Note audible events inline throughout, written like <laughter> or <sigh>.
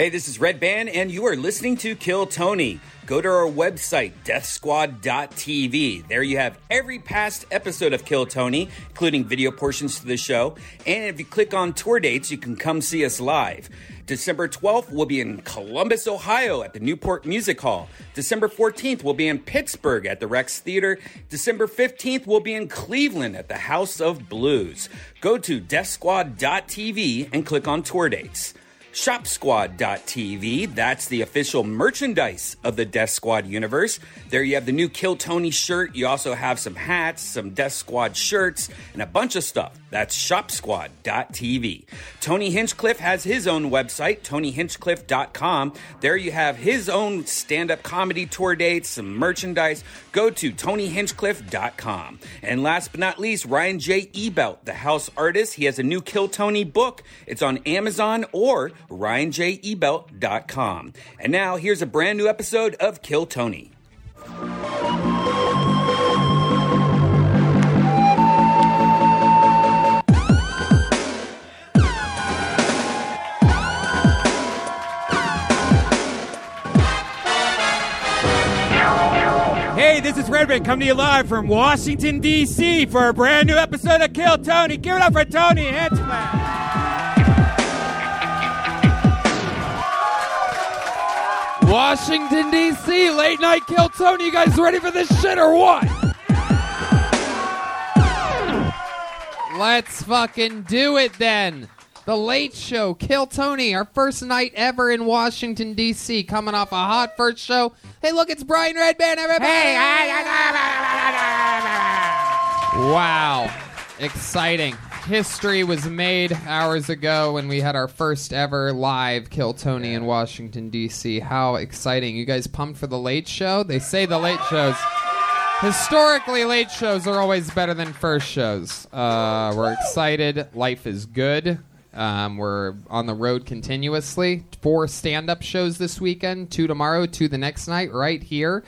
Hey, this is Redban, and you are listening to Kill Tony. Go to our website, deathsquad.tv. There you have every past episode of Kill Tony, including video portions to the show. And if you click on tour dates, you can come see us live. December 12th, we'll be in Columbus, Ohio at the Newport Music Hall. December 14th, we'll be in Pittsburgh at the Rex Theater. December 15th, we'll be in Cleveland at the House of Blues. Go to deathsquad.tv and click on tour dates. ShopSquad.tv, that's the official merchandise of the Death Squad universe. There you have the new Kill Tony shirt. You also have some hats, some Death Squad shirts, and a bunch of stuff. That's ShopSquad.tv. Tony Hinchcliffe has his own website, TonyHinchcliffe.com. There you have his own stand up comedy tour dates, some merchandise. Go to TonyHinchcliffe.com. And last but not least, Ryan J. Ebelt, the house artist. He has a new Kill Tony book. It's on Amazon or ryanjebelt.com. And now here's a brand new episode of Kill Tony. Hey, this is Redban coming to you live from Washington, D.C. for a brand new episode of Kill Tony. Give it up for Tony Hinchcliffe. Washington, D.C., late night Kill Tony. You guys ready for this shit or what? Let's fucking do it then. The Late Show, Kill Tony, our first night ever in Washington, D.C., coming off a hot first show. Hey, look, it's Brian Redban, everybody! Wow. Exciting. History was made hours ago when we had our first ever live Kill Tony in Washington, D.C. How exciting. You guys pumped for the late show? They say the late shows. Historically, late shows are always better than first shows. Uh, we're excited. Life is good. Um, we're on the road continuously. Four stand up shows this weekend, two tomorrow, two the next night, right here.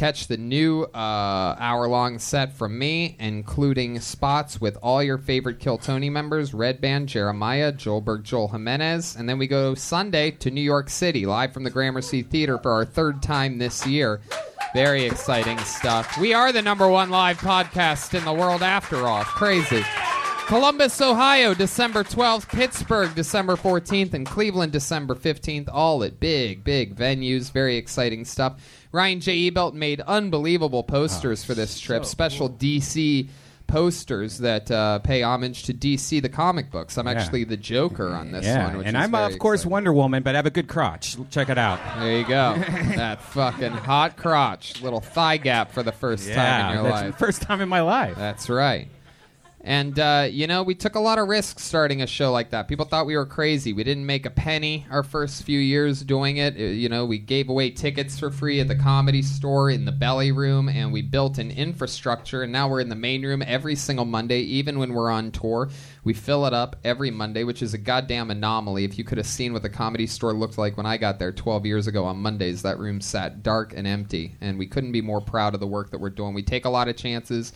Catch the new uh, hour long set from me, including spots with all your favorite Kill Tony members Redban, Jeremiah, Joelberg, Joel Jimenez. And then we go Sunday to New York City, live from the Gramercy Theater for our third time this year. Very exciting stuff. We are the number one live podcast in the world after all. Crazy. Columbus, Ohio, December 12th. Pittsburgh, December 14th. And Cleveland, December 15th. All at big, big venues. Very exciting stuff. Ryan J. Ebelt made unbelievable posters for this trip. Special DC posters that uh, pay homage to DC, the comic books. I'm actually the Joker on this yeah, one. Which and I'm, of course, exciting. Wonder Woman, but I have a good crotch. Check it out. There you go. <laughs> that fucking hot crotch. Little thigh gap for the first time Yeah, in your that's life. the first time in my life. That's right. And, uh, you know, we took a lot of risks starting a show like that. People thought we were crazy. We didn't make a penny our first few years doing it. Uh, You know, we gave away tickets for free at the comedy store, in the belly room, and we built an infrastructure. And now we're in the main room every single Monday, even when we're on tour. We fill it up every Monday, which is a goddamn anomaly. If you could have seen what the comedy store looked like when I got there 12 years ago on Mondays, that room sat dark and empty. And we couldn't be more proud of the work that we're doing. We take a lot of chances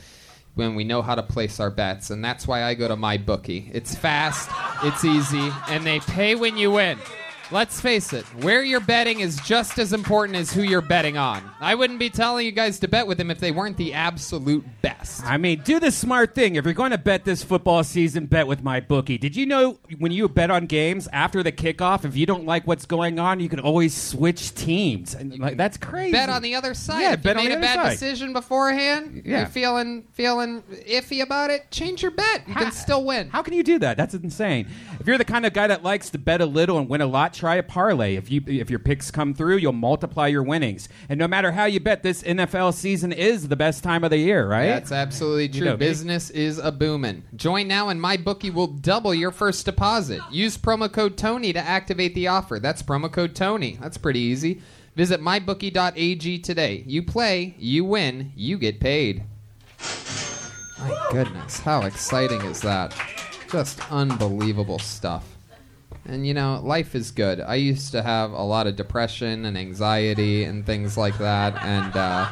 when we know how to place our bets, and that's why I go to my bookie. It's fast, it's easy, and they pay when you win. Let's face it, where you're betting is just as important as who you're betting on. I wouldn't be telling you guys to bet with them if they weren't the absolute best. I mean, do the smart thing. If you're going to bet this football season, bet with my bookie. Did you know when you bet on games after the kickoff, if you don't like what's going on, you can always switch teams? And like that's crazy. Bet on the other side. Yeah, if bet you on made the a bad side. decision beforehand, Yeah. you're feeling feeling iffy about it, change your bet. You can still win. How can you do that? That's insane. If you're the kind of guy that likes to bet a little and win a lot, try a parlay. If you if your picks come through, you'll multiply your winnings. And no matter how you bet, this NFL season is the best time of the year, right? That's absolutely true. know. Business is a booming. Join now, and my bookie will double your first deposit. Use promo code Tony to activate the offer. That's promo code Tony. That's pretty easy. Visit mybookie.ag today. You play, you win, you get paid. My goodness, how exciting is that? Just unbelievable stuff. And you know, life is good. I used to have a lot of depression and anxiety and things like that, and uh,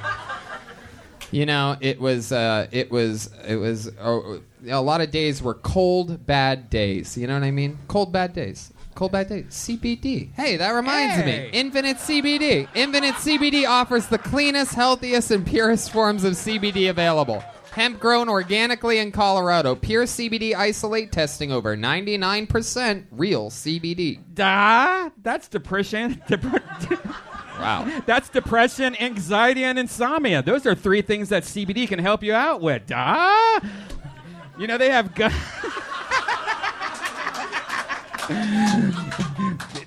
you know, it was uh, it was it was uh, a lot of days were cold, bad days. You know what I mean? Cold, bad days. Cold bad days. CBD. Hey, that reminds Hey. me. Infinite CBD. Infinite CBD offers the cleanest, healthiest, and purest forms of CBD available. Hemp grown organically in Colorado. Pure CBD isolate testing over 99% real CBD. Da, that's depression. <laughs> Dep- Wow. <laughs> that's depression, anxiety, and insomnia. Those are three things that CBD can help you out with. Da. You know they have. Gu- <laughs>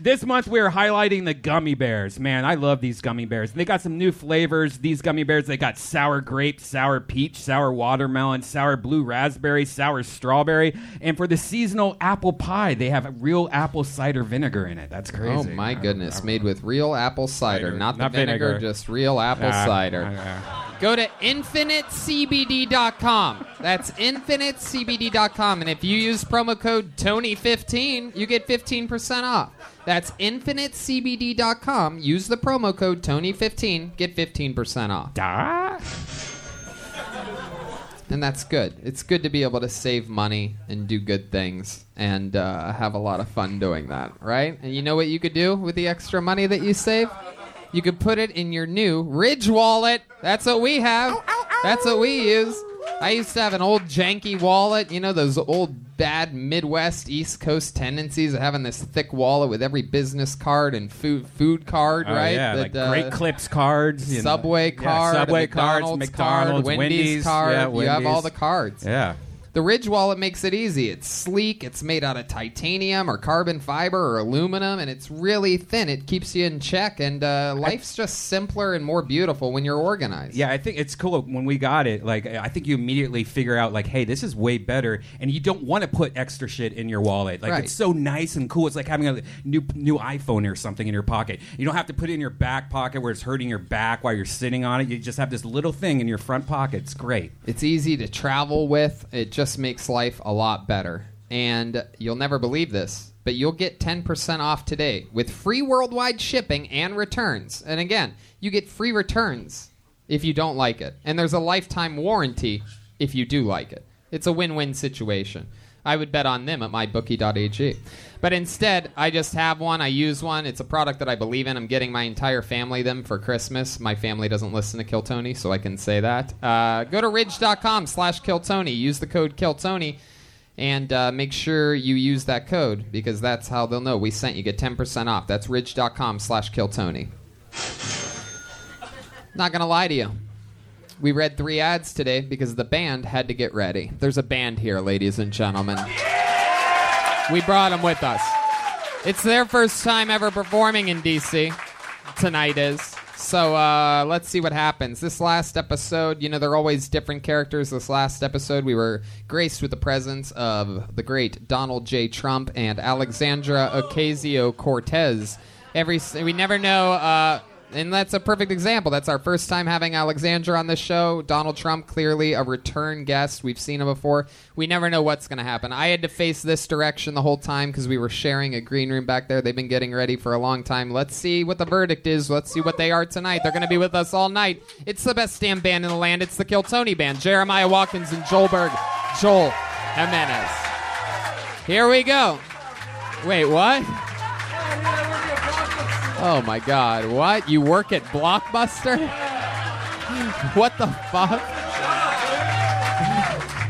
this month we are highlighting the gummy bears. Man, I love these gummy bears. They got some new flavors. These gummy bears, they got sour grape, sour peach, sour watermelon, sour blue raspberry, sour strawberry, and for the seasonal apple pie, they have real apple cider vinegar in it. That's crazy. Oh my goodness, made with real apple cider, Cider. not the Not vinegar, vinegar. just real apple Ah, cider. ah, Go to infinitecbd.com. That's infinitecbd.com. And if you use promo code Tony15, you get 15% off. That's infinitecbd.com. Use the promo code Tony15, get 15% off. Da? And that's good. It's good to be able to save money and do good things and uh, have a lot of fun doing that, right? And you know what you could do with the extra money that you save? You could put it in your new Ridge wallet. That's what we have. That's what we use. I used to have an old janky wallet, you know, those old bad Midwest East Coast tendencies of having this thick wallet with every business card and food food card, Oh, right? yeah, like uh, Great Clips cards, you know. Subway Yeah, card, Subway cards, McDonald's, McDonald's, card, Wendy's, card. Yeah, You have all Wendy's. the cards. Yeah. The Ridge wallet makes it easy. It's sleek, it's made out of titanium or carbon fiber or aluminum, and it's really thin. It keeps you in check, and uh, life's just simpler and more beautiful when you're organized. Yeah, I think it's cool when we got it. Like, I think you immediately figure out, like, hey, this is way better, and you don't want to put extra shit in your wallet. Like, Right. it's so nice and cool. It's like having a new new iPhone or something in your pocket. You don't have to put it in your back pocket where it's hurting your back while you're sitting on it. You just have this little thing in your front pocket. It's great. It's easy to travel with. It just makes life a lot better. And you'll never believe this, but you'll get 10% off today with free worldwide shipping and returns. And again, you get free returns if you don't like it. And there's a lifetime warranty if you do like it. It's a win win situation. I would bet on them at mybookie.ag. But instead, I just have one. I use one. It's a product that I believe in. I'm getting my entire family them for Christmas. My family doesn't listen to Kill Tony, so I can say that. Uh, go to ridge.com slash Kill Tony. Use the code Kill Tony. And uh, make sure you use that code because that's how they'll know we sent you. Get 10% off. That's ridge.com slash Kill Tony. Not going to lie to you. We read three ads today because the band had to get ready. There's a band here, ladies and gentlemen. We brought them with us. It's their first time ever performing in DC. Tonight is. So uh, let's see what happens. This last episode, you know, they're always different characters. This last episode, we were graced with the presence of the great Donald J. Trump and Alexandra Ocasio Cortez. Every we never know. Uh, and that's a perfect example. That's our first time having Alexandra on the show. Donald Trump, clearly a return guest. We've seen him before. We never know what's going to happen. I had to face this direction the whole time because we were sharing a green room back there. They've been getting ready for a long time. Let's see what the verdict is. Let's see what they are tonight. They're going to be with us all night. It's the best damn band in the land. It's the Kill Tony Band. Jeremiah Watkins and Joel Berg. Joel Jimenez. Here we go. Wait, what? Oh my god, what? You work at Blockbuster? what the fuck?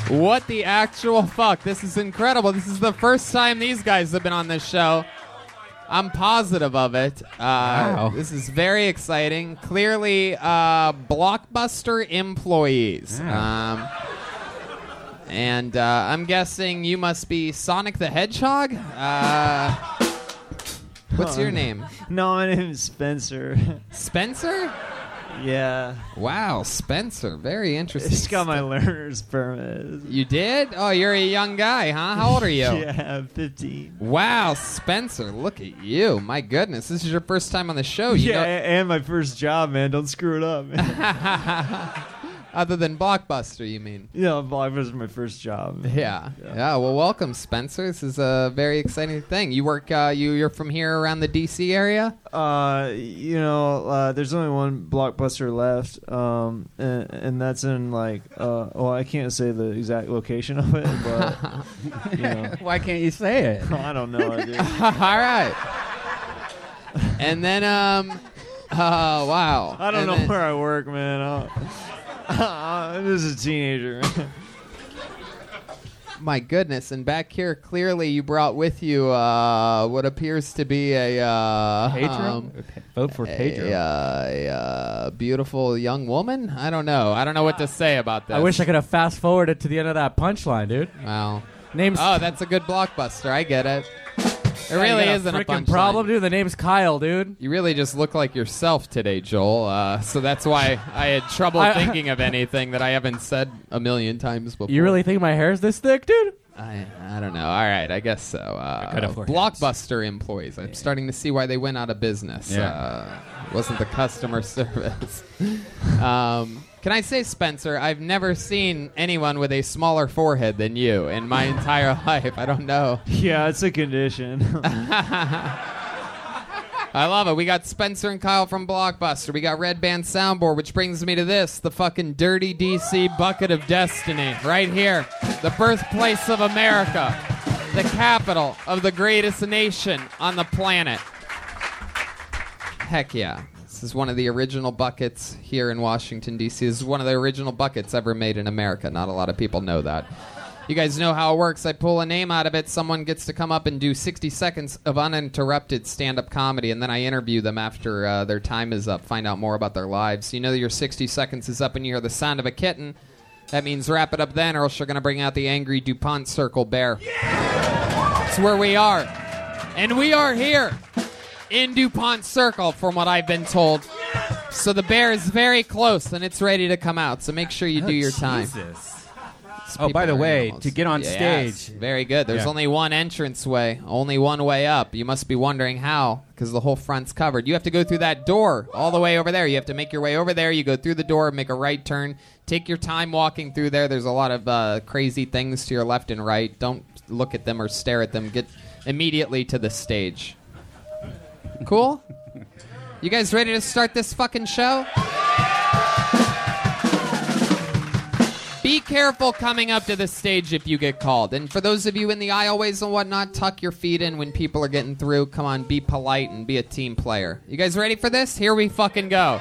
What the actual fuck? This is incredible. This is the first time these guys have been on this show. I'm positive of it. Uh, Wow. This is very exciting. Clearly, uh, Blockbuster employees. Um, and uh, I'm guessing you must be Sonic the Hedgehog? Uh, what's your name? <laughs> No, my name is Spencer. Spencer? <laughs> yeah. Wow, Spencer. Very interesting. Just got my learner's permit. You did? Oh, you're a young guy, huh? How old are you? <laughs> Yeah, 15. Wow, Spencer, look at you. My goodness, this is your first time on the show. You yeah, know- and my first job, man. Don't screw it up. Man. Other than Blockbuster, you mean? Yeah, Blockbuster was my first job. Yeah. yeah. Well, welcome, Spencer. This is a very exciting thing. You work. Uh, you you're from here around the D.C. area. Uh, you know, uh, there's only one blockbuster left, um, and, and that's in like, uh, well, I can't say the exact location of it, but <laughs> you know, Why can't you say it? <laughs> I don't know, dude. <laughs> All right. And then, um, oh wow. I don't And know then- where I work, man. <laughs> I- I'm a teenager. <laughs> My goodness! And back here, clearly, you brought with you uh, what appears to be a uh, Pedro? um, Vote for Pedro. A, uh, a, uh, beautiful young woman. I don't know. I don't know what to say about that. I wish I could have fast forwarded to the end of that punchline, dude. Wow. Name's Oh, that's a good blockbuster. I get it. <laughs> It really got isn't a freaking punchline. problem, dude. The name's Kyle, dude. You really just look like yourself today, Joel. Uh, so that's why I had trouble I- thinking of anything that I haven't said a million times before. You really think my hair's this thick, dude? I, I don't know. All right, I guess so. Uh, could afford Blockbuster employees. I'm starting to see why they went out of business. Yeah. Uh, wasn't the customer <laughs> service. um, can I say, Spencer? I've never seen anyone with a smaller forehead than you in my <laughs> entire life. I don't know. yeah, it's a condition. <laughs> I love it. We got Spencer and Kyle from Blockbuster. We got Redban Soundboard, which brings me to this the fucking dirty DC bucket of destiny. Right here. The birthplace of America. The capital of the greatest nation on the planet. Heck yeah. This is one of the original buckets here in Washington, D.C. This is one of the original buckets ever made in America. Not a lot of people know that. You guys know how it works. I pull a name out of it. Someone gets to come up and do 60 seconds of uninterrupted stand up comedy, and then I interview them after uh, their time is up, find out more about their lives. You know that your 60 seconds is up and you hear the sound of a kitten. That means wrap it up then, or else you're going to bring out the angry DuPont Circle Bear. It's where we are. And we are here in DuPont Circle, from what I've been told. So the bear is very close and it's ready to come out. So make sure you do your time. Jesus. These Oh, by people the are way, animals. to get on Yes, stage- very good. There's Yeah. only one entrance way, only one way up. You must be wondering how, because the whole front's covered. You have to go through that door all the way over there. You have to make your way over there. You go through the door, make a right turn. Take your time walking through there. There's a lot of uh, crazy things to your left and right. Don't look at them or stare at them. Get immediately to the stage. Cool. You guys ready to start this fucking show? Be careful coming up to the stage if you get called. And for those of you in the aisleways and whatnot, tuck your feet in when people are getting through. Come on, be polite and be a team player. You guys ready for this? Here we fucking go.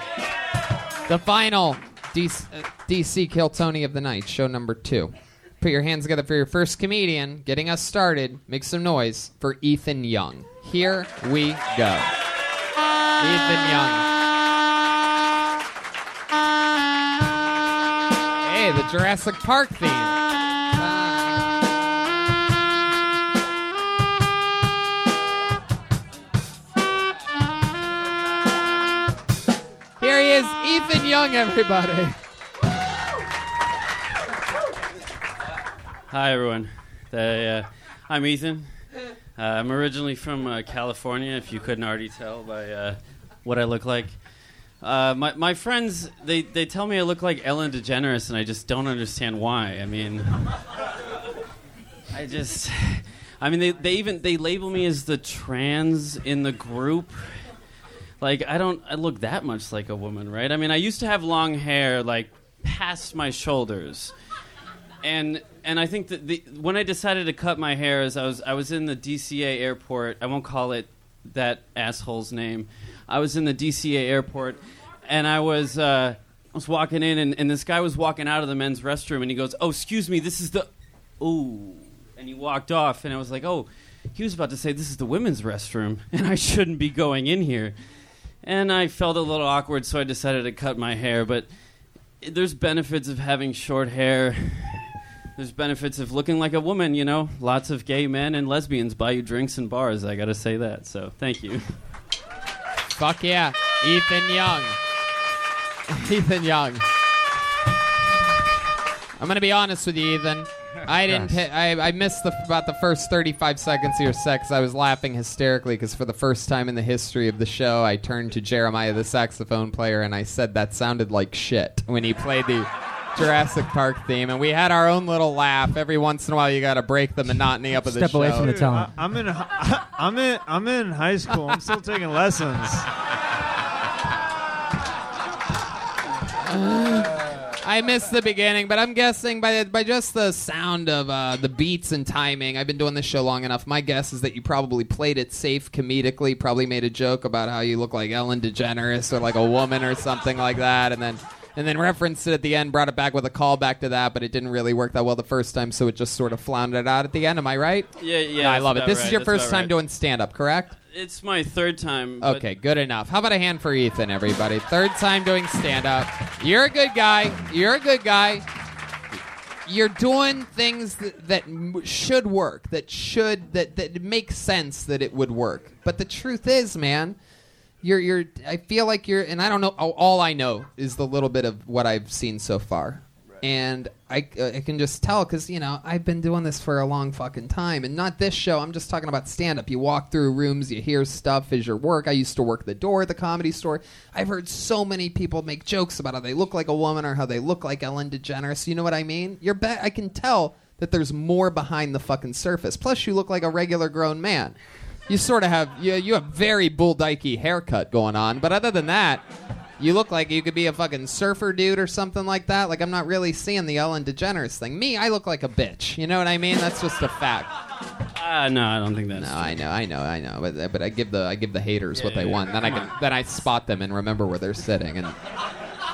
The final DC, uh, DC Kill Tony of the night, show number two. Put your hands together for your first comedian, getting us started. Make some noise for Ethan Young. Here we go. Ethan Young. Hey, the Jurassic Park theme. Here he is, Ethan Young, everybody. Hi, everyone. Uh, I'm Ethan. Uh, I'm originally from uh, California, if you couldn't already tell by uh, what I look like. Uh, my, my friends, they, they tell me I look like Ellen DeGeneres, and I just don't understand why. I mean, I just, I mean, they, they even they label me as the trans in the group. Like, I don't, I look that much like a woman, right? I mean, I used to have long hair, like past my shoulders and and I think that the, when I decided to cut my hair, is I was I was in the DCA airport. I won't call it that asshole's name. I was in the DCA airport, and I was uh, I was walking in, and, and this guy was walking out of the men's restroom, and he goes, "Oh, excuse me, this is the ooh," and he walked off, and I was like, "Oh." He was about to say, This is the women's restroom, <laughs> and I shouldn't be going in here. And I felt a little awkward, so I decided to cut my hair. But there's benefits of having short hair. There's benefits of looking like a woman, you know. Lots of gay men and lesbians buy you drinks in bars. I gotta say that. So thank you. Fuck yeah. Ethan Young. <laughs> Ethan Young. I'm gonna be honest with you, Ethan. I didn't. Gosh. pi- I, I missed the, about the first 35 seconds of your set 'cause I was laughing hysterically because for the first time in the history of the show, I turned to Jeremiah, the saxophone player, and I said that sounded like shit when he played the Jurassic Park theme, and we had our own little laugh. Every once in a while, you got to break the monotony up of the Step show. away from the Dude, talent. I, I'm in. hi- <laughs> I'm in. I'm in high school. I'm still taking lessons. <laughs> I missed the beginning, but I'm guessing by by just the sound of uh, the beats and timing. I've been doing this show long enough. My guess is that you probably played it safe comedically. Probably made a joke about how you look like Ellen DeGeneres or like a woman or something like that, and then and then referenced it at the end, brought it back with a callback to that, but it didn't really work that well the first time, so it just sort of floundered out at the end. Am I right? Yeah, yeah. I love it. This right, is your that's first time right. doing stand up, correct? It's my third time. Okay, good enough. How about a hand for Ethan, everybody? Third time doing stand up. You're a good guy. You're a good guy. You're doing things that, that m- should work, that should that that makes sense that it would work. But the truth is, man, you're you're. I feel like you're, and I don't know. All I know is the little bit of what I've seen so far, and I uh, I can just tell because you know I've been doing this for a long fucking time, and not this show. I'm just talking about stand up. You walk through rooms, you hear stuff as your work. I used to work the door at the comedy store. I've heard so many people make jokes about how they look like a woman or how they look like Ellen DeGeneres. You know what I mean? You're bet. I can tell that there's more behind the fucking surface. Plus, you look like a regular grown man. You sort of have you, you have very bull dykey haircut going on, but other than that, you look like you could be a fucking surfer dude or something like that. Like I'm not really seeing the Ellen DeGeneres thing. Me, I look like a bitch. You know what I mean? That's just a fact. Ah, no, I don't think that's. No, true. I know, I know, I know. But but I give the I give the haters what they yeah, want. Then I can on. then I spot them and remember where they're sitting and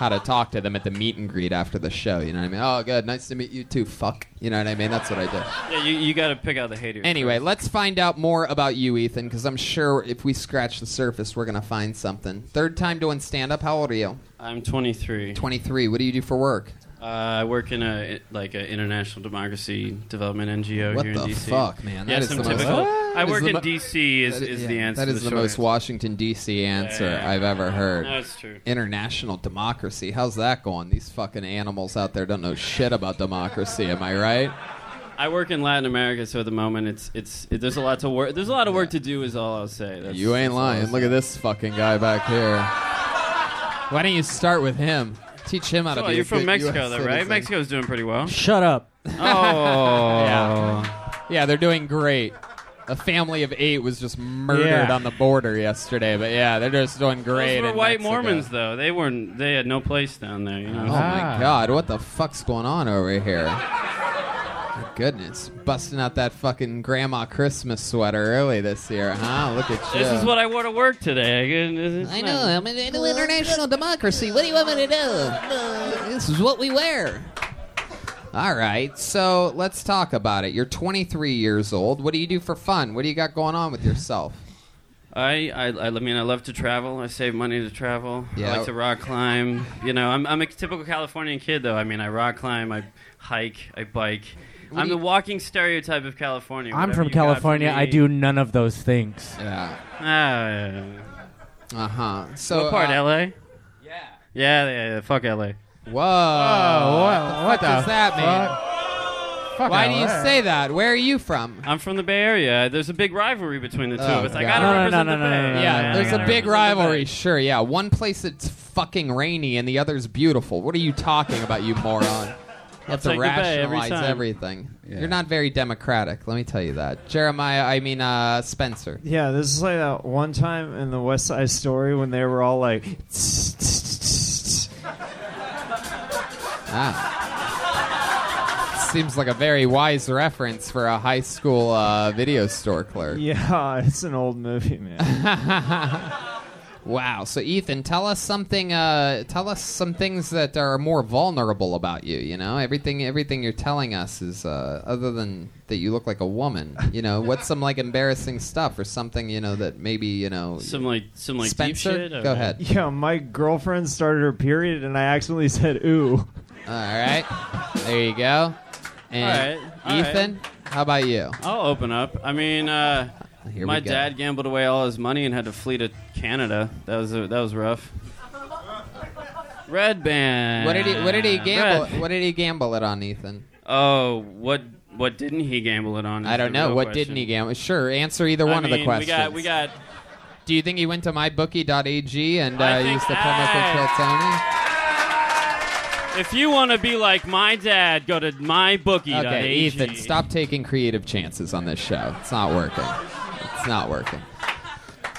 how to talk to them at the meet and greet after the show. You know what I mean? Oh, good, nice to meet you too. Fuck. You know what I mean? That's what I do. Yeah, you, you got to pick out the haters. Anyway, first. let's find out more about you, Ethan, because I'm sure if we scratch the surface, we're gonna find something. Third time doing stand up. How old are you? I'm 23. 23. What do you do for work? Uh, I work in a like an international democracy development NGO What here the in DC. fuck, man? Yeah, That is some the most- typical. I work the in mo- DC. Is, That is yeah, the answer? That to is the short most answer. Washington D.C. answer Yeah, yeah. I've ever heard. It's true. International democracy. How's that going? These fucking animals out there don't know shit about democracy. Am I right? I work in Latin America, so at the moment it's it's it, there's a lot to work. There's a lot of work to do. Is all I'll say. That's, you ain't that's lying. Look at this fucking guy back here. Why don't you start with him? Teach him how to So, be. you're from good Mexico, US though, right? citizen. Mexico's doing pretty well. Shut up. <laughs> Oh, Yeah. Yeah, they're doing great. A family of eight was just murdered Yeah. on the border yesterday, but yeah, they're just doing great. Those were in white Mexico. Mormons, though. They weren't. They had no place down there. You know. Oh Ah. my god, what the fuck's going on over here? Goodness, busting out that fucking grandma Christmas sweater early this year, huh? Look at you. This is what I wore to work today. I know. I'm into international democracy. What do you want me to do? This is what we wear. All right, so let's talk about it. You're 23 years old. What do you do for fun? What do you got going on with yourself? I, I, I mean, I love to travel. I save money to travel. Yeah. I like to rock climb. You know, I'm, I'm a typical Californian kid, though. I mean, I rock climb, I hike, I bike. What I'm the you- walking stereotype of California. I'm Whatever from you got for California. I me- do none of those things. Yeah. Ah, yeah. Uh huh. So what part, uh, LA? Yeah. Yeah, yeah, yeah. Fuck LA. Whoa. what- what the does that mean? Fuck Why do you LA. say that? Where are you from? I'm from the Bay Area. There's a big rivalry between the two Oh, of us. I God. gotta No, no, no, represent no, the no, Bay. no, no, no, Yeah, no, there's no, a no, big represent the Bay. rivalry. Sure, yeah. One place it's fucking rainy and the other's beautiful. What are you talking about, you moron? You have to take the Bay every rationalize everything. Yeah. You're not very democratic, let me tell you that. Jeremiah, I mean uh, Spencer. Yeah, this is like that one time in the West Side Story when they were all like, <laughs> Ah. Seems like a very wise reference for a high school uh, video store clerk. yeah, <laughs> it's an old movie, man. <laughs> Wow. So Ethan, tell us something. Uh, tell us some things that are more vulnerable about you. You know, everything. Everything you're telling us is uh, other than that you look like a woman. You know, what's some like embarrassing stuff or something? You know that maybe you know. Some like some like Spencer, deep shit. go Okay. ahead. yeah, my girlfriend started her period and I accidentally said ooh. All right. There you go. And All right, all right. Ethan, how about you? I'll open up. I mean, uh, Here my dad gambled away all his money and had to flee to Canada. That was that was rough. Red band. What did he? What did he gamble? Red. What did he gamble it on, Ethan? Oh, what what didn't he gamble it on? I don't know. What question. didn't he gamble? Sure, answer either I one of the mean, questions. We got we got. Do you think he went to mybookie.ag and uh, used the promo code Tony? If you want to be like my dad, go to mybookie.ag. Okay, Ethan, stop taking creative chances on this show. It's not working. It's not working.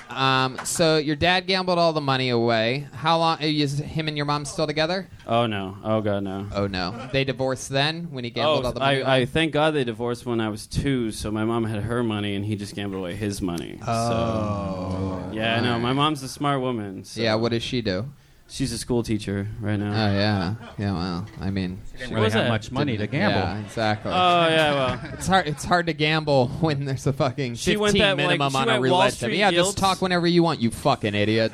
Um, so your dad gambled all the money away. How long? Is him and your mom still together? Oh no! Oh god, no! Oh no! They divorced then when he gambled Oh, all the money. away? I, I thank God they divorced when I was two, so my mom had her money and he just gambled away his money. Oh, so, yeah, I know. My mom's a smart woman. So yeah. What does she do? She's a school teacher right now. Oh yeah. Yeah. Well, I mean, she Didn't really was have much money to gamble. Yeah, exactly. Oh yeah, well, <laughs> It's hard. It's hard to gamble <laughs> when there's a fucking She 15 went that, like, minimum she on a went Wall roulette Street. Yeah, just talk whenever you want. You fucking idiot.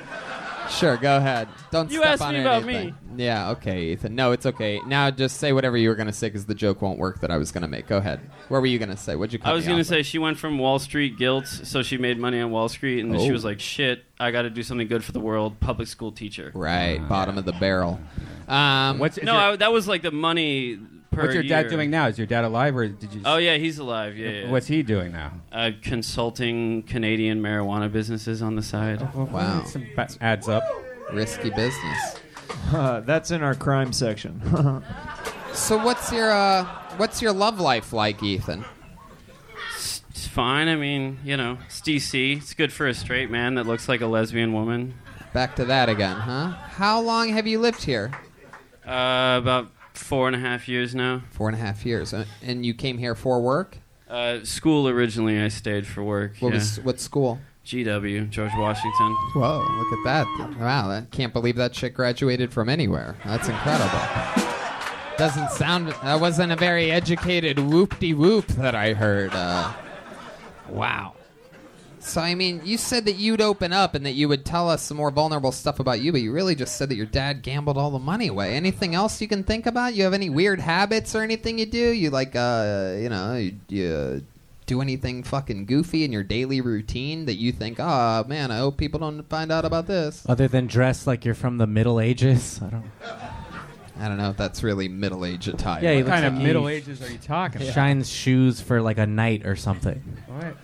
Sure, go ahead. Don't You step asked on me about anything. me. Yeah, okay, Ethan. No, it's okay. Now just say whatever you were gonna say because the joke won't work that I was gonna make. Go ahead. What were you gonna say? What'd you? Cut I was me gonna off say with? she went from Wall Street guilt, so she made money on Wall Street, and then she Oh. was like, "Shit, I got to do something good for the world." Public school teacher. right, bottom of the barrel. Um, What's, No, your, I, that was like the money per what's your dad doing now? Is your dad alive or did you? Oh yeah, he's alive. Yeah, yeah. What's he doing now? uh, consulting Canadian marijuana businesses on the side. Wow. Some ba- adds up. risky business. <laughs> Uh, that's in our crime section. <laughs> So what's your uh, what's your love life like, Ethan? It's fine. I mean, you know, it's DC. It's good for a straight man that looks like a lesbian woman. Back to that again, huh? How long have you lived here? Uh, about four and a half years now. Four and a half years, Uh, and you came here for work. Uh, school originally, I stayed for work. What yeah. was what school? GW, George Washington. Whoa, look at that. Wow, I can't believe that chick graduated from anywhere. That's incredible. Doesn't sound, that wasn't a very educated whoop de whoop that I heard. Uh, wow. So, I mean, you said that you'd open up and that you would tell us some more vulnerable stuff about you, but you really just said that your dad gambled all the money away. Anything else you can think about? You have any weird habits or anything you do? You like, uh, you know, you, you do anything fucking goofy in your daily routine that you think, oh man, I hope people don't find out about this? Other than dress like you're from the Middle Ages, I don't. I don't know if that's really middle age attire. Yeah, What kind of like he Middle Ages are you talking about? Shines shoes for like a knight or something. What?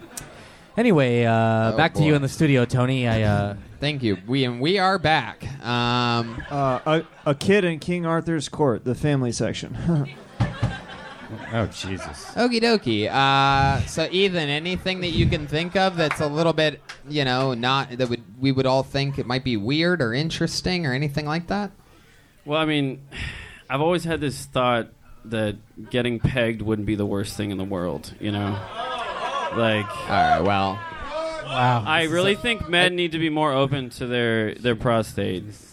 Anyway, uh, Oh, back to you in the studio, Tony. I uh, <laughs> Thank you. We and we are back. Um, uh, a, a kid in King Arthur's court, the family section. <laughs> Oh Jesus! Okie dokie. Uh, so, Ethan, anything that you can think of that's a little bit, you know, not that would we would all think it might be weird or interesting or anything like that? Well, I mean, I've always had this thought that getting pegged wouldn't be the worst thing in the world. You know, like All right. Well, wow. I really think men need to be more open to their their prostates.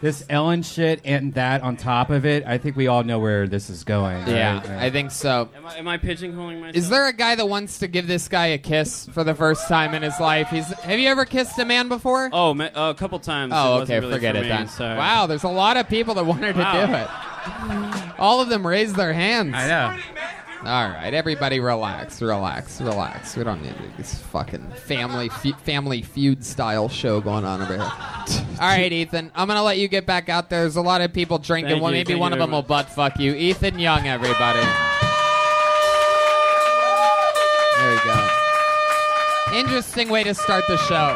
This Ellen shit and that on top of it, I think we all know where this is going. yeah. I think so. Am I, am I pigeonholing myself? Is there a guy that wants to give this guy a kiss for the first time in his life? He's. Have you ever kissed a man before? Oh, ma- uh, a couple times. Oh, It okay, really forget for it me, then. sorry. Wow, there's a lot of people that wanted to Wow. do it. All of them raised their hands. I know. All right, everybody, relax, relax, relax. We don't need this fucking family fe- family feud style show going on over here. All right, Ethan, I'm gonna let you get back out there. There's a lot of people drinking. Thank well, you, maybe thank one you of them very will butt fuck you. Ethan Young, everybody. There we go. Interesting way to start the show.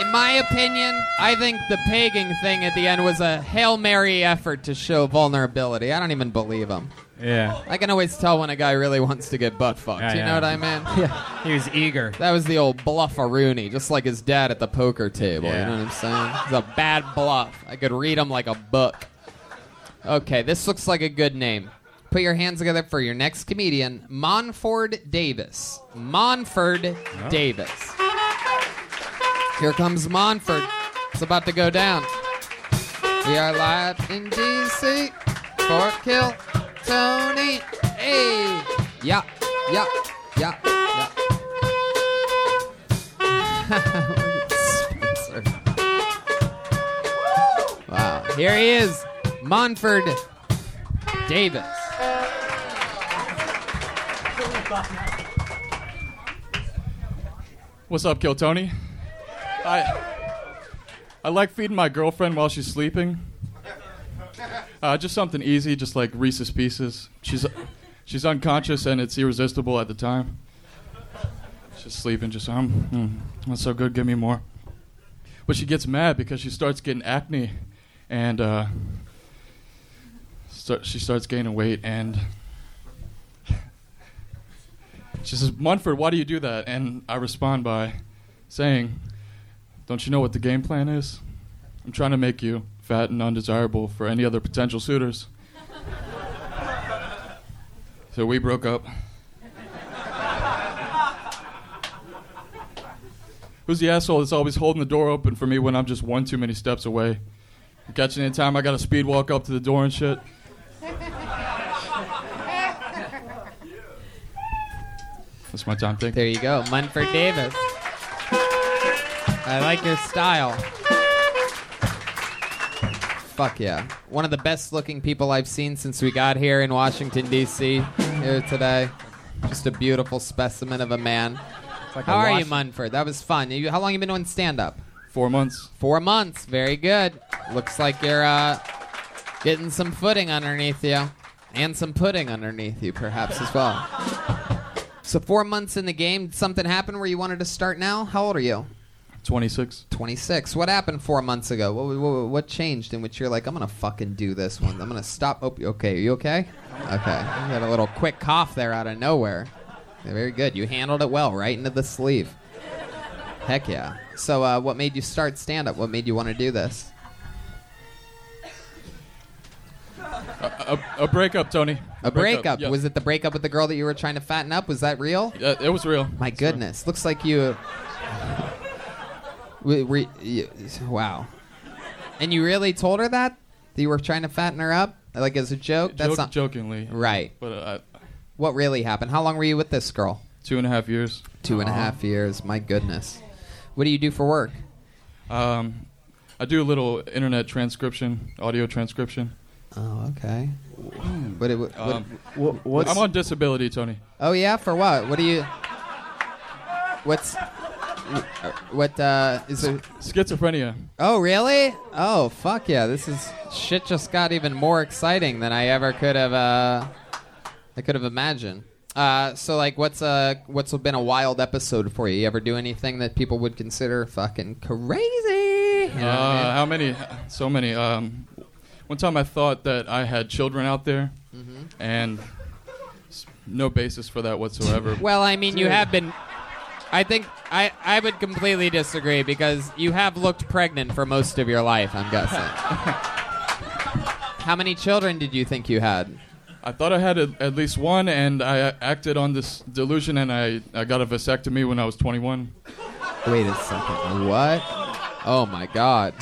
In my opinion, I think the pegging thing at the end was a Hail Mary effort to show vulnerability. I don't even believe him. Yeah. I can always tell when a guy really wants to get butt fucked. Yeah, you yeah. know what I mean? <laughs> Yeah. He was eager. That was the old bluffaroonie, just like his dad at the poker table. You know what I'm saying? It's a bad bluff. I could read him like a book. Okay, this looks like a good name. Put your hands together for your next comedian, Monford Davis. Monford oh. Davis. Here comes Monford. It's about to go down. We are live in DC for Kill Tony. Hey, yeah, yeah, yeah, yeah. <laughs> Spencer. Wow, here he is, Monford Davis. What's up, Kill Tony? I I like feeding my girlfriend while she's sleeping. Uh, just something easy, just like Reese's Pieces. She's she's unconscious and it's irresistible at the time. She's sleeping, just um, mm, that's so good. Give me more. But she gets mad because she starts getting acne, and uh, start, she starts gaining weight, and she says, "Munford, why do you do that?" And I respond by saying, "Don't you know what the game plan is? I'm trying to make you fat and undesirable for any other potential suitors." so we broke up. Who's the asshole that's always holding the door open for me when I'm just one too many steps away? Catching any time, I got to speed walk up to the door and shit. That's my time. You. There you go, Munford Davis. I like your style. Fuck yeah. One of the best looking people I've seen since we got here in Washington, D.C. here today. Just a beautiful specimen of a man. like How a are you, Munford? That was fun. You, how long you been doing stand up? Four months. Four months. Very good. Looks like you're uh, getting some footing underneath you. And some pudding underneath you, perhaps, as well. So, four months in the game, something happened where you wanted to start now? How old are you? 26. 26. What happened four months ago? What, what, what changed in which you're like, I'm going to fucking do this one? I'm going to stop. Oh, okay. Are you okay? Okay. You got a little quick cough there out of nowhere. Very good. You handled it well, right into the sleeve. Heck yeah. So, uh, what made you start stand up? What made you want to do this? A, a breakup, Tony. A breakup. yeah. Was it the breakup with the girl that you were trying to fatten up? Was that real? Yeah, it was real. My goodness. Looks like you. We, we, you- wow. And you really told her that? That you were trying to fatten her up? Like as a joke? That's Joke- not. jokingly. Right. But uh, What really happened? How long were you with this girl? two and a half years. Two and a half years. My goodness. What do you do for work? Um, I do a little internet transcription, audio transcription. Oh, okay. What, it- what, Um, What, what's I'm on disability, Tony. oh, yeah? For what? What do you. What's. What, uh, is it. Schizophrenia. Oh, really? Oh, fuck yeah. This is. Shit just got even more exciting than I ever could have, uh. I could have imagined. Uh, so like, what's uh, what's been a wild episode for you? You ever do anything that people would consider fucking crazy? You know what I Uh, mean? how many? So many. Um, one time I thought that I had children out there, Mm-hmm. and no basis for that whatsoever. Well, I mean, you have been. I think I, I would completely disagree because you have looked pregnant for most of your life. I'm guessing. <laughs> How many children did you think you had? I thought I had a, at least one, and I acted on this delusion, and I, I got a vasectomy when I was 21. Wait a second. What? Oh my god.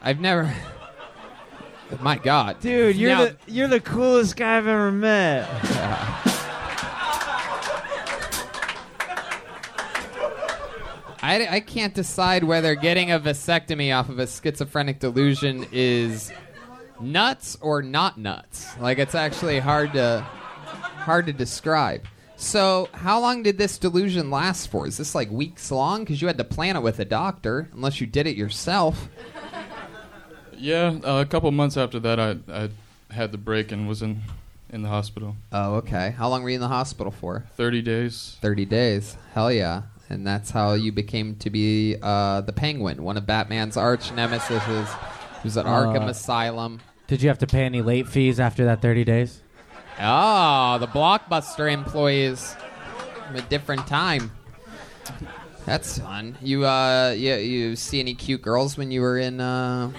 I've never. <laughs> My god. dude? You're Now- the you're the coolest guy I've ever met. <laughs> I, I can't decide whether getting a vasectomy off of a schizophrenic delusion is nuts or not nuts. Like it's actually hard to hard to describe. So, how long did this delusion last for? Is this like weeks long? Because you had to plan it with a doctor, unless you did it yourself. Yeah, uh, a couple months after that, I, I had the break and was in, in the hospital. Oh, okay. How long were you in the hospital for? 30 days. 30 days. Hell yeah. And that's how you became to be uh, the Penguin, one of Batman's arch nemesis. He was at Arkham Uh, Asylum. Did you have to pay any late fees after that 30 days? Oh, the Blockbuster employees from a different time. That's fun. You uh, you, you see any cute girls when you were in uh,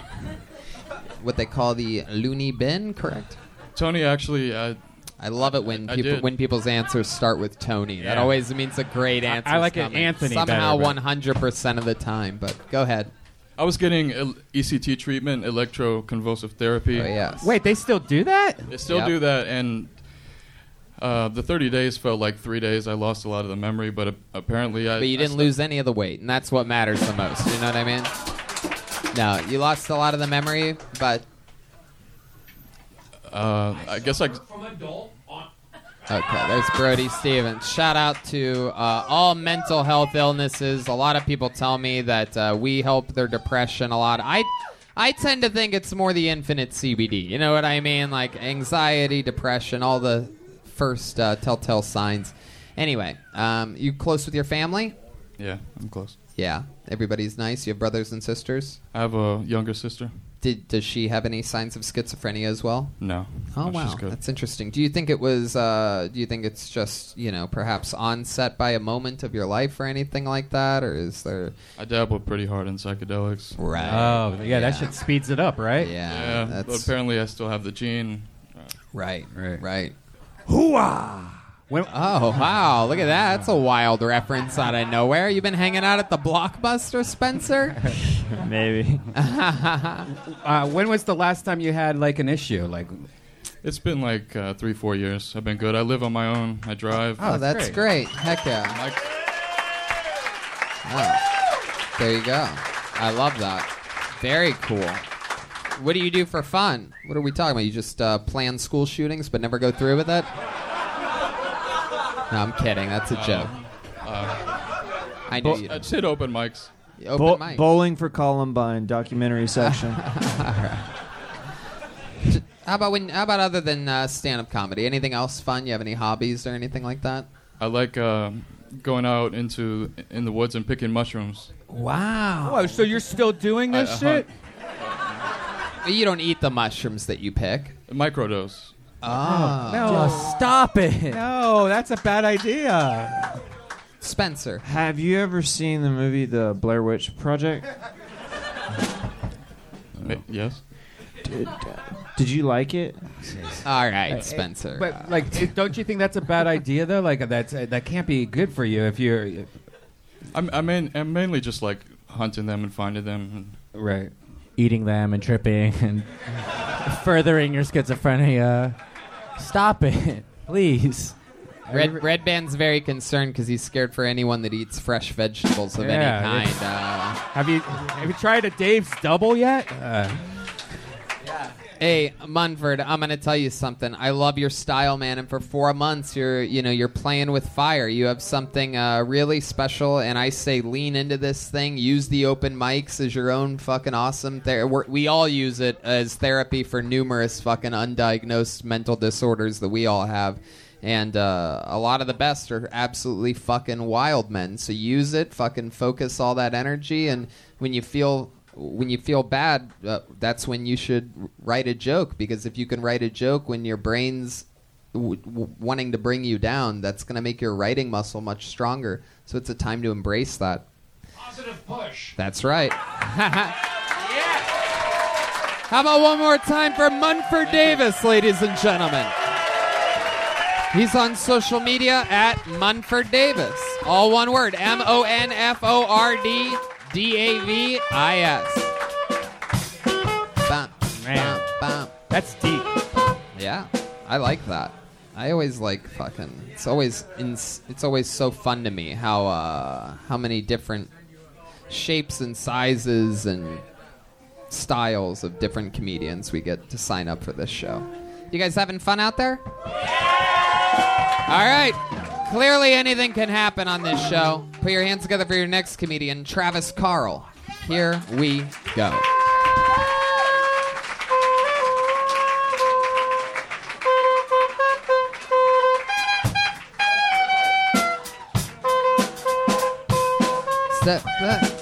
what they call the loony bin? Correct. Tony actually, uh, I love it when I people did. when people's answers start with Tony. That always means a great answer. I like it Anthony somehow better, one but- hundred percent of the time. But go ahead. I was getting ECT treatment, electroconvulsive therapy. Oh yes. Wait, they still do that? They still Yep. do that, and uh, the 30 days felt like three days. I lost a lot of the memory, but uh, apparently I. But you I didn't st- lose any of the weight, and that's what matters the most. You know what I mean? No, you lost a lot of the memory, but Uh, I guess I. Okay, there's Brody Stevens. Shout out to uh, all mental health illnesses. A lot of people tell me that uh, we help their depression a lot. I, I tend to think it's more the infinite CBD. You know what I mean? Like anxiety, depression, all the first uh, telltale signs. Anyway, um, you close with your family? Yeah, I'm close. Yeah, everybody's nice. You have brothers and sisters. I have a younger sister. Did does she have any signs of schizophrenia as well? No. Oh No, wow, she's good. that's interesting. Do you think it was? Uh, do you think it's just you know perhaps onset by a moment of your life or anything like that, or is there? I dabbled pretty hard in psychedelics. Right. Oh, yeah, that shit speeds it up, right? Yeah. Yeah, but that's apparently I still have the gene. right. Right. Right. When, Oh wow! Look at that. That's a wild reference out of nowhere. You've been hanging out at the Blockbuster, Spencer? <laughs> Maybe. <laughs> uh, when was the last time you had like an issue? Like, It's been like uh, three, four years. I've been good. I live on my own. I drive. Oh, that's great. Heck yeah. Like, Oh, there you go. I love that. Very cool. What do you do for fun? What are we talking about? You just uh, plan school shootings but never go through with it? No, I'm kidding. That's a joke. I know I you. just hit open mics. Open Bo- mic. Bowling for Columbine documentary <laughs> section. How about when? How about other than uh, stand-up comedy? Anything else fun? You have any hobbies or anything like that? I like uh, going out into in the woods and picking mushrooms. Wow. oh, so you're still doing this I- I shit? You don't eat the mushrooms that you pick. Microdose. Oh. No, Stop it. no, that's a bad idea. Spencer. Have you ever seen the movie The Blair Witch Project? Ma- Yes. Did, did you like it? All right, Spencer. But like, it- don't you think that's a bad idea though? Like, that's uh, that can't be good for you if you're I'm I'm, main, I'm mainly just like hunting them and finding them. right. Eating them and tripping and furthering your schizophrenia. Stop it, <laughs> please. Red Red ban's very concerned because he's scared for anyone that eats fresh vegetables of Yeah, any kind. Uh, Have you have you tried a Dave's Double yet? Uh, hey, Monford, I'm gonna tell you something. I love your style, man. And for four months, you're you know you're playing with fire. You have something uh, really special, and I say lean into this thing. Use the open mics as your own fucking awesome. Ther- we're, we all use it as therapy for numerous fucking undiagnosed mental disorders that we all have. And uh, a lot of the best are absolutely fucking wild men. So use it, fucking focus all that energy, and when you feel when you feel bad, uh, that's when you should write a joke. Because if you can write a joke when your brain's w- w- wanting to bring you down, that's going to make your writing muscle much stronger. So it's a time to embrace that. Positive push. That's right. <laughs> How about one more time for Monford Davis, ladies and gentlemen? He's on social media at Monford Davis. All one word M O N F O R D D A V I S. Bum, Man. bum, bum. that's deep. Yeah, I like that. I always like fucking. It's always in, it's always so fun to me how uh, how many different shapes and sizes and styles of different comedians we get to sign up for this show. You guys having fun out there? All right. Clearly, anything can happen on this show. Put your hands together for your next comedian, Travis Carl. Here we go. Step back,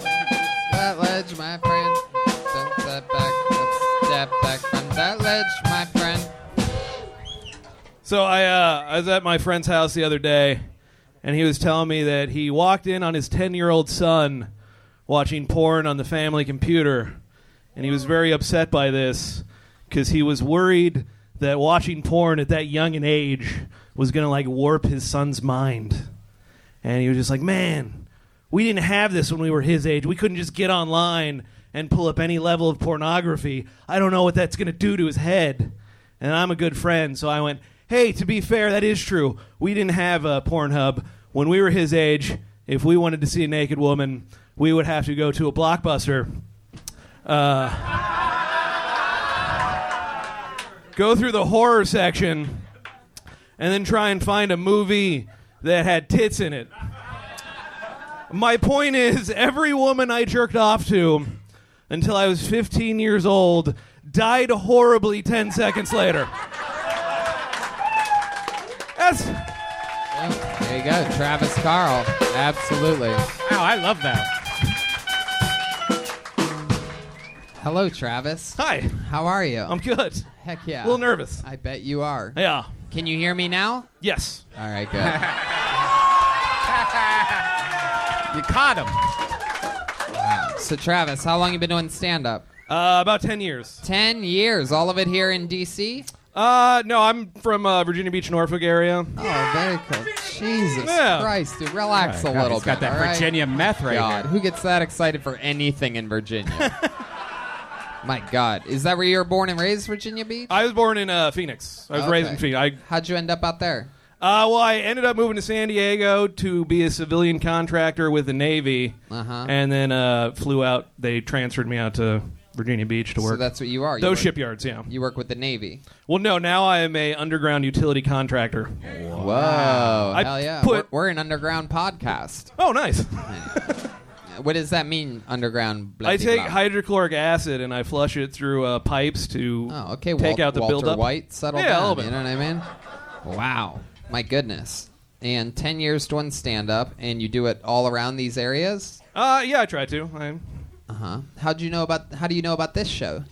So I, uh, I was at my friend's house the other day, and he was telling me that he walked in on his 10 year old son watching porn on the family computer, and he was very upset by this because he was worried that watching porn at that young an age was going to like warp his son's mind. And he was just like, man, we didn't have this when we were his age. We couldn't just get online and pull up any level of pornography. I don't know what that's going to do to his head. And I'm a good friend, so I went, hey, to be fair, that is true. We didn't have a Pornhub. When we were his age, if we wanted to see a naked woman, we would have to go to a blockbuster. Uh, go through the horror section and then try and find a movie that had tits in it. My point is, every woman I jerked off to until I was 15 years old died horribly 10 seconds later. That's There you go, Travis Carl. Absolutely. Wow, I love that. Hello, Travis. Hi. How are you? I'm good. Heck yeah. A little nervous. I bet you are. Yeah. Can you hear me now? Yes. All right, good. <laughs> You caught him. Wow. so, Travis, how long you been doing stand-up? Uh, about 10 years. Ten years. All of it here in D.C. Uh, no, I'm from uh, Virginia Beach, Norfolk area. Oh, very cool. Jesus Yeah. Christ, dude, relax a God, little he's got that all right? Virginia meth right God, here. who gets that excited for anything in Virginia? <laughs> My God, is that where you were born and raised, Virginia Beach? I was born in uh, Phoenix. I was raised in Okay. Phoenix. I, How'd you end up out there? uh, well, I ended up moving to San Diego to be a civilian contractor with the Navy, Uh-huh. and then uh, flew out. They transferred me out to Virginia Beach to work. So that's what you are. You Those work, shipyards, yeah. You work with the Navy. Well, no, now I am a underground utility contractor. Whoa, I hell yeah! put- we're, we're an underground podcast. Oh, nice. <laughs> What does that mean, underground? I take blah-de-blah? hydrochloric acid and I flush it through uh, pipes to Oh, okay. take Wal- out the Walter buildup. White, settle Yeah, down. You know what I mean? Wow, my goodness! And ten years doing stand up, and you do it all around these areas. Uh, yeah, I try to. I, Uh huh. How'd you know about? How do you know about this show?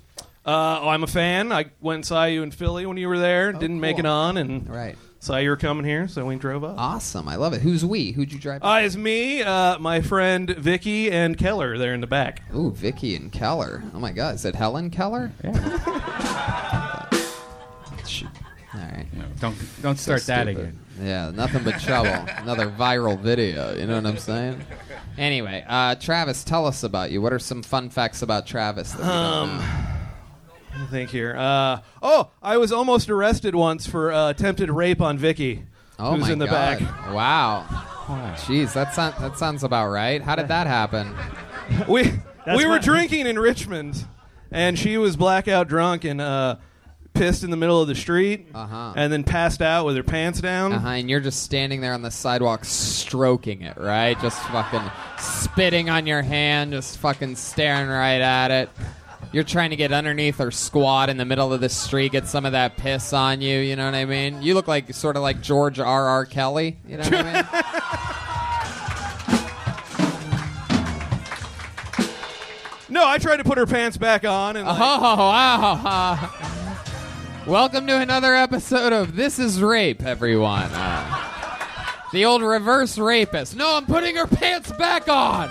uh, oh, I'm a fan. I went and saw you in Philly when you were there. Didn't make Oh, cool. it on, and Right. saw you were coming here, so we drove up. Awesome. I love it. Who's we? Who'd you drive? Uh, it's me, uh, my friend Vicky, and Keller there in the back. Ooh, Vicky and Keller. Oh my God, is it Helen Keller? <laughs> Shoot. All right. Don't don't start So that stupid. again. Yeah, nothing but trouble. <laughs> Another viral video. You know what I'm saying? Anyway, uh, Travis, tell us about you. What are some fun facts about Travis? That we Um, don't know? Think here. Uh, oh, I was almost arrested once for uh, attempted rape on Vicky, Oh who's my in the God. back. Wow. <laughs> Jeez, that sounds that sounds about right. How did that happen? <laughs> We That's we were my- drinking in Richmond, and she was blackout drunk and uh, pissed in the middle of the street, Uh-huh. and then passed out with her pants down. Uh-huh, and you're just standing there on the sidewalk stroking it, right? Just fucking spitting on your hand, just fucking staring right at it. You're trying to get underneath or squat in the middle of the street, get some of that piss on you, you know what I mean? You look like sort of like George R. R. Kelly, you know what I mean? <laughs> No, I tried to put her pants back on, and Oh, like, wow. Welcome to another episode of This is Rape, everyone. Uh, the old reverse rapist. No, I'm putting her pants back on.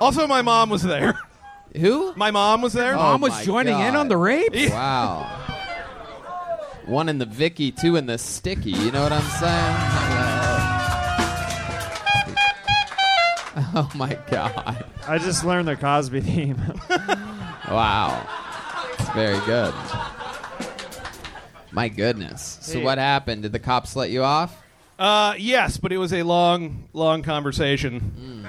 also my mom was there. Who? My mom was there. Oh Mom was my joining in on the rape. Wow. One in the Vicky, two in the Sticky. You know what I'm saying? <laughs> Oh my God. I just learned the Cosby theme. Wow. It's very good. My goodness. So Hey. what happened? Did the cops let you off? Uh, yes, but it was a long, long conversation,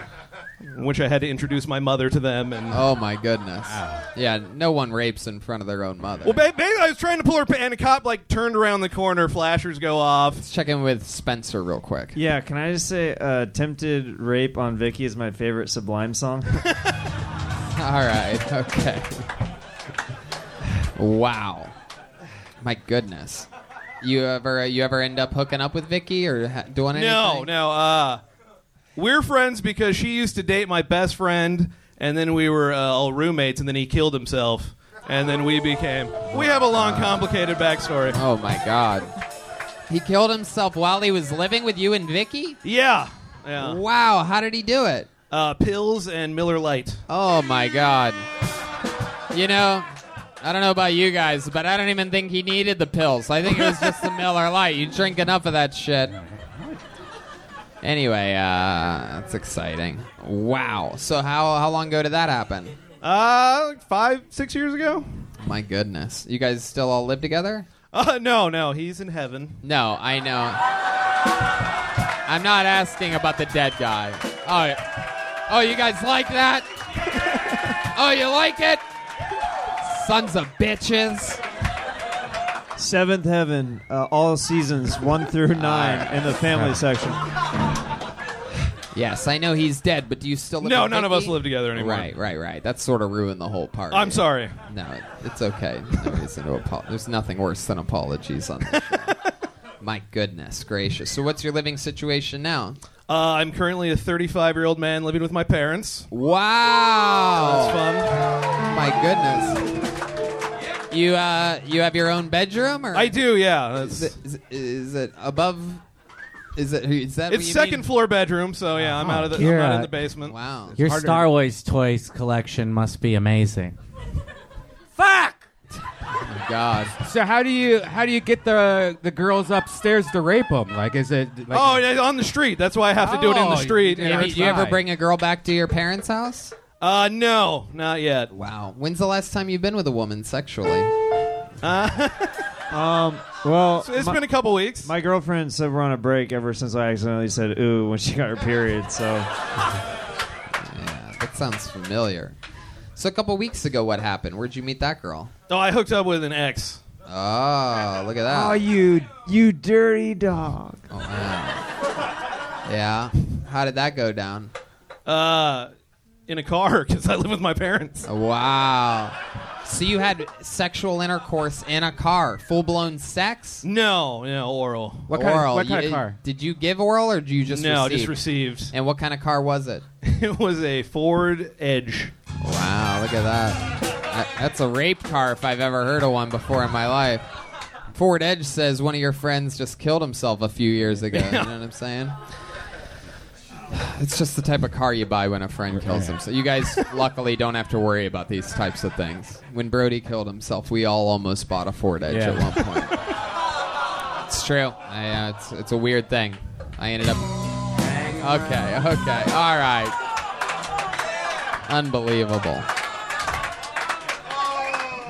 in which I had to introduce my mother to them, and Oh my goodness. Yeah, no one rapes in front of their own mother. well, ba- basically, I was trying to pull her, pa- and a cop like turned around the corner, flashers go off. Let's check in with Spencer real quick. yeah, can I just say, uh, "Tempted Rape" on Vicky is my favorite Sublime song. <laughs> All right. Okay. Wow. My goodness. You ever you ever end up hooking up with Vicky or ha- doing anything? No, no. Uh, we're friends because she used to date my best friend, and then we were uh, all roommates, and then he killed himself, and then we became. We have a long, complicated backstory. Oh my god. He killed himself while he was living with you and Vicky? Yeah, yeah. Wow, how did he do it? Uh, pills and Miller Lite. Oh my god. You know, I don't know about you guys, but I don't even think he needed the pills. I think it was just the Miller Lite. You drink enough of that shit. Anyway, uh, that's exciting. Wow. So how how long ago did that happen? Uh, like five, six years ago. My goodness. You guys still all live together? Uh, no, no, he's in heaven. No, I know. I'm not asking about the dead guy. Oh, oh, you guys like that? <laughs> oh, you like it? Sons of bitches. Seventh Heaven, uh, all seasons one through nine in the family section. Yes, I know he's dead, but do you still live No, with none of Vicky? us live together anymore. Right, right, right. That sort of ruined the whole party. I'm sorry. No, it- it's okay. No reason to apo- There's nothing worse than apologies on this <laughs> show. My goodness gracious. So what's your living situation now? Uh, I'm currently a 35 year old man living with my parents. Wow. That's fun. My goodness. You uh, you have your own bedroom, or I do, yeah. Is it, is, it, is it above? Is it? Is that? what it's you second mean? floor bedroom, so yeah, I'm out of the, I'm You're, out uh, in the basement. Wow. Your harder Star Wars toys collection must be amazing. Fuck. Oh, God. So how do you how do you get the the girls upstairs to rape them? Like, is it? Like, oh, yeah, on the street. That's why I have to do it in the Oh, street. yeah, you you ever bring a girl back to your parents' house? Uh, no, not yet. Wow. When's the last time you've been with a woman sexually? <laughs> Um, well, It's my, been a couple weeks. my girlfriend said we're on a break ever since I accidentally said "ooh" when she got her period. So Yeah, that sounds familiar. So a couple weeks ago, what happened? Where'd you meet that girl? oh, I hooked up with an ex. Oh, look at that. oh, you you dirty dog. Oh, wow. Yeah. How did that go down? Uh, in a car <laughs> because I live with my parents. Oh, wow. So you had sexual intercourse in a car, full blown sex? No, no, oral. what kind oral. of what kind You- of car? Did you give oral or did you just no, receive? just received. and what kind of car was it? <laughs> it was a Ford Edge. Wow, look at that. That- That's a rape car if I've ever heard of one before in my life. Ford Edge says one of your friends just killed himself a few years ago. You know what I'm saying? It's just the type of car you buy when a friend kills himself. You guys luckily don't have to worry about these types of things. When Brody killed himself, we all almost bought a Ford Edge Yeah. at one point. it's true. I, uh, it's, it's a weird thing. I ended up. Okay, okay, all right. Unbelievable.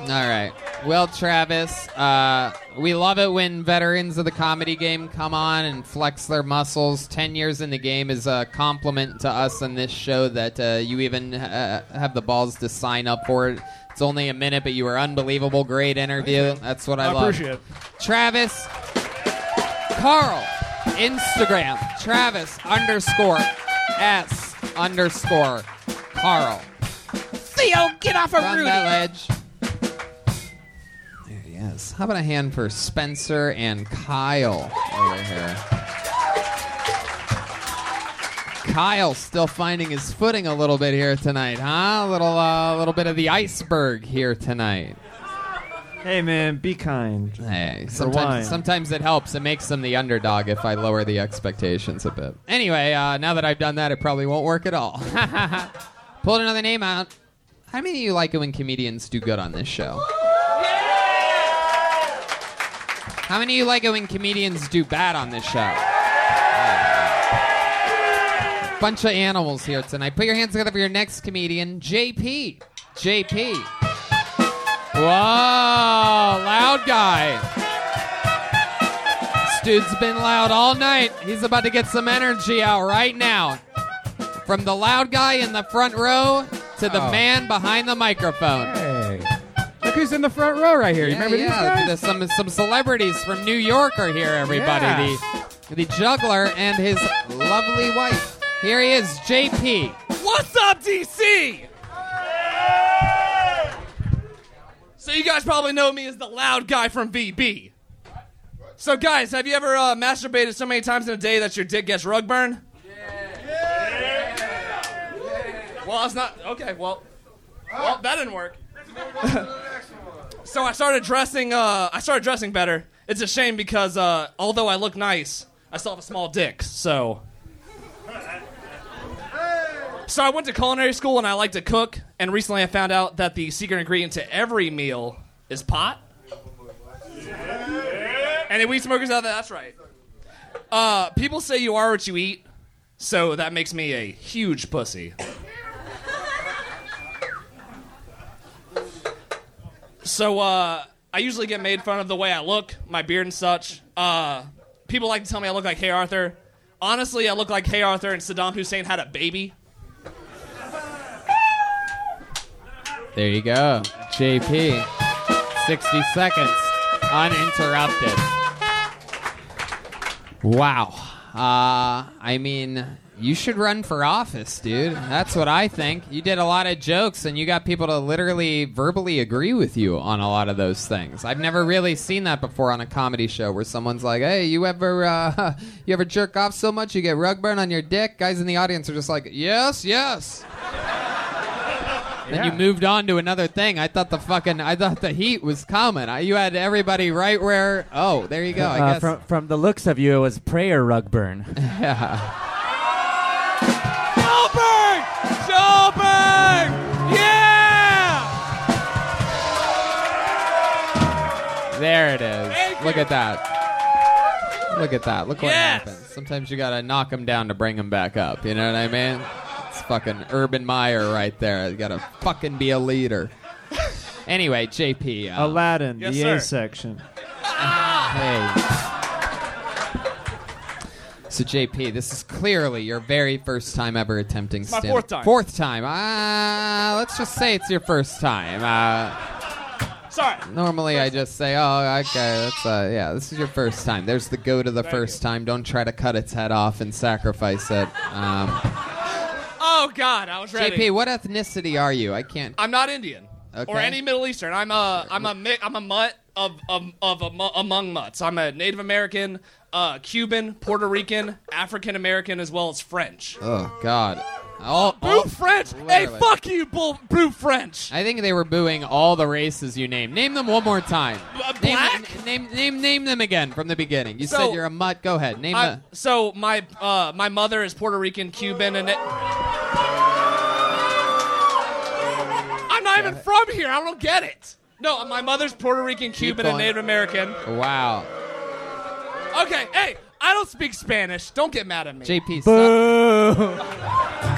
All right. Well, Travis, uh, we love it when veterans of the comedy game come on and flex their muscles. Ten years in the game is a compliment to us on this show that uh, you even uh, have the balls to sign up for it. It's only a minute, but you were unbelievable. Great interview. That's what I, I love. appreciate it. Travis, Carl, Instagram, Travis underscore S underscore Carl. Theo, get off of From Rudy. that ledge. How about a hand for Spencer and Kyle over here? Kyle still finding his footing a little bit here tonight, huh? A little, uh, little bit of the iceberg here tonight. Hey man, be kind. Hey, sometimes, sometimes it helps. It makes them the underdog if I lower the expectations a bit. Anyway, uh, now that I've done that, it probably won't work at all. <laughs> Pulled another name out. How many of you like it when comedians do good on this show? How many of you like it when comedians do bad on this show? Bunch of animals here tonight. Put your hands together for your next comedian, JP. JP. Whoa, loud guy. This dude's been loud all night. He's about to get some energy out right now. From the loud guy in the front row to the Oh. man behind the microphone. Hey, look who's in the front row right here. You Yeah, remember yeah. these guys? there's Some some celebrities from New York are here. Everybody, Yeah. the the juggler and his lovely wife. Here he is, JP. What's up, DC? So you guys probably know me as the loud guy from VB. So guys, have you ever uh, masturbated so many times in a day that your dick gets rug burn? Yeah. Well, it's not okay. Well, well, that didn't work. <laughs> so I started dressing. Uh, I started dressing better. It's a shame because uh, although I look nice, I still have a small dick. So. So I went to culinary school and I like to cook. And recently I found out that the secret ingredient to every meal is pot. And weed smokers out there, that's right. Uh, people say you are what you eat, so that makes me a huge pussy. So uh, I usually get made fun of the way I look, my beard and such. Uh, people like to tell me I look like Hey Arthur. Honestly, I look like Hey Arthur and Saddam Hussein had a baby. There you go, JP. 60 seconds, uninterrupted. Wow. Uh, I mean, You should run for office, dude. That's what I think. You did a lot of jokes and you got people to literally verbally agree with you on a lot of those things. I've never really seen that before on a comedy show where someone's like, "Hey, you ever uh, <laughs> you ever jerk off so much you get rug burn on your dick?" Guys in the audience are just like, "Yes, yes." Then you moved on to another thing. I thought the fucking I thought the heat was coming. I, you had everybody right where. Oh, there you go. I Uh, guess. from, from the looks of you, it was prayer rug burn. <laughs> yeah. There it is. Look at that. Look at that. Look what Yes. happens. Sometimes you gotta knock them down to bring them back up. You know what I mean? It's fucking Urban Meyer right there. You gotta fucking be a leader. Anyway, JP. Uh, Aladdin, Yes, the sir. A section. Hey. So JP, this is clearly your very first time ever attempting my stand. fourth time. Fourth time. Uh, let's just say it's your first time. Uh, Sorry. Normally, I just say, "Oh, okay, that's uh, yeah, this is your first time." There's the go to the Thank first time. Don't try to cut its head off and sacrifice it. Um, Oh God, I was ready. JP, what ethnicity are you? I can't. I'm not Indian Okay. or any Middle Eastern. I'm a I'm a mi- I'm a mutt of of, of a, among mutts. I'm a Native American, uh, Cuban, Puerto Rican, African American, as well as French. Oh God. All, Boo all- French! Hey, literally. fuck you, bull, boo French. I think they were booing all the races you named. Name them one more time. Uh, Name, black? name, name, name them again from the beginning. You So- said you're a mutt. Go ahead. Name I, the. so my uh, my mother is Puerto Rican, Cuban, and it, I'm not even from here. I don't get it. No, my mother's Puerto Rican, Cuban, and going. Native American. Wow. Okay, hey, I don't speak Spanish. Don't get mad at me. JP. Stop. <laughs>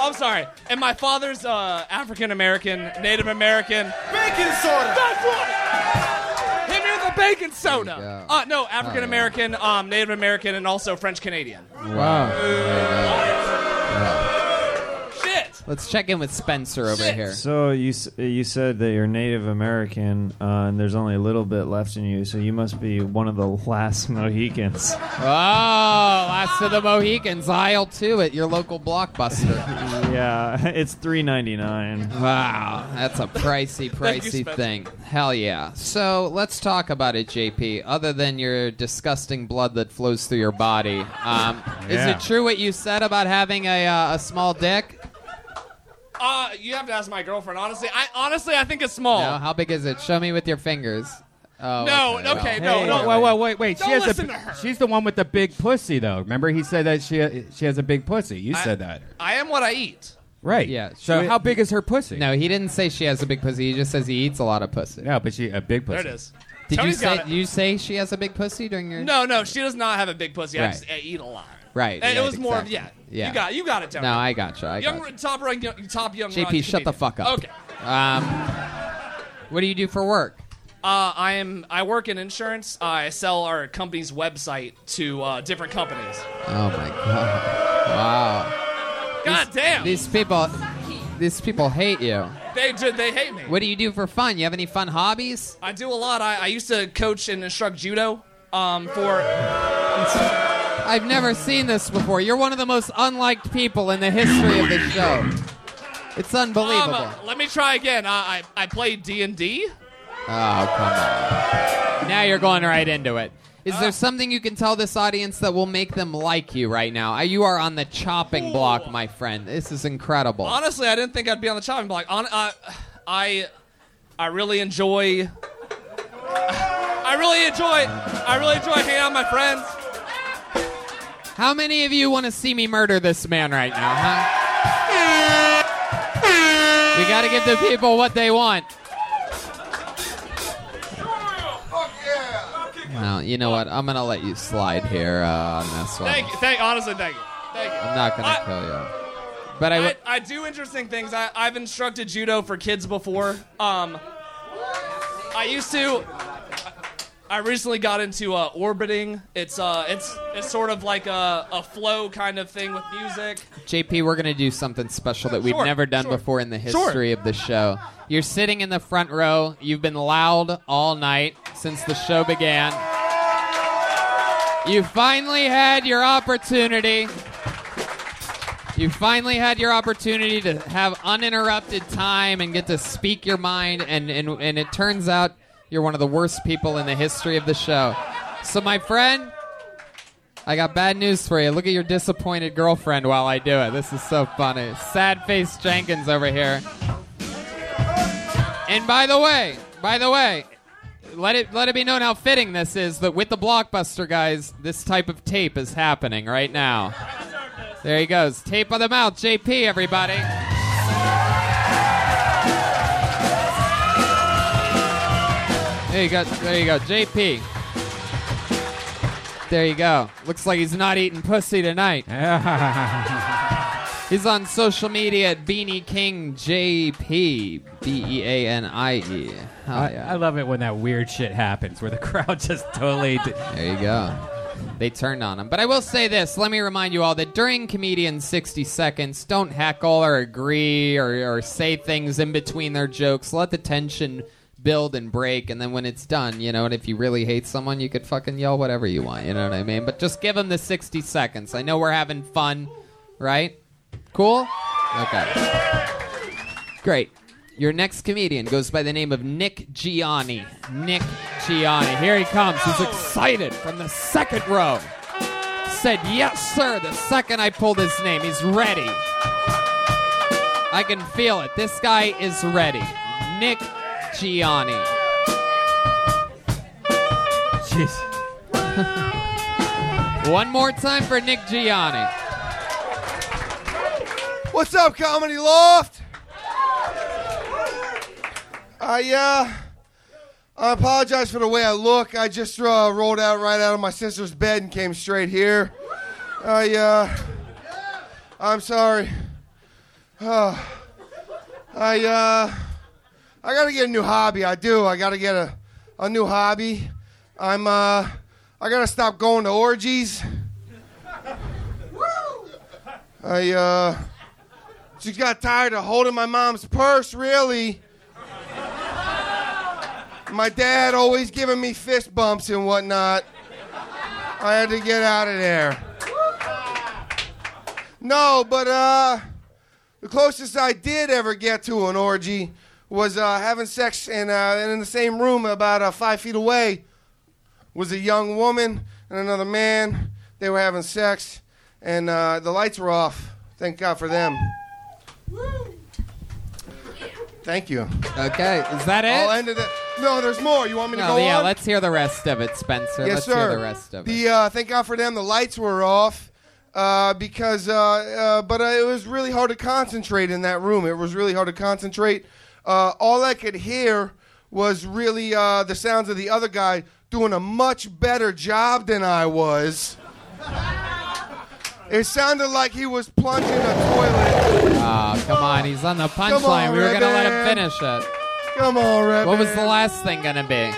I'm sorry. And my father's uh, African American, Native American. Bacon soda. That's right. Hit me with a bacon soda. Uh, no, African American, um, Native American, and also French Canadian. Wow. Shit. Let's check in with Spencer over Shit. here. So you s- you said that you're Native American, uh, and there's only a little bit left in you. So you must be one of the last Mohicans. Oh, last of the Mohicans, aisle two at your local blockbuster. <laughs> yeah, it's three ninety nine. Wow, that's a pricey, Thank you, pricey Spencer. thing. Hell yeah. So let's talk about it, JP. Other than your disgusting blood that flows through your body, um, is Yeah. it true what you said about having a, uh, a small dick? Uh, you have to ask my girlfriend. Honestly, I honestly I think it's small. No, how big is it? Show me with your fingers. Oh, No, well. okay, Hey, no, no. wait, wait, wait, wait. Don't she has listen a, to her. She's the one with the big pussy, though. Remember, he said that she she has a big pussy. You I- said that, I am what I eat. right? Yeah, So she- how big is her pussy? No, he didn't say she has a big pussy. He just says he eats a lot of pussy. no, but she a big pussy. There it is. Did you say got it. you say she has a big pussy during your? No, no, she does not have a big pussy. I Right. just I eat a lot. Right. And it right, was more of yeah. Yeah. You got you got it, Tony. No, I gotcha. I young gotcha. top rank young, top young. JP, shut the fuck up. Okay. Um, what do you do for work? Uh, I am. I work in insurance. Uh, I sell our company's website to uh, different companies. Oh my god! Wow. God damn. These people, these people hate you. they ju- they hate me. What do you do for fun? You have any fun hobbies? I do a lot. I, I used to coach and instruct judo. Um, for I've never seen this before. You're one of the most unliked people in the history of the show. It's unbelievable. um, uh, let me try again. Uh, I I played D and D. Oh, come on. Now you're going right into it. Is there something you can tell this audience that will make them like you right now? Uh, You are on the chopping block, my friend. This is incredible. Honestly, I didn't think I'd be on the chopping block. On, uh, I I really enjoy. <laughs> I really enjoy. I really enjoy hanging out with my friends. How many of you want to see me murder this man right now, huh? We got to give the people what they want. Well, you know what? I'm gonna let you slide here uh, on this one. Thank you. Thank honestly, thank you. Thank you. I'm not gonna I- kill you, but I. I, w- I do interesting things. I, I've instructed judo for kids before. Um, I used to. I recently got into uh, orbiting. It's uh, it's it's sort of like a, a flow kind of thing with music. JP, we're gonna do something special that we've Sure, never done sure. before in the history of the show. You're sitting in the front row. You've been loud all night since the show began. You finally had your opportunity. You finally had your opportunity to have uninterrupted time and get to speak your mind, and, and, and it turns out you're one of the worst people in the history of the show. So, my friend, I got bad news for you. Look at your disappointed girlfriend while I do it. This is so funny. Sad face Jenkins over here. And by the way, by the way, let it let it be known how fitting this is that with the blockbuster guys, this type of tape is happening right now. There he goes. Tape on the mouth, JP, everybody. There you go. There you go, JP. There you go. Looks like he's not eating pussy tonight. <laughs> he's on social media at Beanie King JP. B E A N I E. Hell I, yeah. I love it when that weird shit happens where the crowd <laughs> just totally. d- There you go. They turned on him. But I will say this. Let me remind you all that during Comedian 60 Seconds, don't heckle or agree or, or say things in between their jokes. Let the tension build and break. And then when it's done, you know, and if you really hate someone, you could fucking yell whatever you want. You know what I mean? But just give them the 60 seconds. I know we're having fun, right? Cool? Okay. Great. Your next comedian goes by the name of Nick Gianni. Nick Gianni. Here he comes. He's excited from the second row. Said, Yes, sir, the second I pulled his name. He's ready. I can feel it. This guy is ready. Nick Gianni. Jeez. <laughs> One more time for Nick Gianni. What's up, Comedy Loft? I uh, I apologize for the way I look. I just uh, rolled out right out of my sister's bed and came straight here. I uh, I'm sorry. Uh, <sighs> I uh, I gotta get a new hobby. I do. I gotta get a a new hobby. I'm uh, I gotta stop going to orgies. Woo I uh. Just got tired of holding my mom's purse, really. My dad always giving me fist bumps and whatnot. I had to get out of there. No, but uh, the closest I did ever get to an orgy was uh, having sex in, uh, and in the same room, about uh, five feet away, was a young woman and another man. They were having sex, and uh, the lights were off. Thank God for them. Thank you. Okay, is that it? I'll end it. at- No, there's more. You want me to No, go yeah, on? let's hear the rest of it, Spencer. yes, let's sir. hear the rest of it. The uh, thank God for them. The lights were off uh, because, uh, uh, but uh, it was really hard to concentrate in that room. It was really hard to concentrate. Uh, all I could hear was really uh, the sounds of the other guy doing a much better job than I was. It sounded like he was plunging a toilet. Oh, come on. He's on the punchline. We were going to let him finish it. Come on, Red What was the last thing going to be?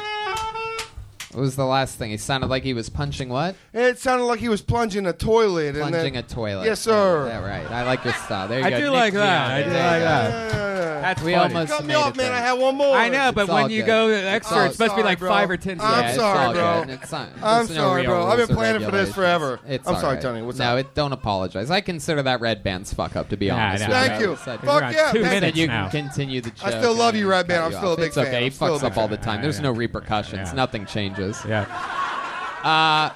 What was the last thing? He sounded like he was punching what? It sounded like he was plunging a toilet. and Plunging then- a toilet. Yes, sir. Yeah, right. I like your style. There you I go. do Nick like that. I do There like go. that. That's We funny. almost Cut me made off, it man. there. I had one more. I know, but It's when you good. go It's extra, all- it's supposed to be sorry, like bro. five or ten I'm Yeah, it's sorry, all bro. good. It's not, I'm there's no sorry, real bro. I've rules been or planning for this regulations. forever. It's I'm all sorry, right. Tony. What's no, up? it, don't apologize. I consider that Redban's fuck up, to be honest. nah, with Thank you. Said- Fuck on yeah. two man. said minutes you now. can continue the joke. I still love and you, I Red cut Band. I'm you still a off. big it's okay. He I'm still a fucks big up all the fan. time. There's no repercussions. Yeah. Nothing changes. Yeah. Uh,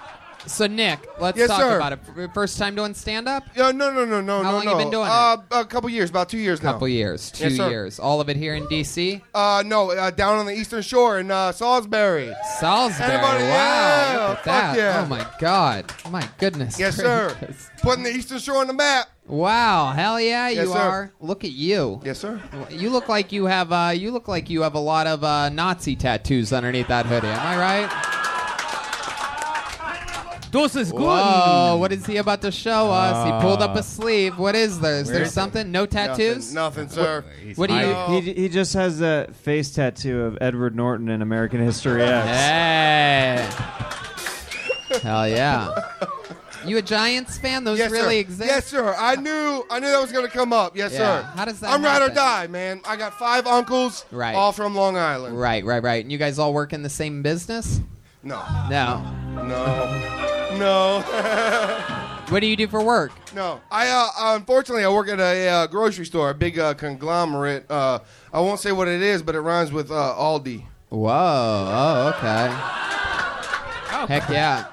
so Nick, let's Yes, talk sir. about it. F- First time doing stand up? Uh, no, no, no, no, How no, long you no. been doing it? uh, A couple years, about two years now. Couple years, two Yes, sir. years. All of it here in DC. Uh, no, uh, down on the Eastern Shore in uh, Salisbury. Salisbury. Anybody? Wow, Yeah, look at fuck that. yeah. Oh my God. My goodness. Yes, sir. gracious. Putting the Eastern Shore on the map. Wow, hell yeah, Yes, you sir. are. Look at you. Yes, sir. You look like you have uh, you look like you have a lot of uh, Nazi tattoos underneath that hoodie. Am I right? This is good. Whoa! What is he about to show us? he pulled up Uh, a sleeve. What is there? Is there is it? something? No tattoos? Nothing, nothing sir. What do you? He, he just has a face tattoo of Edward Norton in American History X. Hey! Hell yeah! <laughs> You a Giants fan? Those Yes, really sir. exist? Yes, sir. I knew I knew that was gonna come up. Yes, Yeah. sir. How does that I'm ride or die, man. I got five uncles, Right. all from Long Island. Right, right, right. And you guys all work in the same business? No, No. no, No. <laughs> What do you do for work? No, I uh, unfortunately I work at a uh, grocery store, a big uh, conglomerate. Uh, I won't say what it is, but it rhymes with uh, Aldi. Whoa. Oh, okay. Heck yeah.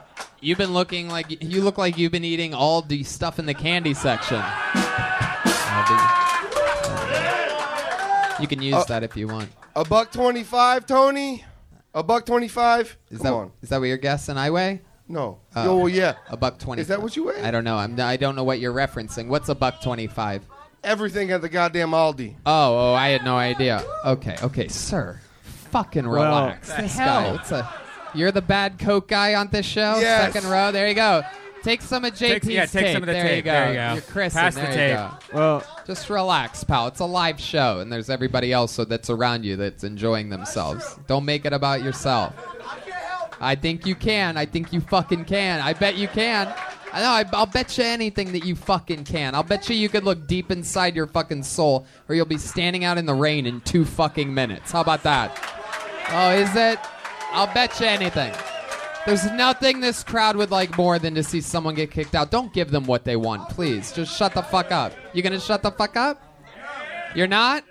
You've been looking like you look like you've been eating all the stuff in the candy section. You can use Uh, that if you want. A buck twenty-five, Tony. A buck twenty-five. Is Come that on. is that what you're guessing? I weigh? No. Oh. Well, yeah. A buck twenty. Is that what you weigh? I don't know. I'm. I don't know what you're referencing. What's a buck twenty-five? Everything at the goddamn Aldi. Oh, oh, I had no idea. Okay, okay, sir. Fucking Well, relax. the this hell? guy. It's a. You're the bad coke guy on this show. Yes. Second row. There you go. Take some of JP's Take- yeah, take tape. some of the there You tape. go. There you go. You're Chris. Pass the there tape. You go. Well, Just relax, pal. It's a live show, and there's everybody else so that's around you that's enjoying themselves. Don't make it about yourself. I can't help. I think you can. I think you fucking can. I bet you can. I know. I, I'll bet you anything that you fucking can. I'll bet you you could look deep inside your fucking soul, or you'll be standing out in the rain in two fucking minutes. How about that? Oh, is it? I'll bet you anything. There's nothing this crowd would like more than to see someone get kicked out. Don't give them what they want, please. Just shut the fuck up. You gonna shut the fuck up? You're not?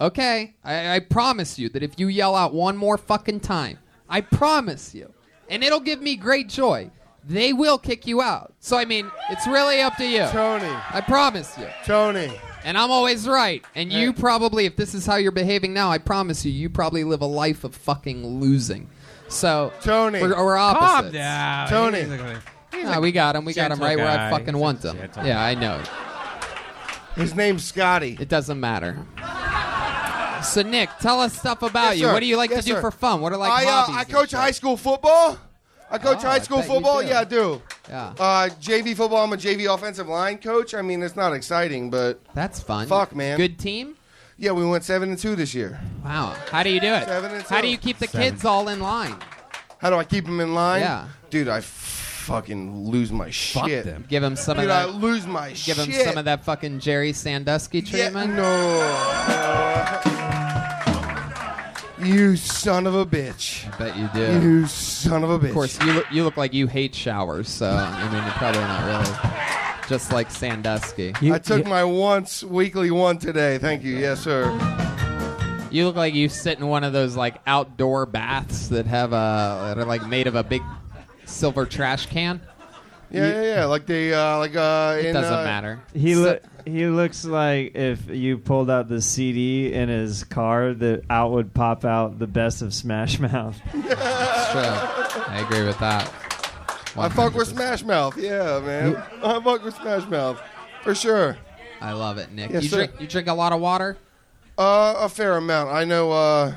Okay. I, I promise you that if you yell out one more fucking time, I promise you, and it'll give me great joy, they will kick you out. So, I mean, it's really up to you. Tony. I promise you. Tony. And I'm always right. And you probably, if this is how you're behaving now, I promise you, you probably live a life of fucking losing. So, Tony. we're, we're Calm opposites. down. Tony. He's a- he's No, we got him. We got him gentle right where I fucking He's want him. gentle Yeah, I know. His name's Scotty. It doesn't matter. So, Nick, tell us stuff about Yes, you. sir. What do you like Yes, to do sir. for fun? What are like I, uh, hobbies? I and coach shit? high school football. I coach Oh, high school bet football. Yeah, I do. Yeah, Uh, JV football. I'm a JV offensive line coach. I mean, it's not exciting, but that's fun. Fuck, man. Good team. yeah, we went seven and two this year. Wow. How do you do it? Seven and two. How do you keep the kids all in line? How do I keep them in line? Yeah. dude, I fucking lose my shit. them. Give them some Dude, of that. I lose my shit? Give shit. them some of that fucking Jerry Sandusky treatment. Yeah, treatment. no. You son of a bitch. I bet you do. You son of a bitch. Of course, you look, you look like you hate showers, so I mean, you're probably not really. Just like Sandusky. You, I took you- my once weekly one today. Thank you. Yes, sir. You look like you sit in one of those like outdoor baths that have a that are like made of a big silver trash can. Yeah, yeah, yeah. Like they, uh, like uh, It in, doesn't uh, matter. he So- lo- he looks like if you pulled out the CD in his car, the out would pop out the best of Smash Mouth. <laughs> It's true. I agree with that. I fuck with Smash Mouth. Yeah, man. I fuck with Smash Mouth for sure. I love it, Nick. Yes, you sir. drink you drink a lot of water. Uh, a fair amount. I know. Uh,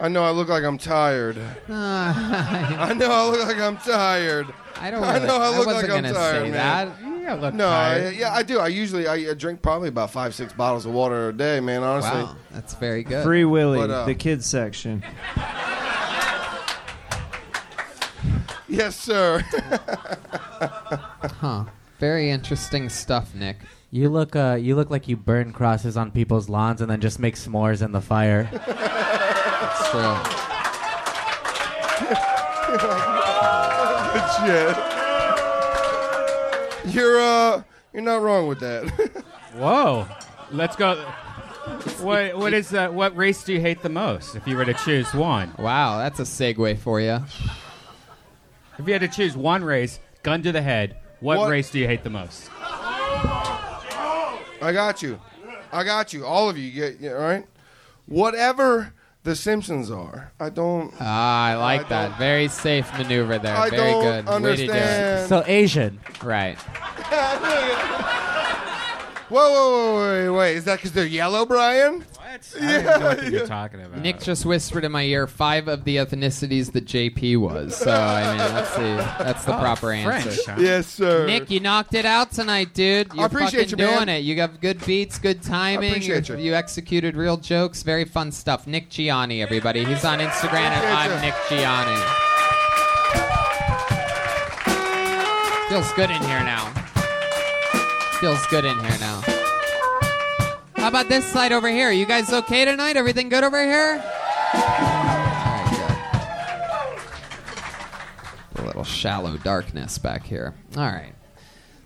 I know. I look like I'm tired. I <laughs> I know. I look like I'm tired. Don't. <laughs> I know I look wasn't like I'm tired, say man. that. You look No, I, yeah, I do. I usually I uh, drink probably about five, six bottles of water a day, man. Honestly. Wow, that's very good. Free Willy, But, uh, the kids section. <laughs> Yes, sir. <laughs> Huh. Very interesting stuff, Nick. you look uh, you look like you burn crosses on people's lawns and then just make s'mores in the fire. It's true. Shit. You're uh, you're not wrong with that. <laughs> Whoa. Let's go. What what is that? What race do you hate the most? If you were to choose one, Wow, that's a segue for you. if you had to choose one race, gun to the head, what, What- race do you hate the most? I got you. I got you. All of you get you, all right. Whatever the Simpsons are, I don't. Ah, I like I that. Very safe maneuver there. I Very don't good. Way to do it. understand. so Asian. Right. <laughs> Whoa, whoa, whoa, wait, wait. Is that because they're yellow, Brian? What? I don't know what you're talking about. Nick just whispered in my ear five of the ethnicities that JP was. So I mean, that's the that's the Oh, proper French, answer. huh? Yes, sir. Nick, you knocked it out tonight, dude. You're appreciate fucking you, man. doing it. You got good beats, good timing. appreciate you. you. executed real jokes. Very fun stuff. Nick Gianni, everybody. He's on Instagram at Appreciate I'm. Nick Gianni. Feels good in here now. Feels good in here now. How about this side over here? You guys okay tonight? Everything good over here? Good. A little shallow darkness back here. All right.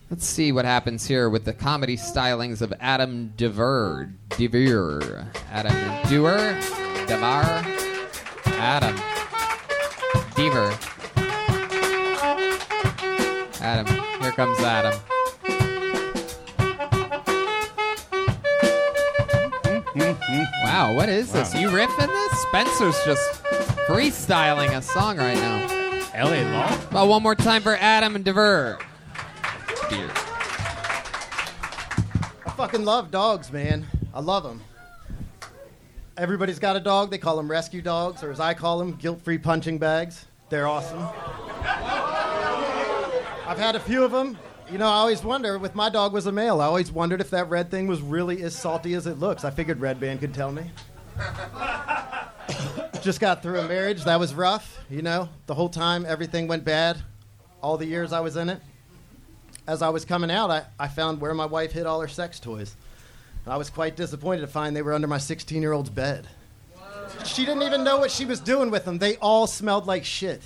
Let's see what happens here with the comedy stylings of Adam Dever. Dever. Adam Dever. Devar. Adam. Dever. Adam. Here comes Adam. Wow, what is this? You riffing this? Spencer's just freestyling a song right now. L.A. Law. Well, one more time for Adam and Dever. Dear. I fucking love dogs, man. I love them. Everybody's got a dog. They call them rescue dogs, or as I call them, guilt-free punching bags. They're awesome. I've had a few of them. You know, I always wonder, with my dog was a male, I always wondered if that red thing was really as salty as it looks. I figured Redban could tell me. <laughs> Just got through a marriage. That was rough, you know. The whole time, everything went bad. All the years I was in it. As I was coming out, I, I found where my wife hid all her sex toys. And I was quite disappointed to find they were under my 16 year old's bed. She didn't even know what she was doing with them. They all smelled like shit.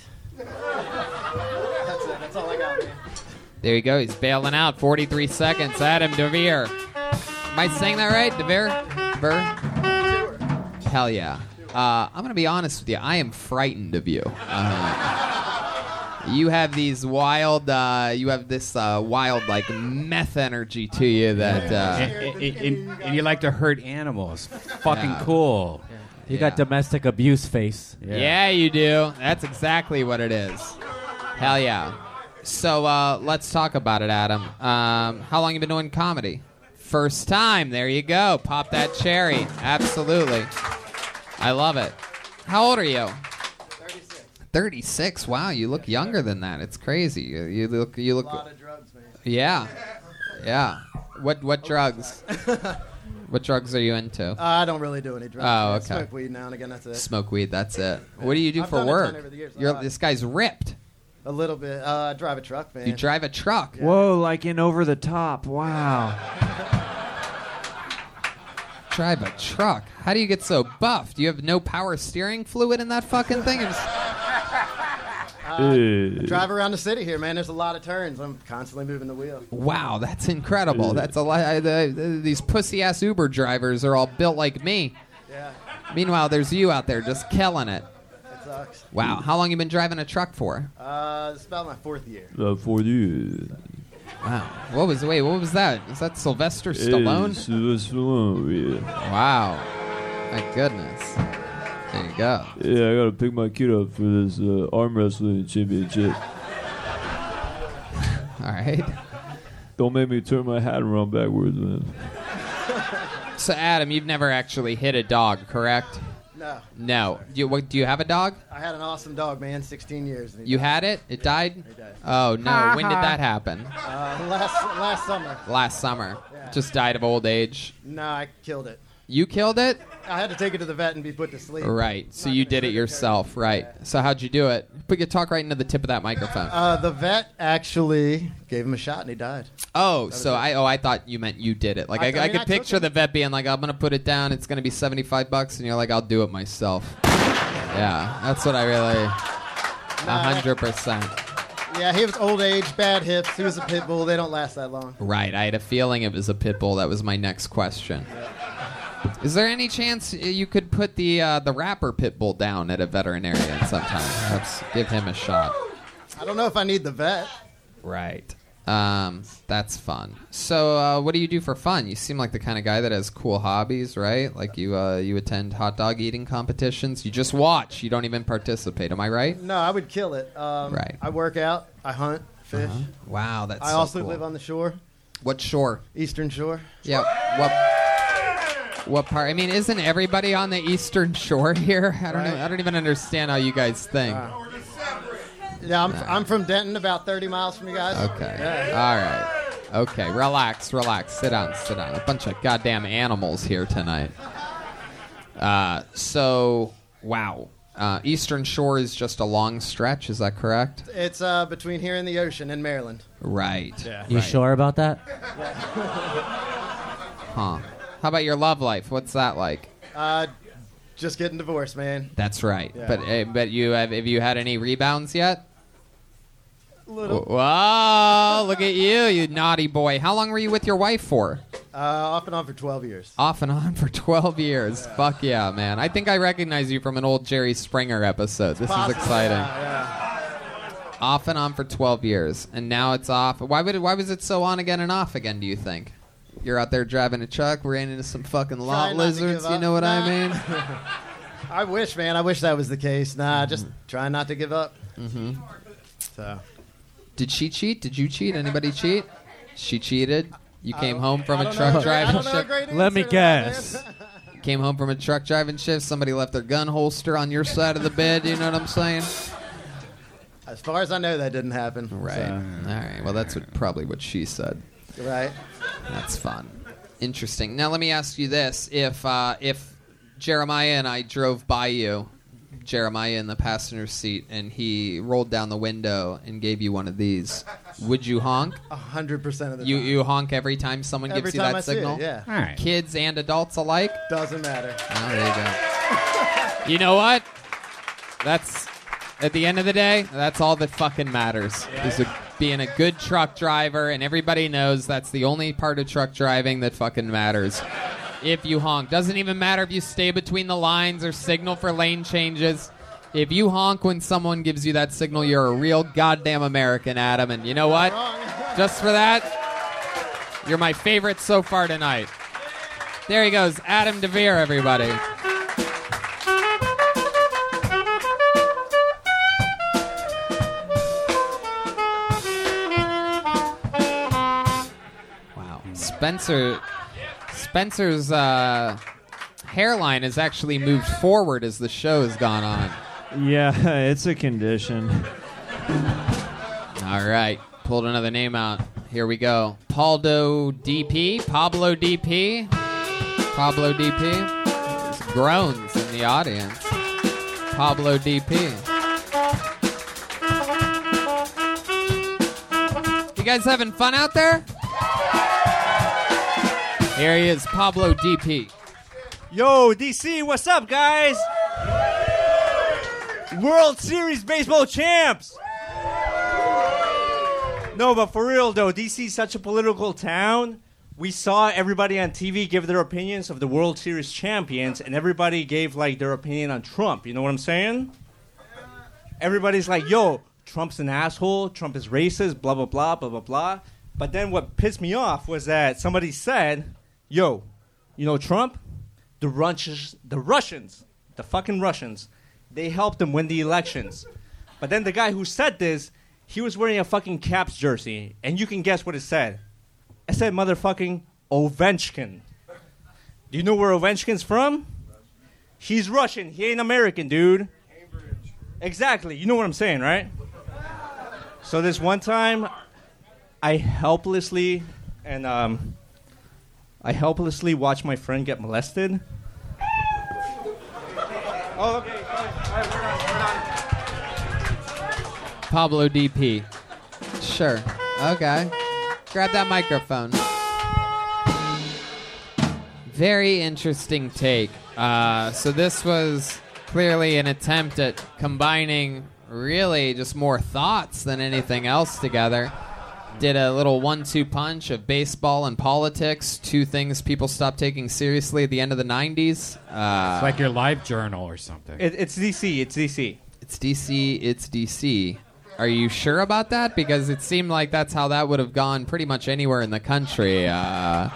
There you go. He's bailing out. 43 seconds. Adam DeVere. Am I saying that right? DeVere? DeVere? Hell yeah. Uh, I'm going to be honest with you. I am frightened of you. Uh, you have these wild, uh, you have this uh, wild, like, meth energy to you that. Uh, and, and- and- and you like to hurt animals. Fucking Yeah. cool. You got domestic abuse face. Yeah. you do. That's exactly what it is. Hell yeah. So uh, let's talk about it, Adam. Um, how long you been doing comedy? First time. There you go. Pop that cherry. Absolutely. I love it. How old are you? 36. 36. Wow, you look younger than that. It's crazy. You, you look. You look. A lot of drugs, man. Yeah. Yeah. What what drugs? <laughs> what drugs are you into? Uh, I don't really do any drugs. Oh, man. okay. Smoke weed now and again. That's it. Smoke weed. That's it. What do you do I've for done a ton work? over the years. You're, Uh, this guy's ripped. A little bit. Uh, I drive a truck, man. You drive a truck. Whoa, like in over the top. Wow. <laughs> Drive a truck. How do you get so buff? Do you have no power steering fluid in that fucking thing? It's- I <laughs> drive around the city here, man. There's a lot of turns. I'm constantly moving the wheel. wow, that's incredible. That's a lot. I- the- the- These pussy ass Uber drivers are all built like me. Yeah, Meanwhile, there's you out there just killing it. It sucks. Wow. How long you been driving a truck for? Uh, it's about my fourth year. Uh, for you. Wow. What was wait? What was that? Is that Sylvester Stallone? Sylvester Stallone, Wow. My goodness. There you go. yeah. Yeah, I gotta pick my kid up for this uh, arm wrestling championship. <laughs> All right. Don't make me turn my hat around backwards, man. So Adam, you've never actually hit a dog, correct? No, No. Do you, what, do you have a dog? I had an awesome dog, man. 16 years. You died. had it? It died? He died. Oh no. when did that happen? Uh, last last summer. Last summer. Yeah. Just died of old age. No, I killed it. You killed it? I had to take it to the vet and be put to sleep. Right. So you did it yourself, right? So how'd you do it? Put your talk right into the tip of that microphone. Uh, the vet actually gave him a shot and he died. Oh, so I oh I thought you meant you did it. Like I- I, I mean, could I took picture the vet being like, I'm gonna put it down. It's gonna be seventy five bucks, and you're like, I'll do it myself. yeah, that's what I really. Hundred percent. Yeah, he was old age, bad hips. He was a pit bull. They don't last that long. Right. I had a feeling it was a pit bull. That was my next question. Is there any chance you could put the uh, the rapper pit bull down at a veterinarian sometime? Perhaps give him a shot. I don't know if I need the vet. Right. Um, that's fun. So, uh, what do you do for fun? You seem like the kind of guy that has cool hobbies, right? Like you, uh, you attend hot dog eating competitions. You just watch. You don't even participate. Am I right? No, I would kill it. Um, Right. I work out. I hunt, fish. Wow, that's. I so also cool. live on the shore, what shore? Eastern Shore. Yeah. What? What part? I mean, isn't everybody on the Eastern Shore here? I don't. Right. Know, I don't even understand how you guys think. Yeah, I'm, I'm from Denton, about 30 miles from you guys. Okay. Yeah. All right. Okay. Relax. Relax. Sit down. Sit down. A bunch of goddamn animals here tonight. Uh, so, wow. Uh, Eastern Shore is just a long stretch. Is that correct? It's uh, between here and the ocean in Maryland. Right. Yeah. You Right. sure about that? <laughs> Huh. How about your love life? What's that like? Uh, just getting divorced, man. That's right. Yeah. But uh, but you have have you had any rebounds yet? Little. Whoa, look at you, you naughty boy. How long were you with your wife for? Uh, off and on for 12 years. Off and on for 12 years. Fuck yeah, man. I think I recognize you from an old Jerry Springer episode. This is Possible, exciting. yeah, Off and on for 12 years, and now it's off. Why would it, why was it so on again and off again? Do you think? You're out there driving a truck, ran into some fucking lot Try not to lizards. You up. know what I Nah. mean? <laughs> I wish, man. I wish that was the case. Nah, just try not to give up. Mm-hmm. So. Did she cheat? Did you cheat? Anybody cheat? She cheated. You came home from I a don't truck know. I driving don't know a shift. great Let me answer to that, guess. <laughs> Came home from a truck driving shift. Somebody left their gun holster on your side of the bed. You know what I'm saying? As far as I know, that didn't happen. Right. so. All right. Well, that's what, probably what she said. Right. That's fun. Interesting. Now let me ask you this: If uh, if Jeremiah and I drove by you, Jeremiah in the passenger seat, and he rolled down the window and gave you one of these, would you honk? A hundred percent of the You time. you honk every time someone Every gives you time that I see it, signal. yeah. All right. Kids and adults alike. Doesn't matter. Oh, there you go. You know what? That's at the end of the day, that's all that fucking matters. Is a, being a good truck driver, and everybody knows that's the only part of truck driving that fucking matters. If you honk, doesn't even matter if you stay between the lines or signal for lane changes. If you honk when someone gives you that signal, you're a real goddamn American, Adam. And you know what? Just for that, you're my favorite so far tonight. There he goes, Adam DeVere, everybody. Spencer Spencer's uh, hairline has actually moved forward as the show has gone on. Yeah, <laughs> it's a condition. All right. Pulled another name out. Here we go. Pablo DP. Pablo DP. Pablo DP. There's groans in the audience. Pablo DP. You guys having fun out there? Here he is, Pablo DP. Yo, DC, what's up, guys? World Series baseball champs. No, but for real though, DC is such a political town. We saw everybody on TV give their opinions of the World Series champions, and everybody gave like their opinion on Trump. You know what I'm saying? Everybody's like, "Yo, Trump's an asshole. Trump is racist. Blah blah blah blah blah blah." But then what pissed me off was that somebody said, "Yo, you know Trump? The Russians, the Russians, the fucking Russians, they helped him win the elections." But then the guy who said this, he was wearing a fucking Caps jersey, and you can guess what it said. It said motherfucking Ovechkin. Do you know where Ovechkin's from? He's Russian. He ain't American, dude. Exactly. You know what I'm saying, right? So this one time, I helplessly and um, I helplessly watch my friend get molested. Oh, okay. Pablo DP. Sure. Okay. Grab that microphone. Very interesting take. Uh, so this was clearly an attempt at combining really just more thoughts than anything else together. Did a little one-two punch of baseball and politics, two things people stopped taking seriously at the end of the '90s. Uh, It's like your live journal or something. It, it's DC. It's DC. It's DC. It's DC. Are you sure about that? Because it seemed like that's how that would have gone pretty much anywhere in the country. Uh,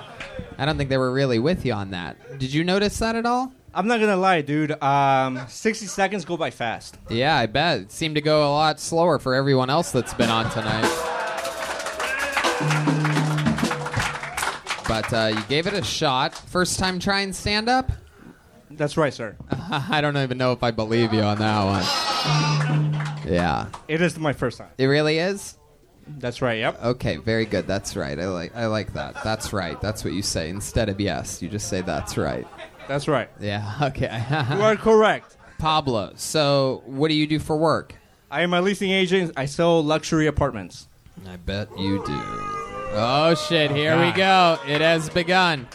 I don't think they were really with you on that. Did you notice that at all? I'm not gonna lie, dude. Um, 60 seconds go by fast. Yeah, I bet. It seemed to go a lot slower for everyone else that's been on tonight. But uh, you gave it a shot. First time trying stand up? That's right, sir. <laughs> I don't even know if I believe you on that one. Yeah. It is my first time. It really is? That's right. Yep. Okay, very good. That's right. I like I like that. That's right. That's what you say instead of yes. You just say that's right. That's right. Yeah. <laughs> Okay. You are correct. Pablo. So, what do you do for work? I am a leasing agent. I sell luxury apartments. I bet you do. Oh shit! Oh, Here we go. It has begun.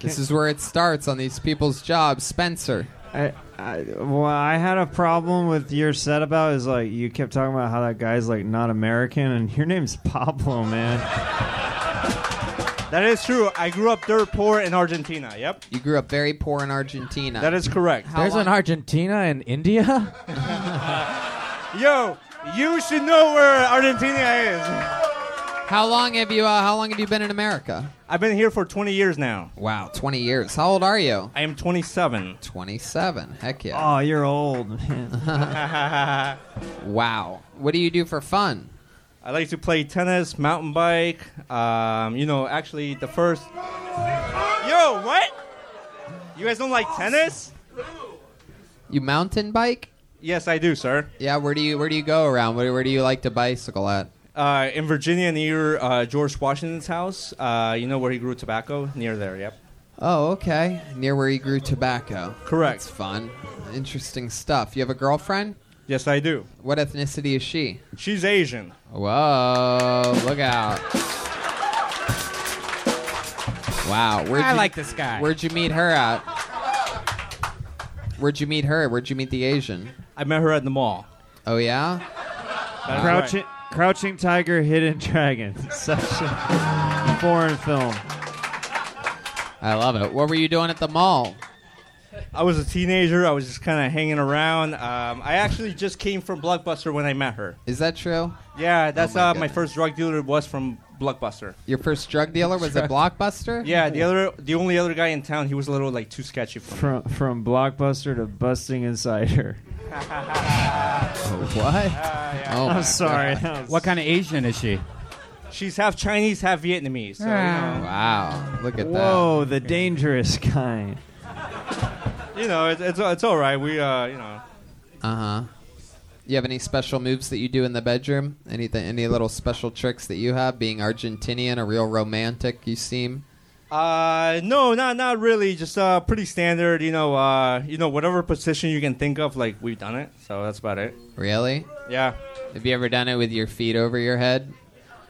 This is where it starts on these people's jobs. Spencer. I, I, well, I had a problem with your set about is like you kept talking about how that guy's like not American, and your name's Pablo, man. That is true. I grew up dirt poor in Argentina. Yep. You grew up very poor in Argentina. That is correct. How There's long- an Argentina in India. <laughs> Yo, you should know where Argentina is. How long have you? Uh, how long have you been in America? I've been here for 20 years now. Wow, 20 years. How old are you? I am 27. 27. Heck yeah. Oh, you're old, man. <laughs> wow. What do you do for fun? I like to play tennis, mountain bike. Um, you know, actually, the first. Yo, what? You guys don't like tennis? You mountain bike? Yes, I do, sir. Yeah. Where do you Where do you go around? Where, where do you like to bicycle at? Uh, in Virginia, near uh, George Washington's house. Uh, you know where he grew tobacco? Near there, yep. Oh, okay. Near where he grew tobacco. Correct. That's fun. Interesting stuff. You have a girlfriend? Yes, I do. What ethnicity is she? She's Asian. Whoa! Look out. Wow. Where'd I you, like this guy. Where'd you meet her at? Where'd you meet her? Where'd you meet the Asian? I met her at the mall. Oh yeah. That's Crouching, Crouching Tiger, Hidden Dragon. <laughs> Such a foreign film. I love it. What were you doing at the mall? I was a teenager. I was just kind of hanging around. Um, I actually just came from Blockbuster when I met her. Is that true? Yeah, that's Oh my uh, my first drug dealer was from Blockbuster. Your first drug dealer was at Blockbuster? Yeah, the other, the only other guy in town, he was a little like too sketchy for me. From from Blockbuster to Busting Inside Her. <laughs> what? Oh I'm sorry. That was- What kind of Asian is she? She's half Chinese, half Vietnamese. So, you know, Wow. Look at that. Whoa, the dangerous kind. you know, it's, it's it's all right. We uh, you know, that. Uh huh. You have any special moves that you do in the bedroom? Anything? Any little special tricks that you have? Being Argentinian, a real romantic, you seem. Uh, no, not not really. Just uh, pretty standard. You know, uh, you know, whatever position you can think of, like we've done it. So that's about it. Really? Yeah. Have you ever done it with your feet over your head?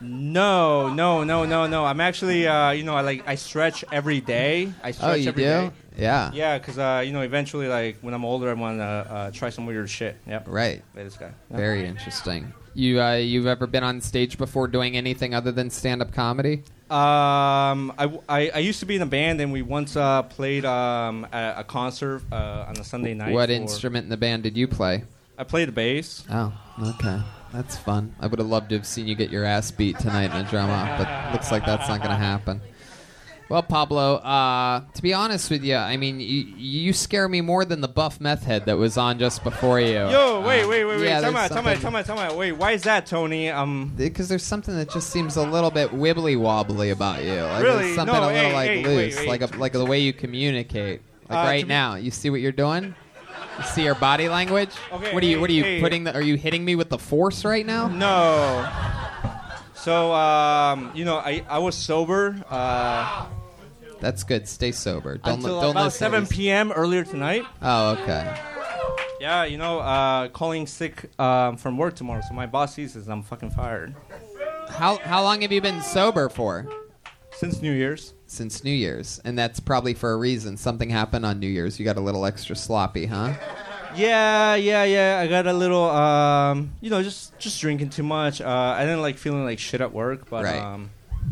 No, no, no, no, no. I'm actually, uh, you know, I like I stretch every day. I stretch Oh, you every do? day. Yeah. Yeah, because uh, you know, eventually, like when I'm older, I want to uh, try some weird shit. Yep. Right. This guy. Very interesting. You uh, you've ever been on stage before doing anything other than stand up comedy? Um, I, I, I used to be in a band, and we once uh, played um, a, a concert uh, on a Sunday night. what instrument in the band did you play? I played the bass. Oh, okay. That's fun. I would have loved to have seen you get your ass beat tonight in a drama, but looks like that's not going to happen. Well, Pablo, uh, to be honest with you, I mean, you, you scare me more than the buff meth head that was on just before you. Yo, wait, wait, wait, wait. yeah, time out, time out, something- time out, time out. Wait, why is that, Tony? Um, Because there's something that just seems a little bit wibbly wobbly about you. Like Really? There's something No, a little hey, like hey, loose, wait, wait. like a, like the way you communicate. Like Uh, right now, you see what you're doing. You see your body language. Okay, what are you? hey, what are you putting? The, are you hitting me with the force right now? no. So, um, you know, I, I was sober uh, That's good. Stay sober. Don't until don't about listen 7 p.m. earlier tonight. Oh, okay. Yeah, you know, uh, calling sick um, from work tomorrow. So my boss sees this, I'm fucking fired. How how long have you been sober for? Since New Year's. Since New Year's, and that's probably for a reason. Something happened on New Year's. You got a little extra sloppy, huh? Yeah, yeah, yeah. I got a little, um, you know, just just drinking too much. Uh, I didn't like feeling like shit at work, but Right. um,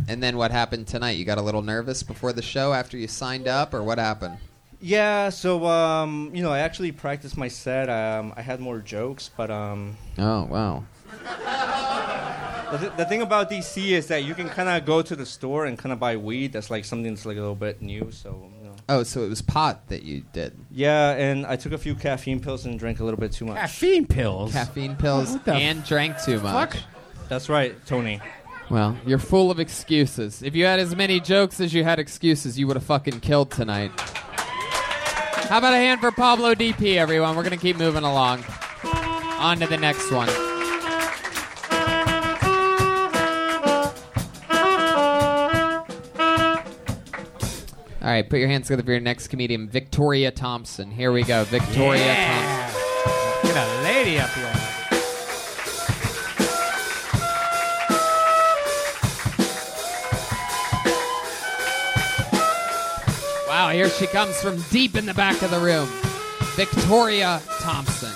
And then what happened tonight? You got a little nervous before the show after you signed up, or what happened? yeah. So um, you know, I actually practiced my set. Um, I had more jokes, but um, Oh wow. the, th- the thing about DC is that you can kind of go to the store and kind of buy weed. That's like something that's like a little bit new. So you know. Oh, so it was pot that you did. Yeah, and I took a few caffeine pills and drank a little bit too much. Caffeine pills. Caffeine pills What the and drank too much. That's right, Tony. Well, you're full of excuses. If you had as many jokes as you had excuses, you would have fucking killed tonight. How about a hand for Pablo DP, everyone? We're going to keep moving along. On to the next one. All right, put your hands together for your next comedian, Victoria Thompson. Here we go, Victoria Thompson. Get a lady up here. Here she comes from deep in the back of the room. Victoria Thompson.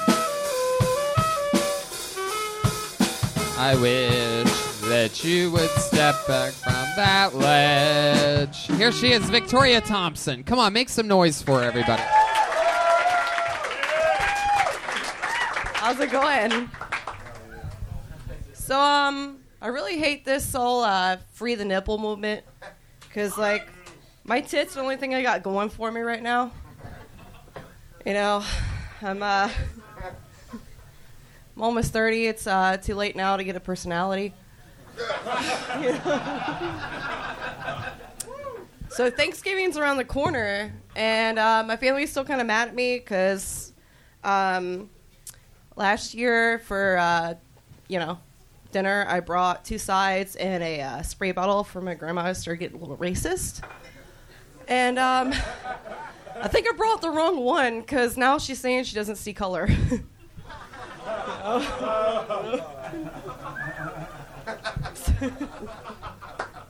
I wish that you would step back from that ledge. Here she is, Victoria Thompson. Come on, make some noise for everybody. How's it going? So, um, I really hate this whole uh, free the nipple movement because, like, my tits are the only thing I got going for me right now. You know, I'm uh, I'm almost 30. It's uh, too late now to get a personality. You <laughs> know? so Thanksgiving's around the corner, and uh, my family's still kind of mad at me because um, last year for uh, you know dinner I brought two sides and a uh, spray bottle for my grandma. I started getting a little racist, and um, I think I brought the wrong one because now she's saying she doesn't see color. <laughs>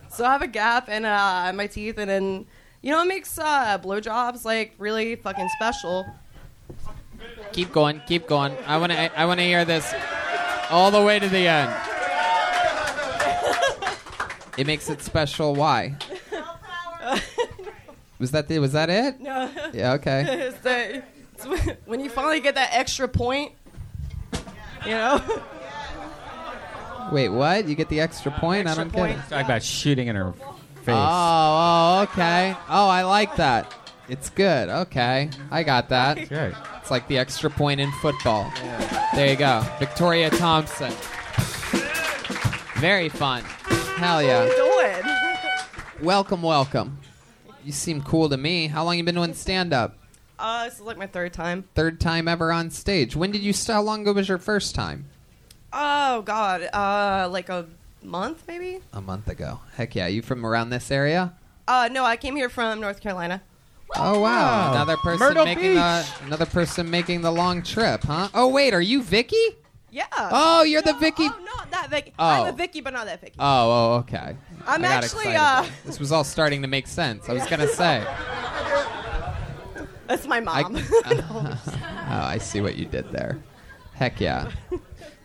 so I have a gap in uh, my teeth, and then you know it makes uh, blowjobs like really fucking special. Keep going, keep going. I want to I want to hear this all the way to the end. It makes it special. Why? Was that the, was that it? No. <laughs> Yeah, okay. it's the, it's when- when you finally get that extra point, you know. Wait, what? You get the extra uh, point? I don't get it. Talk about shooting in her face. Oh, oh, okay. Oh, I like that. It's good. Okay, I got that. It's like the extra point in football. There you go, Victoria Thompson. Very fun. Hell yeah. doing? Welcome, welcome. You seem cool to me. How long you been doing stand up? Uh, this is like my third time. Third time ever on stage. When did you start? How long ago was your first time? Oh God, uh, like a month maybe. A month ago. Heck yeah. You from around this area? Uh, no, I came here from North Carolina. Oh wow! Another person Myrtle making the another person making the long trip, huh? Oh wait, are you Vicky? Yeah. Oh, you're the Vicky. Oh, not that Vicky. Oh. I'm a Vicky, but not that Vicky. Oh, oh, okay. I'm I got actually, uh. This was all starting to make sense. I was gonna say. <laughs> That's my I, mom. <laughs> <laughs> oh, I see what you did there. Heck yeah.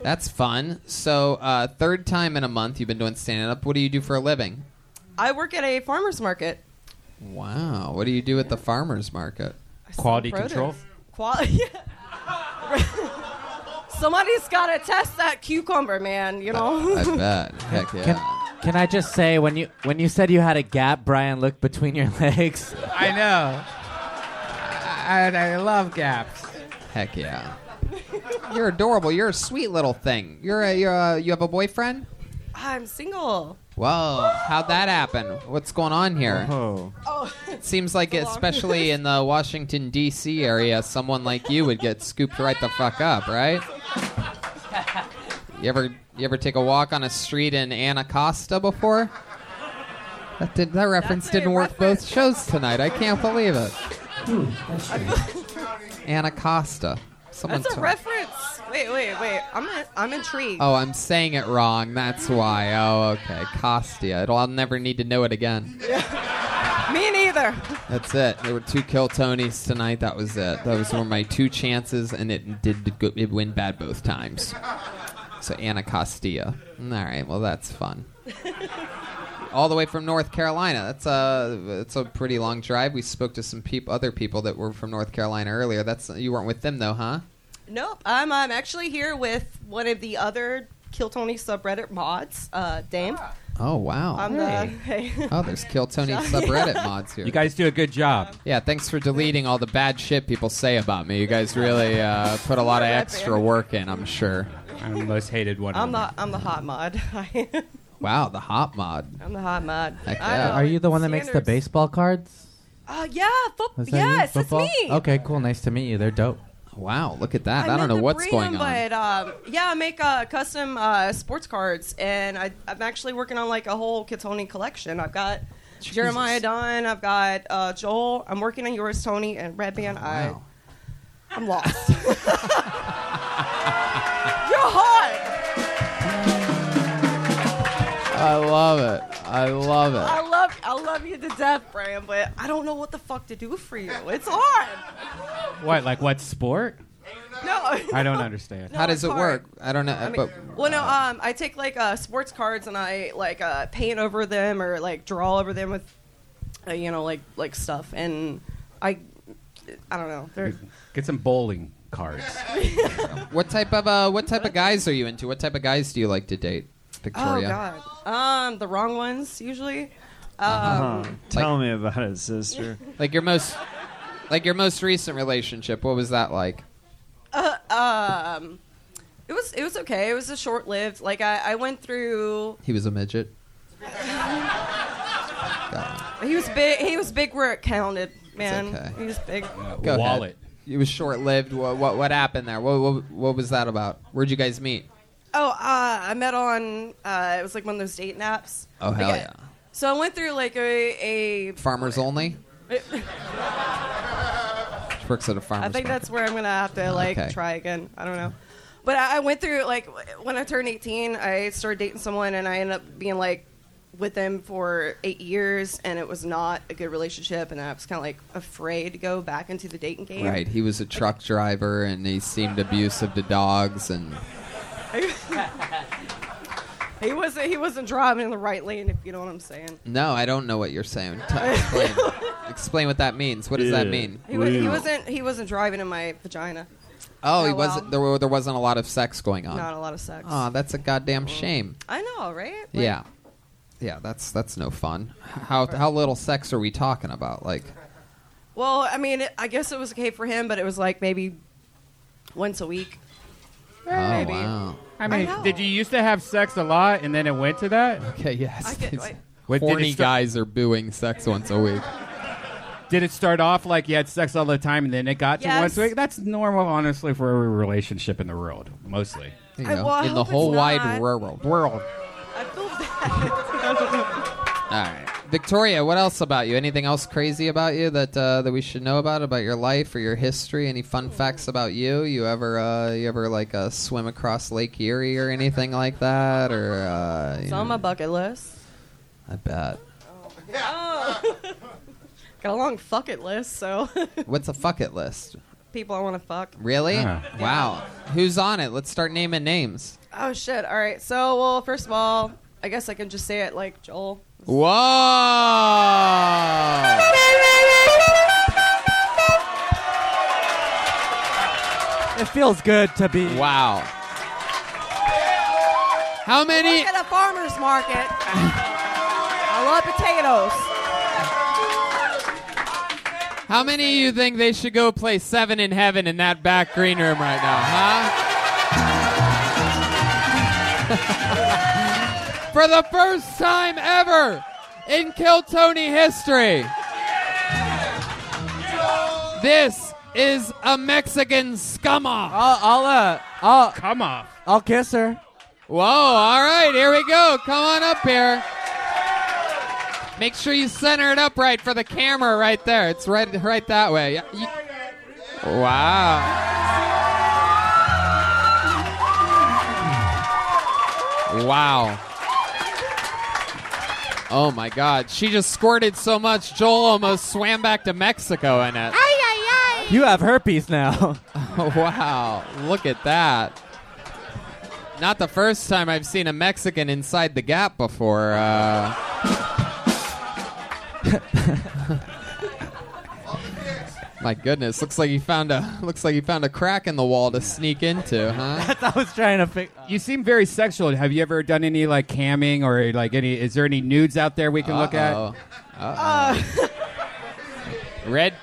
That's fun. So, uh, third time in a month you've been doing stand up. What do you do for a living? I work at a farmer's market. Wow. What do you do at the farmer's market? Quality Produce. control. Quality. Somebody's got to test that cucumber, man. You know. I <laughs> bet. Heck yeah. Can, can I just say when you when you said you had a gap, Brian looked between your <laughs> legs. I know. I, I love gaps. Heck yeah. You're adorable. You're a sweet little thing. You're a, you're a, you have a boyfriend? I'm single. Whoa, how'd that happen? What's going on here? Oh. Oh. It seems like, <laughs> especially in the Washington D.C. area, someone like you would get scooped right the fuck up, right? You ever you ever take a walk on a street in Anacostia before? That did that reference didn't work both shows tonight. I can't believe it. <laughs> Anacostia. Someone That's a told- reference. Wait, wait, wait. I'm I'm intrigued. Oh, I'm saying it wrong. That's why. Oh, okay. Costia. It'll, I'll never need to know it again. <laughs> Me neither. That's it. There were two kill Tonys tonight. That was it. Those were my two chances, and it did go, it win bad both times. So Anacostia. All right. Well, that's fun. <laughs> All the way from North Carolina. That's a that's a pretty long drive. We spoke to some peop- other people that were from North Carolina earlier. That's you weren't with them though, huh? Nope. I'm I'm actually here with one of the other Kill Tony subreddit mods, uh, Dame. Oh wow. I'm the hey. <laughs> Oh, there's Kill Tony <laughs> Yeah. subreddit mods here. You guys do a good job. Yeah, thanks for deleting all the bad shit people say about me. You guys really uh, put a lot of <laughs> extra work in, I'm sure. I'm the most hated one. I'm the I'm the hot mod. Wow, the hot mod. I'm the hot mod. Heck I yeah. know, Are you the one that makes the standards. baseball cards? Uh, yeah, foot- Was that you? yes, Football? it's me. Okay, cool. Nice to meet you. They're dope. Wow, look at that. I, meant don't know what's going them, on. But um, yeah, I make uh, custom uh, sports cards, and I, I'm actually working on like a whole Kill Tony collection. I've got Jeremiah Dunn, I've got uh, Joel. I'm working on yours, Tony, and Redban. I, I'm lost. <laughs> You're hot. I love it. I love it. I love I love you to death, Brian, but I don't know what the fuck to do for you. It's hard. What, like what sport? No. I don't understand. How does it hard. work? I don't know. I mean, but well, no. Um, I take like uh, sports cards and I like uh, paint over them or like draw over them with, uh, you know, like like stuff, and I, I don't know. They're, Get some bowling cards. <laughs> what type of uh, what type of guys are you into? What type of guys do you like to date, Victoria? Oh God. Um, the wrong ones usually. Um, Uh-huh. Tell me about it, sister. <laughs> Like your most, like your most recent relationship. What was that like? Uh, um, it was it was okay. It was a short lived. Like I, I went through. He was a midget. <laughs> He was big. He was big where it counted, man. okay. He was big. Go ahead. It was short lived. What, what what happened there? What, what what was that about? Where'd you guys meet? Oh, uh, I met on. Uh, it was like one of those dating apps. Oh Like, hell I- yeah! So I went through like a a. Farmers only. She works at a farmers. I think market. that's where I'm gonna have to like Okay. try again. I don't know, but I, I went through like when I turned 18, I started dating someone, and I ended up being like with them for eight years, and it was not a good relationship, and I was kind of like afraid to go back into the dating game. Right. He was a truck driver and he seemed abusive to dogs and <laughs> he wasn't. He wasn't driving in the right lane, if you know what I'm saying. No, I don't know what you're saying. T- explain. <laughs> explain what that means. What does that mean? He, wa- he wasn't. He wasn't driving in my vagina. Oh, he Oh, well. wasn't. There, were, there wasn't a lot of sex going on. Not a lot of sex. Oh, that's a goddamn mm-hmm. shame. I know, right? Like, yeah, yeah. That's that's no fun. How how little sex are we talking about? Like, Well, I mean, it, I guess it was okay for him, but it was like maybe once a week. Oh eh, maybe. wow. I mean, know. did you used to have sex a lot and then it went to that? Okay, yes. I get, like, What, did, Horny it start, guys are booing sex once a week. did it start off like you had sex all the time and then it got to Yes. once a week? That's normal, honestly, for every relationship in the world, mostly. You I- know, well, I in the hope whole wide not. world. World. I feel bad. <laughs> All right, Victoria. What else about you? Anything else crazy about you that uh, that we should know about about your life or your history? Any fun facts about you? You ever uh, you ever like uh, swim across Lake Erie or anything like that? Or uh, you it's on know, my bucket list. I bet. Oh. <laughs> Got a long fuck it list, so <laughs> What's a fuck it list? people I want to fuck. Really? Ah. Wow. Who's on it? Let's start naming names. Oh shit! All right, so well, first of all, I guess I can just say it like Joel. Whoa! It feels good to be. Wow. How many? Work at a farmer's market. <laughs> I love potatoes. How many of you think they should go play Seven in Heaven in that back green room right now, huh? <laughs> For the first time ever in Kill Tony history, this is a Mexican scum off. I'll, I'll, uh, I'll, Come off. I'll kiss her. Whoa, all right, here we go. Come on up here. Make sure you center it up right for the camera right there. It's right right that way. Yeah, you- wow. Wow. Oh my god. She just squirted so much Joel almost swam back to Mexico in it. You have herpes now. Oh, <laughs> <laughs> wow. Look at that. Not the first time I've seen a Mexican inside the gap before. Uh, <laughs> my goodness, looks like you found a <laughs> looks like you found a crack in the wall to sneak into, huh? <laughs> That's I was trying to fix. You seem very sexual. Have you ever done any like camming or like any? Is there any nudes out there we can look at? Uh-oh. Uh-oh. <laughs> Red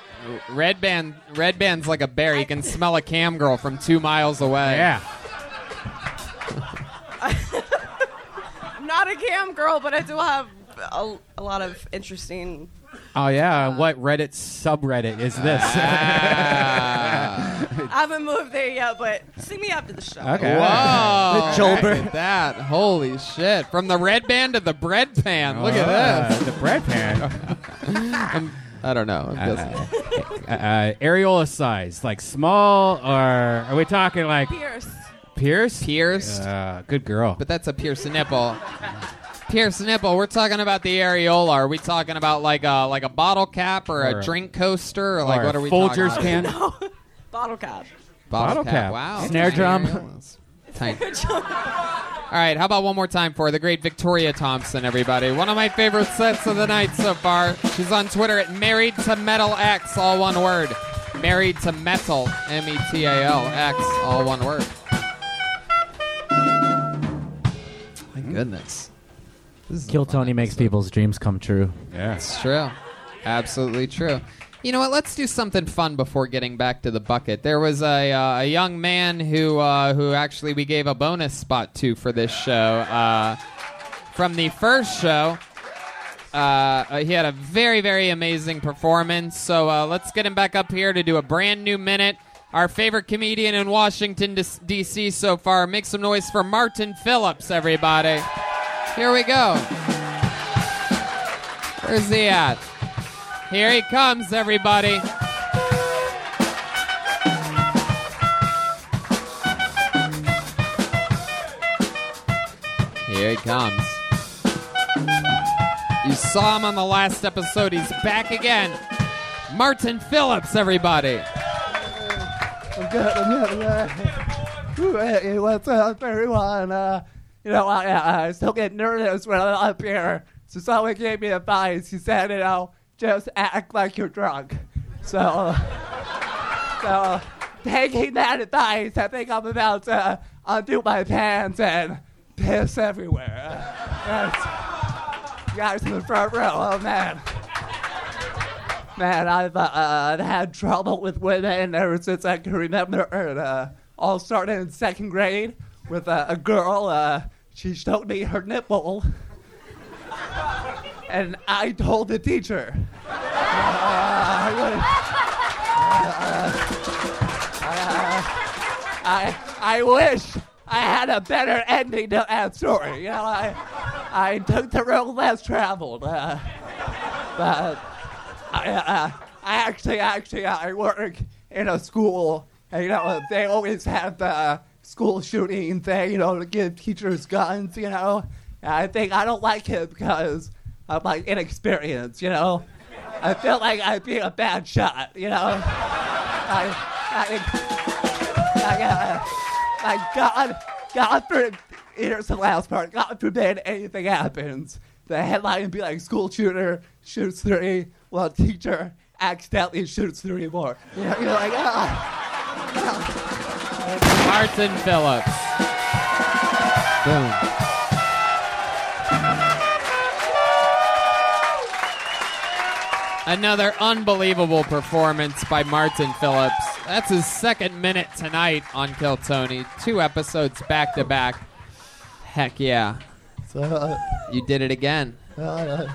Redban red band's like a bear. You can smell a cam girl from two miles away. Yeah. I'm not a cam girl, but I do have a, a lot of interesting. Oh yeah. what Reddit subreddit is this? Ah. <laughs> I haven't moved there yet, but see me after the show. Okay. Whoa! The Look at that! Holy shit! From the Redban to the bread pan. Look Uh, at this. The bread pan. I'm, <laughs> I don't know. I'm guessing. uh, uh, areola size, like small, or are we talking like Pierce. Pierce? Pierced. Uh, good girl. But that's a pierced nipple. Pierce nipple. We're talking about the areola. Are we talking about like a like a bottle cap or, Or a a- drink coaster or like or what a are we Folgers talking about? can? <laughs> Bottle cap. Bottle, Bottle cap. cap. Wow. Snare Tiny drum. areolas. Tiny. <laughs> All right, how about one more time for the great Victoria Thompson, everybody? One of my favorite sets of the night so far. She's on Twitter at Married to Metal X, all one word. Married to Metal, M E T A L X, all one word. My goodness. This is Kill fun Tony makes people's dreams come true. Yeah. It's true. Absolutely true. You know what? Let's do something fun before getting back to the bucket. There was a, uh, a young man who uh, who actually we gave a bonus spot to for this show. Uh, from the first show, uh, uh, he had a very very amazing performance. So uh, let's get him back up here to do a brand new minute. Our favorite comedian in Washington D.C. so far. Make some noise for Martin Phillips, everybody. Here we go. Where's he at? Here he comes, everybody. Here he comes. You saw him on the last episode. He's back again. Martin Phillips, everybody. I'm good. I'm good. I'm good. What's up, everyone? Uh, you know, I, I still get nervous when I'm up here. So someone gave me advice. He said, you know, just act like you're drunk. So, <laughs> so taking that advice, I think I'm about to undo my pants and piss everywhere. Uh, guys in the front row, oh man. Man, I've uh, had trouble with women ever since I can remember. And, uh, all started in second grade with uh, a girl. Uh, she showed me her nipple, and I told the teacher. Uh, <laughs> I, uh, I, I wish I had a better ending to that story. You know, I, I took the road less traveled. Uh, but I, uh, I actually, actually, I work in a school, and you know, they always have the school shooting thing, you know, to give teachers guns, you know. And I think I don't like it because I'm like inexperienced, you know. I feel like I'd be a bad shot, you know. I, I, I, uh, like God, God for, here's the last part. God forbid anything happens. The headline would be like school shooter shoots three, while teacher accidentally shoots three more. You know, you're like, ah. Martin Phillips. Boom. Another unbelievable performance by Martin Phillips. That's his second minute tonight on Kill Tony. Two episodes back to back. Heck yeah. So, uh, You did it again. uh, So-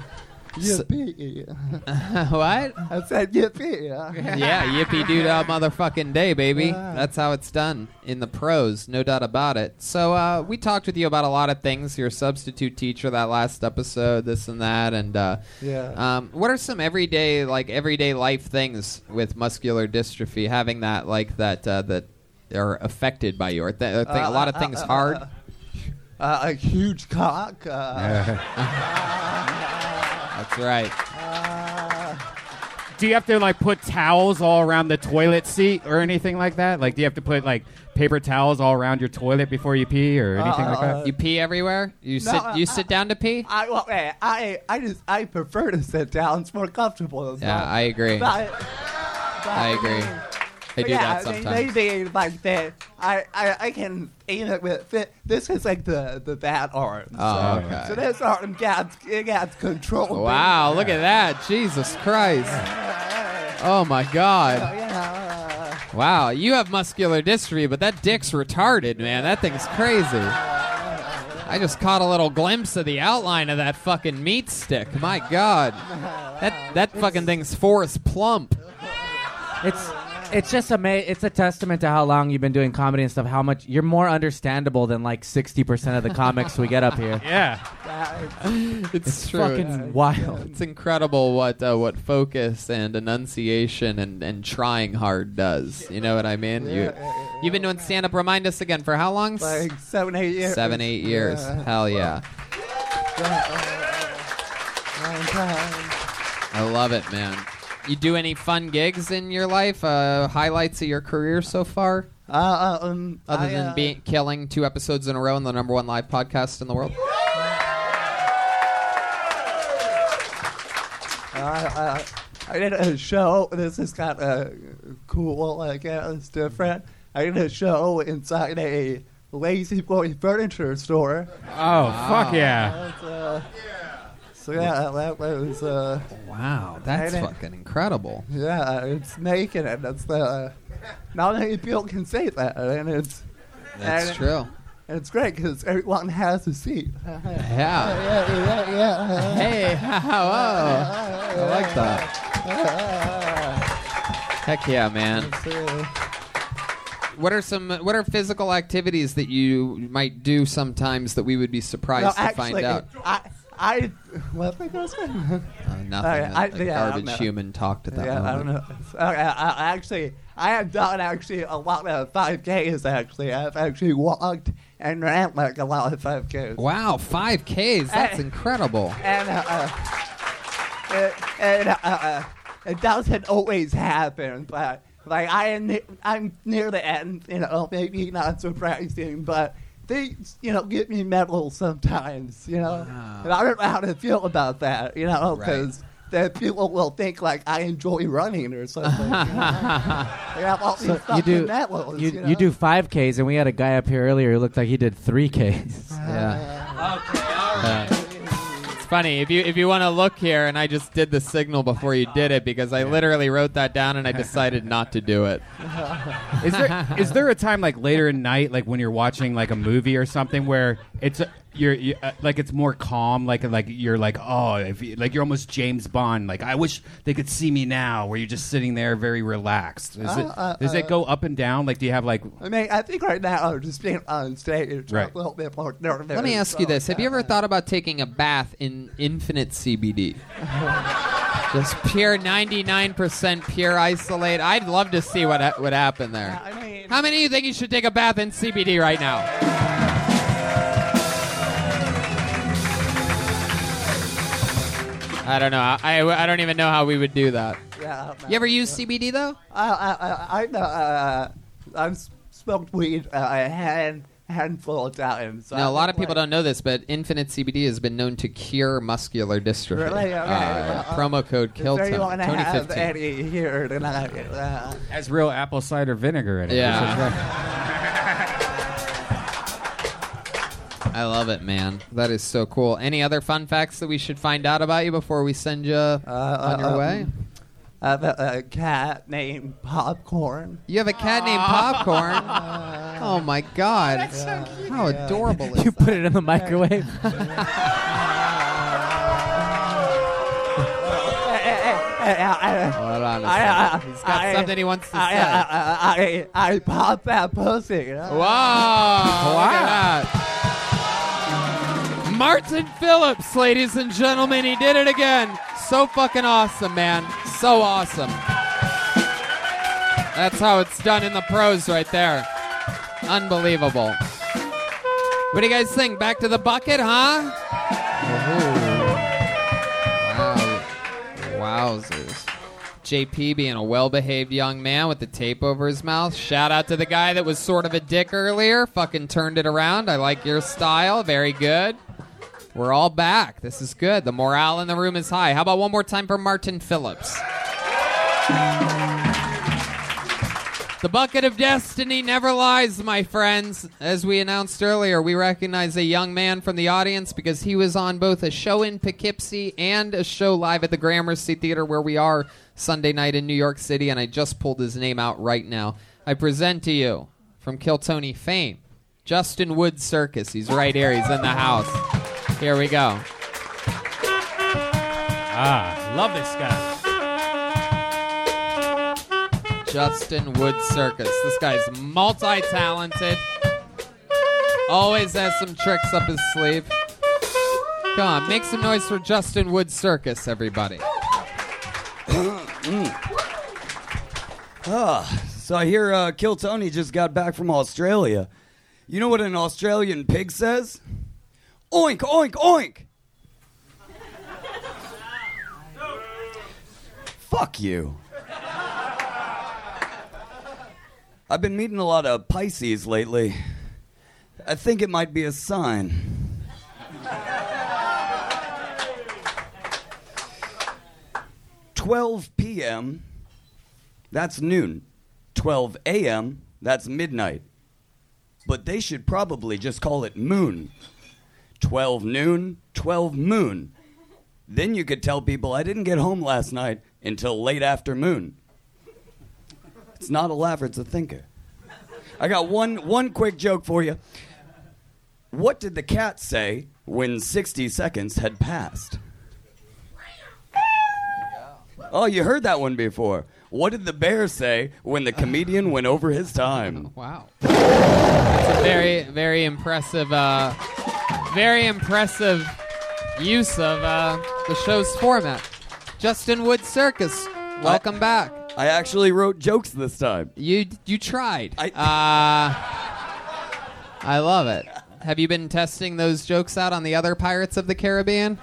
yippee. <laughs> what? I said yippee. <laughs> yeah, yippee doo dah motherfucking day, baby. That's how it's done in the pros, no doubt about it. So uh, we talked with you about a lot of things. Your substitute teacher that last episode, this and that, and uh, Yeah. Um, what are some everyday like everyday life things with muscular dystrophy? Having that like that uh, that are affected by you, or th- are a lot of things uh, hard. Uh, uh, a huge cock. <laughs> Uh, That's right. Do you have to like put towels all around the toilet seat or anything like that? Like, do you have to put like paper towels all around your toilet before you pee or anything like that? You pee everywhere. You No, sit. uh, You sit down to pee. I, well, I, I just, I prefer to sit down. It's more comfortable. Yeah, I agree. But, <laughs> but, I agree. But do yeah, that I mean, sometimes. maybe like that. I, I, I can aim it with. thi- This is like the the bad arm. Oh, so, okay. So this arm gets it gets control. Wow, look at that! Jesus Christ! Oh my God! Oh, wow, you have muscular dystrophy, but that dick's retarded, man. That thing's crazy. I just caught a little glimpse of the outline of that fucking meat stick. My God, that that fucking thing's Forrest Plump. It's it's just a ama- It's a testament to how long you've been doing comedy and stuff. How much you're more understandable than like sixty percent of the comics we get up here. <laughs> Yeah, It's, It's true. fucking It's- wild. It's incredible what uh, what focus and enunciation and, and trying hard does. You know what I mean? You you've been doing stand up. Remind us again for how long? Like seven, eight years. Seven, eight years. Yeah. Hell yeah. I love it, man. You do any fun gigs in your life? Uh, highlights of your career so far? Uh, um, Other I, than uh, being killing two episodes in a row in the number one live podcast in the world? Uh, uh, I did a show. This is kind of cool. I guess different. I did a show inside a La-Z-Boy furniture store. Oh, fuck yeah. That's, uh, so yeah, that was. Uh, wow, that's fucking incredible. Yeah, it's making it. That's the. not many people can say that, and it's. That's and- true. And it's great because everyone has a seat. <laughs> Yeah. yeah, yeah, yeah. Hey, <laughs> <laughs> whoa. I like that. Heck yeah, man. What are some what are physical activities that you might do sometimes that we would be surprised Well, to actually, find out? I, I, what was I gonna say? Uh, nothing. Okay, I- a yeah, garbage human talked at that yeah, I don't know. Okay, I, I actually, I have done actually a lot of 5Ks. Actually, I've actually walked and ran like a lot of 5Ks. Wow, five Ks. That's Eh. incredible. And uh, uh, it, and, uh, uh, it doesn't always happen, but like I am, ne- I'm near the end. You know, maybe not surprising, but things, you know, give me medals sometimes. You know, and I don't know how to feel about that. You know, because. Then people will think like I enjoy running or something. You know? <laughs> Have all these So you fucking do medals, you, you, know? you do five Ks, and we had a guy up here earlier who looked like he did three Ks. <laughs> Yeah. It's funny if you if you want to look here, and I just did the signal before you did it because I literally wrote that down and I decided not to do it. Is there is there a time like later in night, like when you're watching like a movie or something, where it's you're, you uh, like it's more calm, like like you're like oh, if you, like you're almost James Bond, like I wish they could see me now, where you're just sitting there very relaxed. Is Uh, it uh, does it uh, go up and down? Like do you have like I mean, I think right now I'm just being on stage. Right. I'm a little bit more nervous. Let me ask you this: Have you ever thought about taking a bath in infinite CBD? <laughs> Just pure 99% pure isolate. I'd love to see what ha- would happen there. How many of you think you should take a bath in CBD right now? I don't know. I, I, I don't even know how we would do that. Yeah, I don't know. You ever use CBD though? I I I, I know. Uh, I've s- smoked weed uh, a hand handful of times. so Now, a I lot of think, people don't know this, but Infinite CBD has been known to cure muscular dystrophy. Really? Okay. Uh, Uh, promo code If there you want to have 15. any here tonight, uh, has real apple cider vinegar in it? Yeah. <laughs> I love it, man. That is so cool. Any other fun facts that we should find out about you before we send you on your um, way? I have a, a cat named Popcorn. You have a cat named Popcorn. <laughs> oh my God! How adorable is you put it in the microwave. <laughs> Hold on a I, second. He's got I- something he wants to I, say. I, I, I, I pop that pussy. You know? Wow! Look at that. Martin Phillips, ladies and gentlemen, he did it again. So fucking awesome, man. So awesome. That's how it's done in the pros right there. Unbelievable. What do you guys think? Back to the bucket, huh? Wow. Wowzers. JP being a well behaved young man with the tape over his mouth. Shout out to the guy that was sort of a dick earlier. Fucking turned it around. I like your style. Very good. We're all back. This is good. The morale in the room is high. How about one more time for Martin Phillips? The bucket of destiny never lies, my friends. As we announced earlier, we recognize a young man from the audience because he was on both a show in Poughkeepsie and a show live at the Gramercy Theater where we are Sunday night in New York City, and I just pulled his name out right now. I present to you from Kill Tony fame, Justin Wood Circus. He's right here. He's in the house. Here we go. Ah, love this guy. Justin Wood Circus. This guy's multi talented. Always has some tricks up his sleeve. Come on, make some noise for Justin Wood Circus, everybody. <clears throat> Ah, so I hear uh, Kill Tony just got back from Australia. You know what an Australian pig says? Oink, oink, oink. Fuck you. I've been meeting a lot of Pisces lately. I think it might be a sign. Twelve PM that's noon. 12 a.m., that's midnight. But they should probably just call it moon. 12 noon, 12 moon. Then you could tell people I didn't get home last night until late after moon. It's not a laugher, it's a thinker. I got one, one quick joke for you. What did the cat say when 60 seconds had passed? Oh, you heard that one before. What did the bear say when the comedian went over his time? Wow. It's a very, very impressive, uh, very impressive use of uh, the show's format. Justin Wood Circus, welcome back. I actually wrote jokes this time. You you tried. I, uh, I love it. Have you been testing those jokes out on the other Pirates of the Caribbean?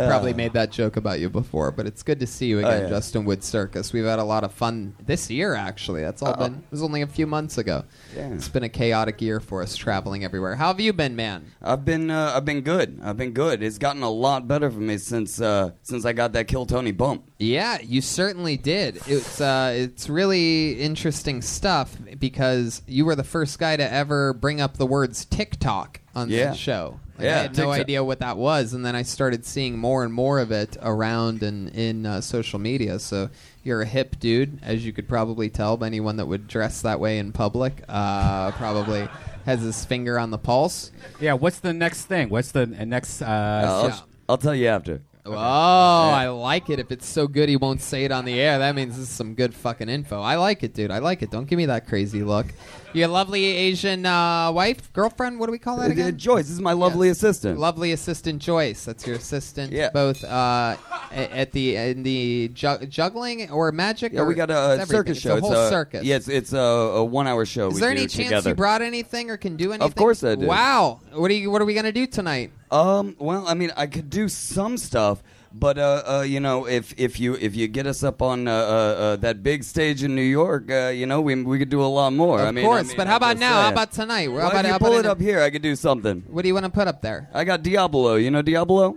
I probably Uh. made that joke about you before, but it's good to see you again, yeah. Justin Wood Circus. We've had a lot of fun this year, actually. That's all Uh-oh. been. It was only a few months ago. Yeah. It's been a chaotic year for us, traveling everywhere. How have you been, man? I've been uh, I've been good. I've been good. It's gotten a lot better for me since uh, since I got that Kill Tony bump. Yeah, you certainly did. It's uh, it's really interesting stuff because you were the first guy to ever bring up the words TikTok on Yeah. the show. Like, Yeah, I had no TikTok. idea what that was, and then I started seeing more and more of it around and in uh, social media. So you're a hip dude, as you could probably tell by anyone that would dress that way in public. Uh, probably has his finger on the pulse. Yeah, what's the next thing? What's the uh, next? Uh, I'll, yeah. I'll tell you after. Oh, I like it. If it's so good he won't say it on the air, that means this is some good fucking info. I like it, dude. I like it. Don't give me that crazy look. Your lovely Asian uh, wife, girlfriend, what do we call that Uh, again? Joyce, this is my lovely assistant. Lovely assistant Joyce. That's your assistant. Yeah. Both uh, a- at the in the ju- juggling or magic. Yeah, or we got it's a, everything. circus It's show. a whole it's a, circus. Yeah, it's, it's a, a one-hour show. Is we there do any chance together. you brought anything or can do anything? Of course I did. Wow. What are you? What are we gonna do tonight? Um. Well, I mean, I could do some stuff, but uh, uh you know, if if you if you get us up on uh, uh, uh that big stage in New York, uh, you know, we we could do a lot more. Of I mean, course, I mean, but how about now? How about tonight? How Well, about- if you how pull about it up here, I could do something. What do you want to put up there? I got diabolo. You know diabolo?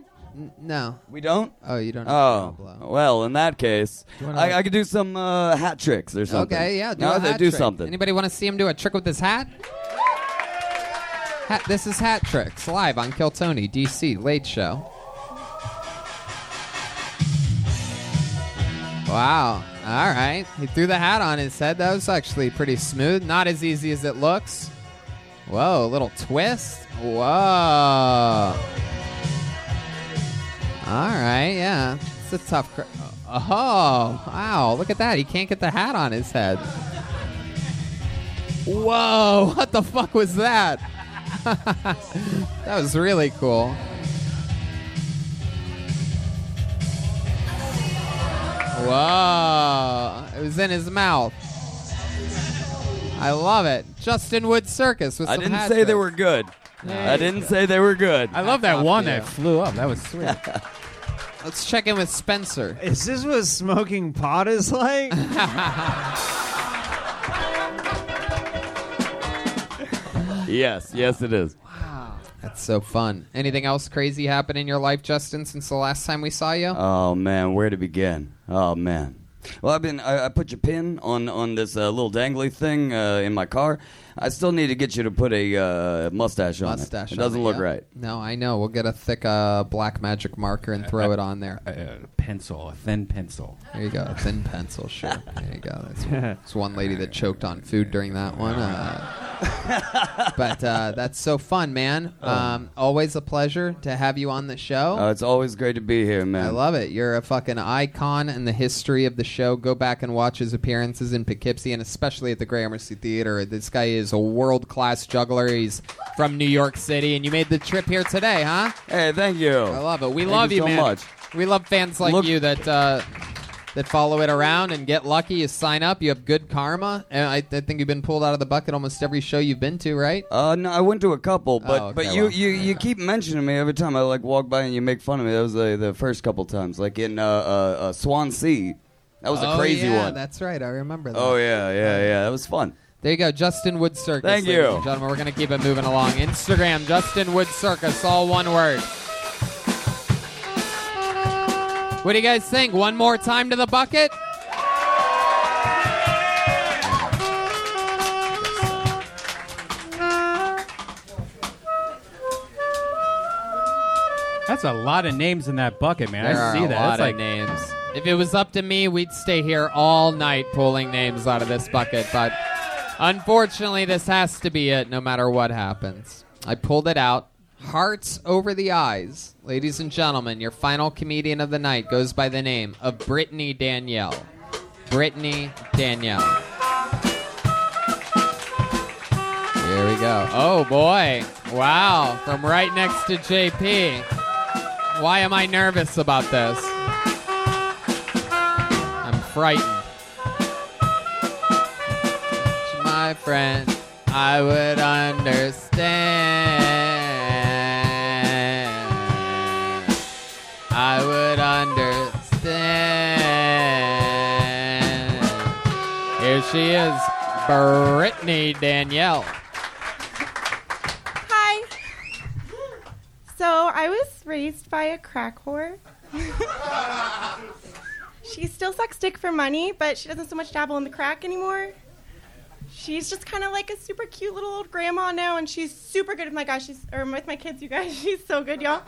No, we don't. Oh, you don't. Oh, well, in that case, I, I could do some uh, hat tricks or something. Okay, yeah, do No, do trick. something. Anybody want to see him do a trick with his hat? hat? This is Hat Tricks live on Kill Tony DC Late Show. Wow. All right. He threw the hat on his head. That was actually pretty smooth. Not as easy as it looks. Whoa, a little twist. Whoa. All right, yeah. It's a tough. Cr- oh, wow. Look at that. He can't get the hat on his head. Whoa, <laughs> what the fuck was that? <laughs> that was really cool. Whoa, it was in his mouth. I love it. Justin Wood Circus with I some didn't hat say they were good. Yeah. I didn't say they were good. I love that one that flew up. That was sweet. <laughs> Let's check in with Spencer. Is this what smoking pot is like? <laughs> yes, yes, it is. That's so fun. Anything else crazy happen in your life, Justin, since the last time we saw you? Oh man, where to begin? Oh man. Well, I've been. I, I put your pin on on this uh, little dangly thing uh, in my car. I still need to get you to put a uh, mustache on Mustache. it. It doesn't on look yeah. right. No, I know. We'll get a thick uh, black magic marker and throw it on there. A pencil, a thin pencil. There you go, a thin pencil. Sure. There you go. That's, <laughs> that's one lady that choked on food during that one. Uh, <laughs> but uh, that's so fun, man. Um, always a pleasure to have you on the show. Uh, it's always great to be here, man. I love it. You're a fucking icon in the history of the show. Go back and watch his appearances in Poughkeepsie and especially at the Gramercy Theater. This guy is a world class juggler. He's from New York City, and you made the trip here today, huh? Hey, thank you. I love it. We Thank love you you, so man. much. We love fans like Look- you that uh, that follow it around and get lucky. You sign up, you have good karma. And I, I think you've been pulled out of the bucket almost every show you've been to, right? Uh, no, I went to a couple, but Oh, okay, but you, well. you you keep mentioning me every time I like walk by and you make fun of me. That was the the first couple times, like in uh, uh, uh Swansea. That was a Oh, crazy yeah, one. That's right. I remember that. Oh yeah, yeah, yeah. That was fun. There you go, Justin Wood Circus. Thank ladies you. and gentlemen. We're gonna keep it moving along. Instagram, Justin Wood Circus, all one word. What do you guys think? One more time to the bucket. That's a lot of names in that bucket, man. There I are see a that. lot That's of like names. If it was up to me, we'd stay here all night pulling names out of this bucket. But unfortunately, this has to be it no matter what happens. I pulled it out. Hearts over the eyes. Ladies and gentlemen, your final comedian of the night goes by the name of Brittany Danielle. Brittany Danielle. Here we go. Oh boy. Wow. From right next to JP. Why am I nervous about this? I'm frightened. My friend, I would understand. She is, Brittany Danielle. Hi. So I was raised by a crack whore. <laughs> she still sucks dick for money, but she doesn't so much dabble in the crack anymore. She's just kind of like a super cute little old grandma now, and she's super good with my guys. She's or with my kids, you guys. <laughs> She's so good, y'all.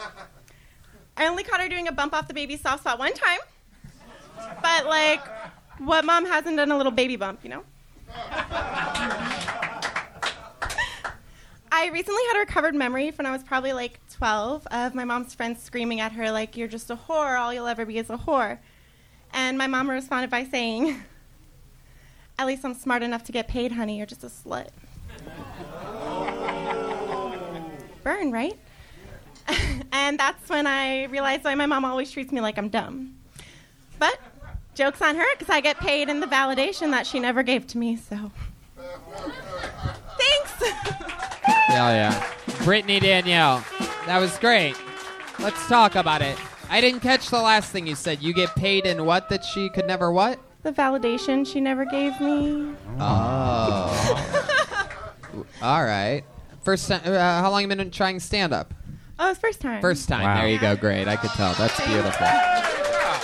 I only caught her doing a bump off the baby's soft spot one time, but like, what mom hasn't done a little baby bump, you know? I recently had a recovered memory from when I was probably like 12 of my mom's friends screaming at her, like, You're just a whore. All you'll ever be is a whore. And my mom responded by saying, At least I'm smart enough to get paid, honey. You're just a slut. Burn, right? <laughs> and that's when I realized why my mom always treats me like I'm dumb. But joke's on her because I get paid in the validation that she never gave to me, so. Thanks! <laughs> Hell yeah. Brittany Danielle. That was great. Let's talk about it. I didn't catch the last thing you said. You get paid in what that she could never what? the validation she never gave me. Oh. <laughs> All right. First time. Uh, how long you been trying stand up? Oh, it's first time. First time. There you go. Great. I could tell. That's beautiful.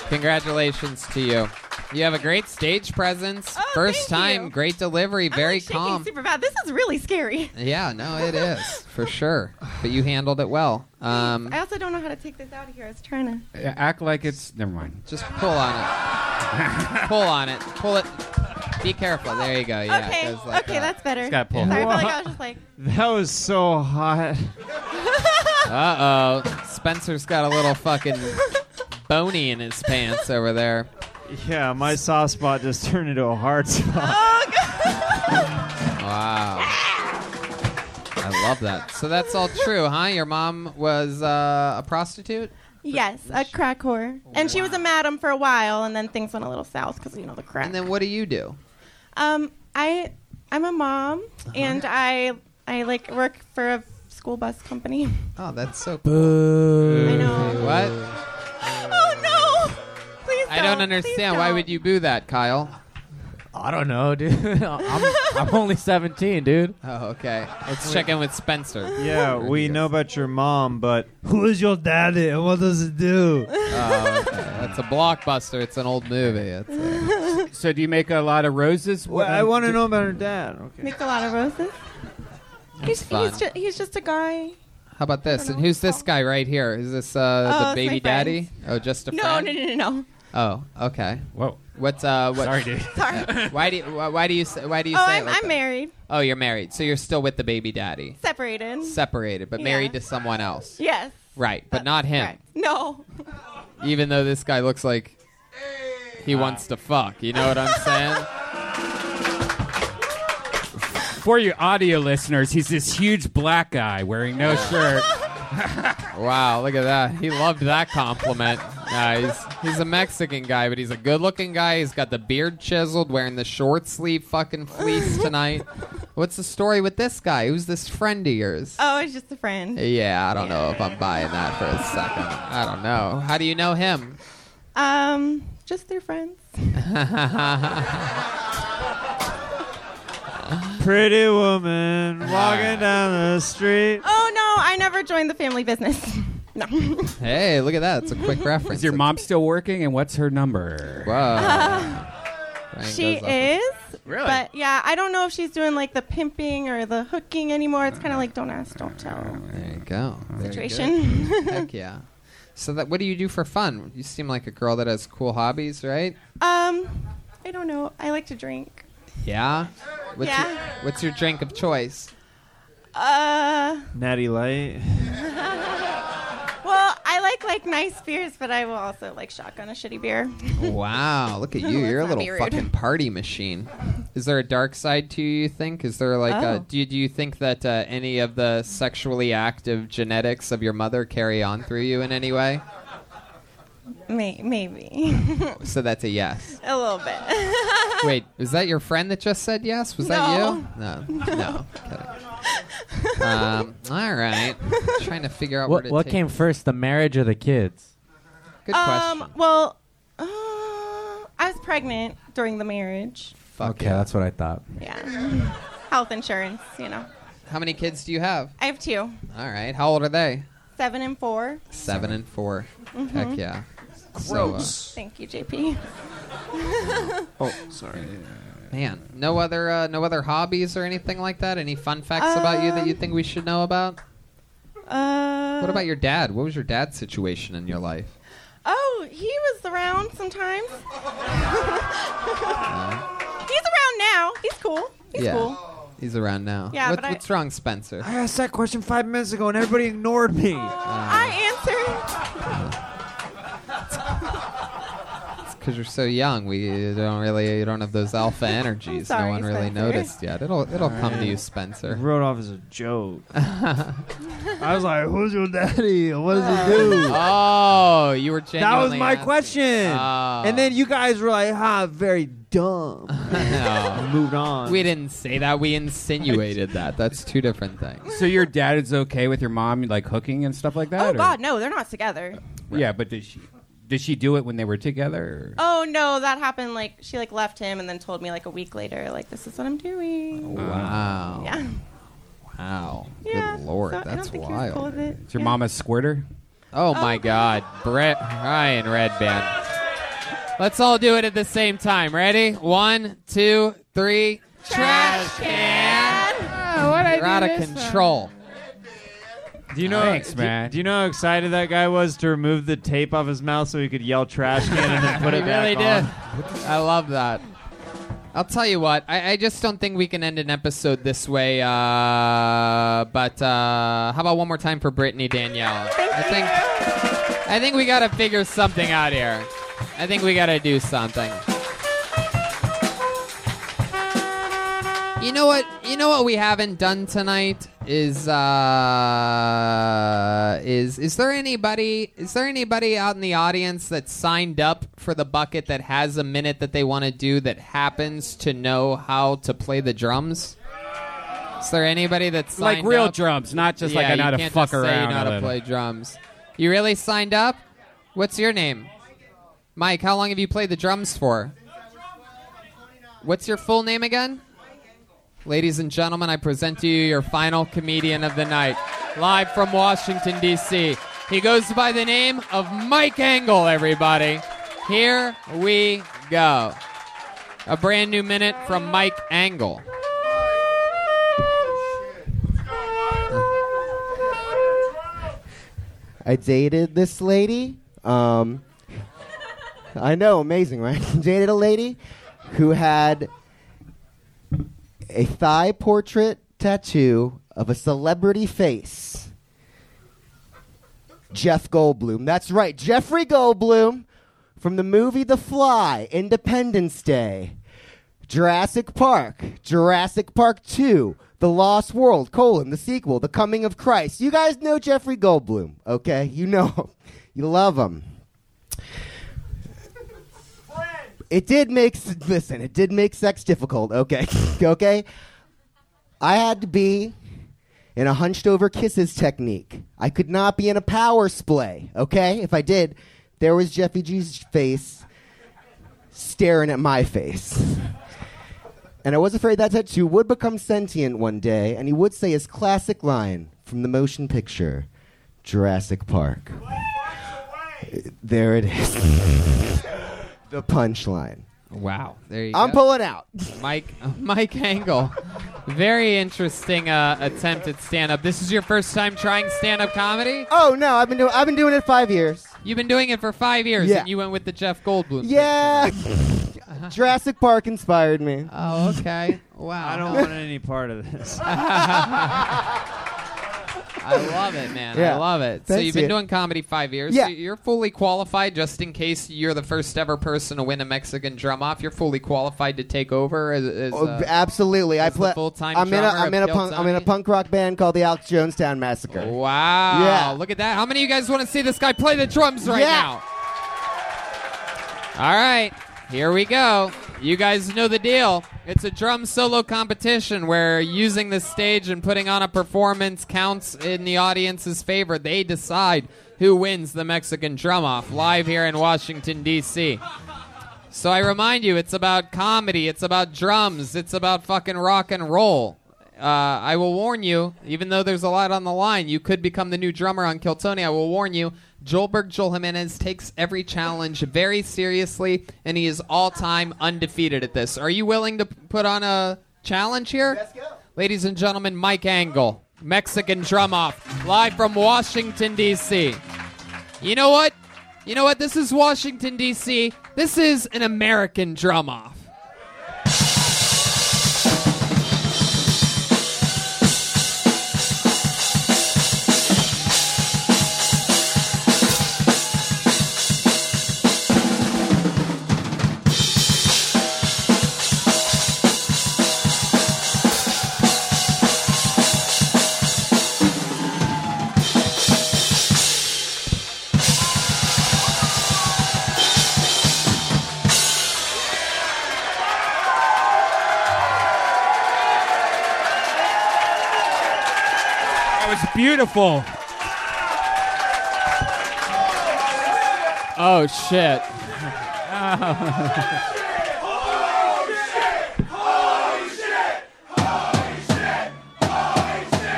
Congratulations to you. You have a great stage presence. First time. Great delivery. Very Shaking calm. super bad. This is really scary. Yeah, no, it <laughs> is for sure. But you handled it well. Um, I also don't know how to take this out of here. I was trying to. Act like it's. Never mind. Just pull on it. <laughs> pull on it. Pull it. Be careful. There you go. Yeah. okay, like okay, that. that's better. Just gotta pull. Sorry, I felt like I <laughs> was just like. That was so hot. Uh oh. Spencer's got a little fucking bony in his pants over there. Yeah, my soft spot just turned into a hard spot. <laughs> Wow. I love that. So that's all true, huh? Your mom was uh, a prostitute? Yes, a crack whore, and she was a madam for a while, and then things went a little south because you know the crack. And then what do you do? Um, I I'm a mom, Uh-huh. and I I like work for a school bus company. Oh, that's so cool. I know. What? No! Please I don't Please understand. Why don't. would you boo that, Kyle? I don't know, dude. <laughs> I'm, I'm only 17, dude. Oh, okay. Let's check in with Spencer. Yeah, we know about your mom, but Who is your daddy and what does it do? Oh, okay. That's a blockbuster. It's an old movie. It's a- <laughs> So do you make a lot of roses? well, I want to know about her dad. Okay. Make a lot of roses. He's, he's, ju- he's just a guy. How about this? And who's this guy right here? Is this uh, Oh, the baby friend. daddy? Oh, just a No, friend? no, no, no, no. Oh, okay. Whoa. What's uh? What, Sorry, dude. <laughs> Sorry. Uh, why do you, why, why do you say, why do you oh, say it I'm, like I'm that? married, Oh, you're married, so you're still with the baby daddy, separated. separated, but Yeah. married to someone else. Yes. Right, but not him. No. <laughs> Even though this guy looks like he wants to fuck. You know what I'm saying? <laughs> For your audio listeners, he's this huge black guy wearing no shirt. Wow, look at that. He loved that compliment. Nice. He's a Mexican guy, but he's a good-looking guy. He's got the beard chiseled, wearing the short sleeve fucking fleece <laughs> tonight. What's the story with this guy? Who's this friend of yours? Oh, it's just a friend. Yeah, I don't know if I'm buying that for a second. I don't know. How do you know him? Um, just their friends. <laughs> Pretty woman walking down the street. Oh no, I never joined the family business. <laughs> no. hey, look at that. It's a quick <laughs> reference. Is your mom still working, and what's her number? Wow. she is. Really? But yeah, I don't know if she's doing like the pimping or the hooking anymore. It's kind of like don't ask, don't tell. There you go. Very Situation. good. Heck <laughs> yeah. So that what do you do for fun? You seem like a girl that has cool hobbies, right? Um, I don't know. I like to drink. Yeah. What's Yeah. Your, what's your drink of choice? Uh, Natty Light. <laughs> well, I like like nice beers, but I will also like shotgun a shitty beer. Wow, look at <laughs> you. Let's You're a not little rude. fucking party machine. Is there a dark side to you, you think? Is there like a, Oh. do you, do you think that uh, any of the sexually active genetics of your mother carry on through you in any way? May- maybe <laughs> So that's a yes. a little bit. <laughs> Wait, was that your friend that just said yes? Was that you? No. No. Kidding. Um, all right. Trying to figure out where What, to what take came first, the marriage or the kids? Good um, well, uh, I was pregnant during the marriage. okay, that's what I thought. Yeah, health insurance. You know, How many kids do you have? I have two, All right. How old are they? seven and four. Seven and 4 Mhm. Heck yeah. So, uh, Thank you, JP. <laughs> oh, sorry. Man, no other uh, no other hobbies or anything like that. Any fun facts about you that you think we should know about? Uh, What about your dad? What was your dad's situation in your life? Oh, he was around sometimes. <laughs> He's around now. He's cool. He's yeah, cool. he's around now. Yeah, What- but I- what's wrong, Spencer? I asked that question five minutes ago and everybody ignored me. I answered. Because you're so young, we don't really you don't have those alpha <laughs> energies. sorry, no one really Spencer. noticed yet. It'll it'll come to you, Spencer. Wrote off as a joke. <laughs> I was like, "Who's your daddy? What does he oh. do?" <laughs> Oh, you were changing. that was genuinely my asking. question. Oh. And then you guys were like, "Ha, very dumb." No. Oh. Moved on. We didn't say that. We insinuated that. That's two different things. So your dad is okay with your mom like hooking and stuff like that? Oh or- God, no, they're not together. Yeah, but did she did she do it when they were together? or- Oh no, that happened. Like she like left him and then told me like a week later, like this is what I'm doing. Oh, wow. Yeah. Wow. Yeah, Good lord, so I don't that's think he was cool wild. with it. Is your mom a squirter? Oh, my oh. God, Brett Ryan Redban. Let's all do it at the same time. Ready? One, two, three. Trash can. Oh, what You're out of control. Do you know? Thanks, do- man. Do, you know how excited that guy was to remove the tape off his mouth so he could yell "trash can" and then <laughs> put he it back really on? did. I love that. I'll tell you what. I, I just don't think we can end an episode this way. Uh, but uh, how about one more time for Brittany Danielle? I think I think we got to figure something out here. I think we got to do something. You know what? You know what we haven't done tonight is uh is is there anybody is there anybody out in the audience that signed up for the bucket that has a minute that they want to do that happens to know how to play the drums? Is there anybody that's Like signed real up? drums, not just like Yeah, I know you how to can't fuck just say you around know how to play drums. You really signed up? What's your name? Mike, how long have you played the drums for? What's your full name again? Ladies and gentlemen, I present to you your final comedian of the night, live from Washington, D.C. He goes by the name of Mike Angle, everybody. Here we go. A brand new minute from Mike Angle. I dated this lady. Um, I know, amazing, right? <laughs> dated a lady who had a thigh portrait tattoo of a celebrity face. Jeff Goldblum. That's right, Jeffrey Goldblum from the movie The Fly, Independence Day, Jurassic Park, Jurassic Park 2, The Lost World, colon, the sequel, The Coming of Christ. You guys know Jeffrey Goldblum, okay? You know him. You love him. It did make listen. It did make sex difficult. Okay, <laughs> okay. I had to be in a hunched over kisses technique. I could not be in a power splay. Okay, if I did, there was Jeffy G's face staring at my face. And I was afraid that tattoo would become sentient one day, and he would say his classic line from the motion picture Jurassic Park. There it is. <laughs> the punchline. Wow, there you I'm go. pulling out. Mike <laughs> Mike Angle. Very interesting uh, attempt at stand up. This is your first time trying stand up comedy? Oh no, I've been doing I've been doing it five years. You've been doing it for five years, Yeah. and you went with the Jeff Goldblum. Yeah. <laughs> Jurassic Park inspired me. Oh, okay. Wow. I don't want any part of this. <laughs> I love it, man. I love it. so Thanks, you've been doing comedy five years. Yeah. So you're fully qualified, just in case you're the first ever person to win a Mexican drum off. You're fully qualified to take over as, as Oh, uh, absolutely. I as the play full-time I'm in a drummer I'm of in a Kill punk I'm in a Tony? punk rock band called the Alex Jonestown Massacre. Wow. Yeah. Look at that. How many of you guys want to see this guy play the drums right Yeah. now? All right. Here we go. You guys know the deal. It's a drum solo competition where using the stage and putting on a performance counts in the audience's favor. They decide who wins the Mexican drum off live here in Washington, D.C. So I remind you, it's about comedy, it's about drums, it's about fucking rock and roll. Uh, I will warn you, even though there's a lot on the line, you could become the new drummer on Kill Tony. I will warn you, Joelberg Joel Jimenez takes every challenge very seriously, and he is all time undefeated at this. Are you willing to p- put on a challenge here? Let's go. Ladies and gentlemen, Mike Angle, Mexican drum off, live from Washington, D.C. You know what? You know what? This is Washington, D.C. This is an American drum off. Beautiful. Oh shit.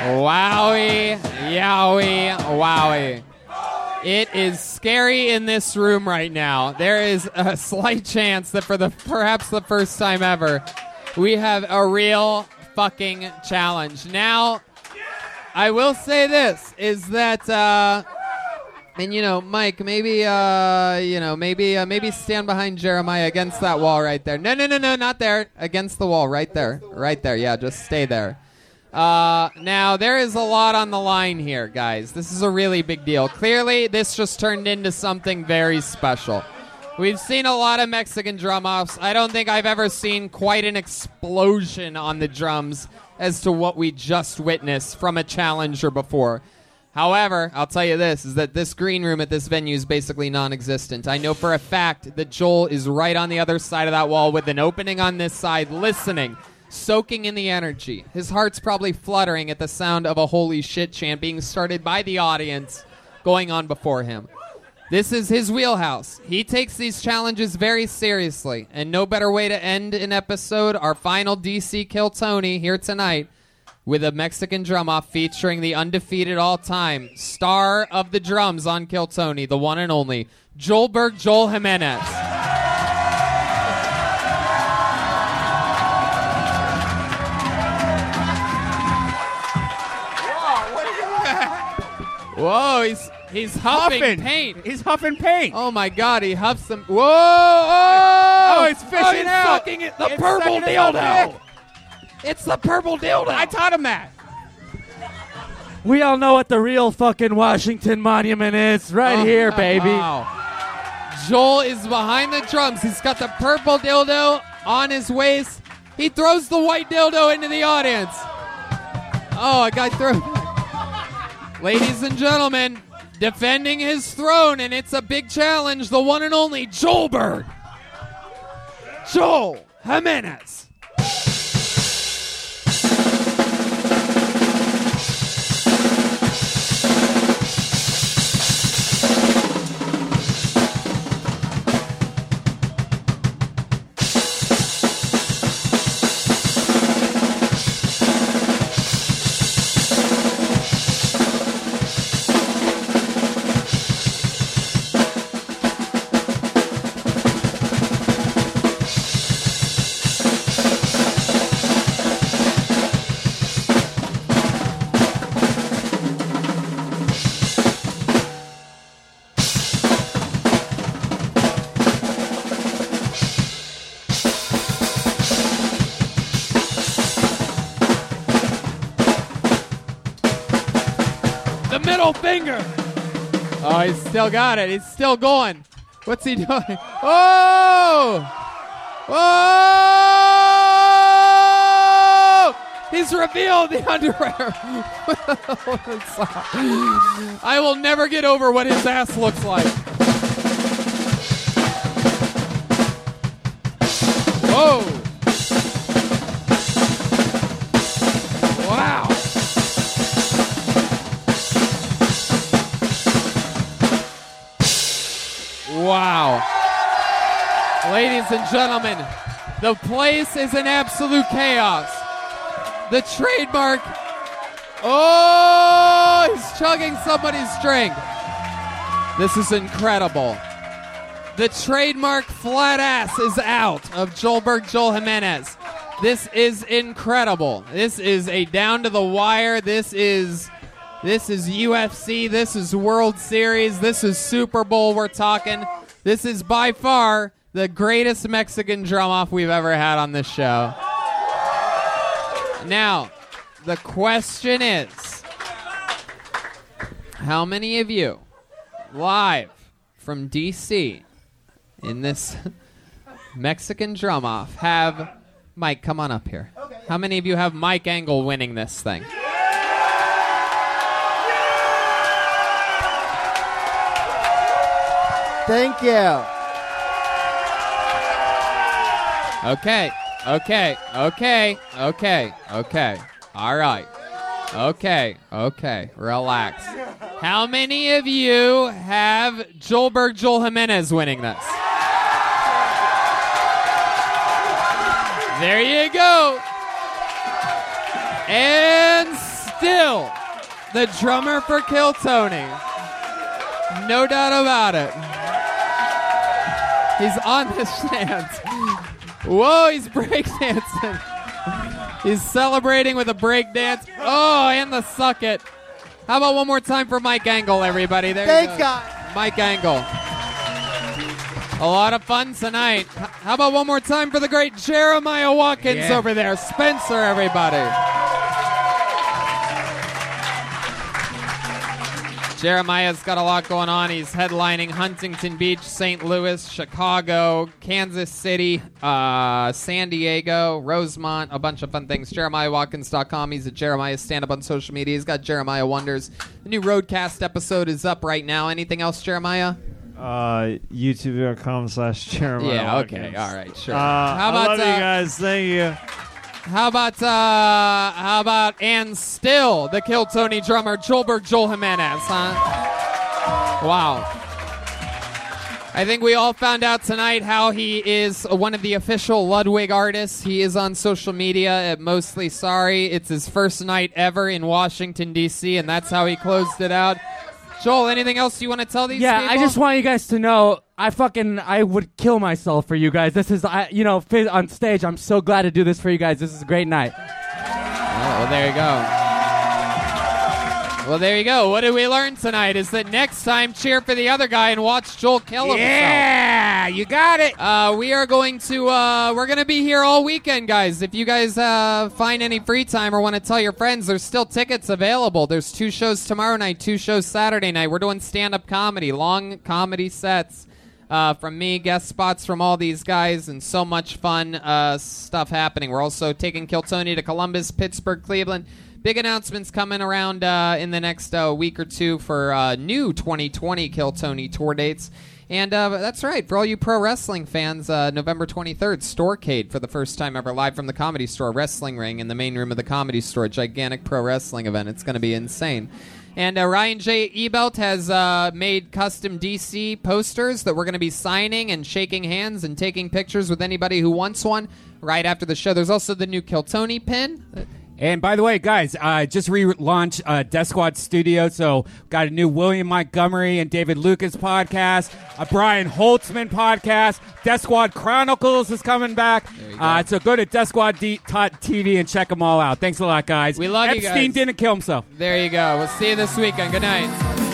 Wowie, yowie, wowie. It is scary in this room right now. There is a slight chance that for the perhaps the first time ever, we have a real fucking challenge. Now, I will say this is that uh and you know, Mike, maybe uh, you know, maybe uh, maybe stand behind Jeremiah against that wall right there. No, no, no, no, not there. Against the wall, right there, right there. Yeah, just stay there. Uh, now there is a lot on the line here, guys. This is a really big deal. Clearly, this just turned into something very special. We've seen a lot of Mexican drum offs. I don't think I've ever seen quite an explosion on the drums as to what we just witnessed from a challenger before. However, I'll tell you this is that this green room at this venue is basically non existent. I know for a fact that Joel is right on the other side of that wall with an opening on this side, listening, soaking in the energy. His heart's probably fluttering at the sound of a holy shit chant being started by the audience going on before him. This is his wheelhouse. He takes these challenges very seriously, and no better way to end an episode, our final DC Kill Tony here tonight, with a Mexican drum off featuring the undefeated all time star of the drums on Kill Tony, the one and only Joelberg Joel Jimenez. Whoa, he's he's huffing, Huffing. paint. He's huffing paint. Oh my god, he huffs some. Whoa! Oh, Oh, oh it's oh, fishing he's out. sucking it. The It's purple sucking it dildo. Nick. It's the purple dildo. I taught him that. We all know what the real fucking Washington Monument is, right Oh, here, baby. wow. Joel is behind the drums. He's got the purple dildo on his waist. He throws the white dildo into the audience. Oh, a guy threw. <laughs> Ladies and gentlemen, defending his throne, and it's a big challenge, the one and only Joelberg. Joel Jimenez. Still got it. He's still going. What's he doing? Oh! Oh! He's revealed the underwear. <laughs> I will never get over what his ass looks like. Whoa! Ladies and gentlemen, the place is in absolute chaos. The trademark. Oh, he's chugging somebody's drink. This is incredible. The trademark flat ass is out of Joelberg Joel Jimenez. This is incredible. This is a down to the wire. This is this is UFC. This is World Series. This is Super Bowl. We're talking. This is by far the greatest Mexican drum off we've ever had on this show. Now, the question is how many of you live from DC in this <laughs> Mexican drum off have Mike come on up here? How many of you have Mike Angle winning this thing? Thank you. Okay, okay, okay, okay, okay. All right. Okay, okay. Relax. How many of you have Joelberg Joel Jimenez winning this? There you go. And still, the drummer for Kill Tony. No doubt about it. He's on the <laughs> stance. Whoa, he's breakdancing. <laughs> He's celebrating with a breakdance. Oh, and the suck it. How about one more time for Mike Angle, everybody? There Thanks, you go. guys. Mike Angle. A lot of fun tonight. How about one more time for the great Jeremiah Watkins Yeah. over there? Spencer, everybody. Jeremiah's got a lot going on. He's headlining Huntington Beach, St. Louis, Chicago, Kansas City, uh, San Diego, Rosemont, a bunch of fun things. JeremiahWatkins.com. He's at Jeremiah stand up on social media. He's got Jeremiah Wonders. The new Roadcast episode is up right now. Anything else, Jeremiah? Uh, YouTube.com slash Jeremiah. Yeah, okay, Watkins. all right, sure. Uh, How about, I love uh, you guys. Thank you. How about uh how about and still the Kill Tony drummer Joelberg Joel Jimenez, huh? Wow. I think we all found out tonight how he is one of the official Ludwig artists. He is on social media at Mostly Sorry. It's his first night ever in Washington D.C. and that's how he closed it out. Joel, anything else you want to tell these Yeah, people? I just want you guys to know I fucking I would kill myself for you guys. This is I you know on stage. I'm so glad to do this for you guys. This is a great night. Oh, well, there you go. Well, there you go. What did we learn tonight? Is that next time cheer for the other guy and watch Joel kill himself. Yeah, you got it. Uh, we are going to uh, we're gonna be here all weekend, guys. If you guys uh, find any free time or want to tell your friends, there's still tickets available. There's two shows tomorrow night, two shows Saturday night. We're doing stand-up comedy, long comedy sets. Uh, from me, guest spots from all these guys, and so much fun uh, stuff happening. We're also taking Kill Tony to Columbus, Pittsburgh, Cleveland. Big announcements coming around uh, in the next uh, week or two for uh, new 2020 Kill Tony tour dates. And uh, that's right. For all you pro wrestling fans, uh, November 23rd, Storecade for the first time ever, live from the Comedy Store, wrestling ring in the main room of the Comedy Store. Gigantic pro wrestling event. It's going to be insane. And uh, Ryan J. Ebelt has uh, made custom DC posters that we're going to be signing and shaking hands and taking pictures with anybody who wants one right after the show. There's also the new Kill Tony pin. And by the way, guys, I uh, just relaunched uh, Death Squad Studio, so got a new William Montgomery and David Lucas podcast, a Brian Holtzman podcast. Death Squad Chronicles is coming back. Uh, so go to Death Squad D- TV and check them all out. Thanks a lot, guys. We love you Epstein guys. didn't kill himself. There you go. We'll see you this weekend. Good night.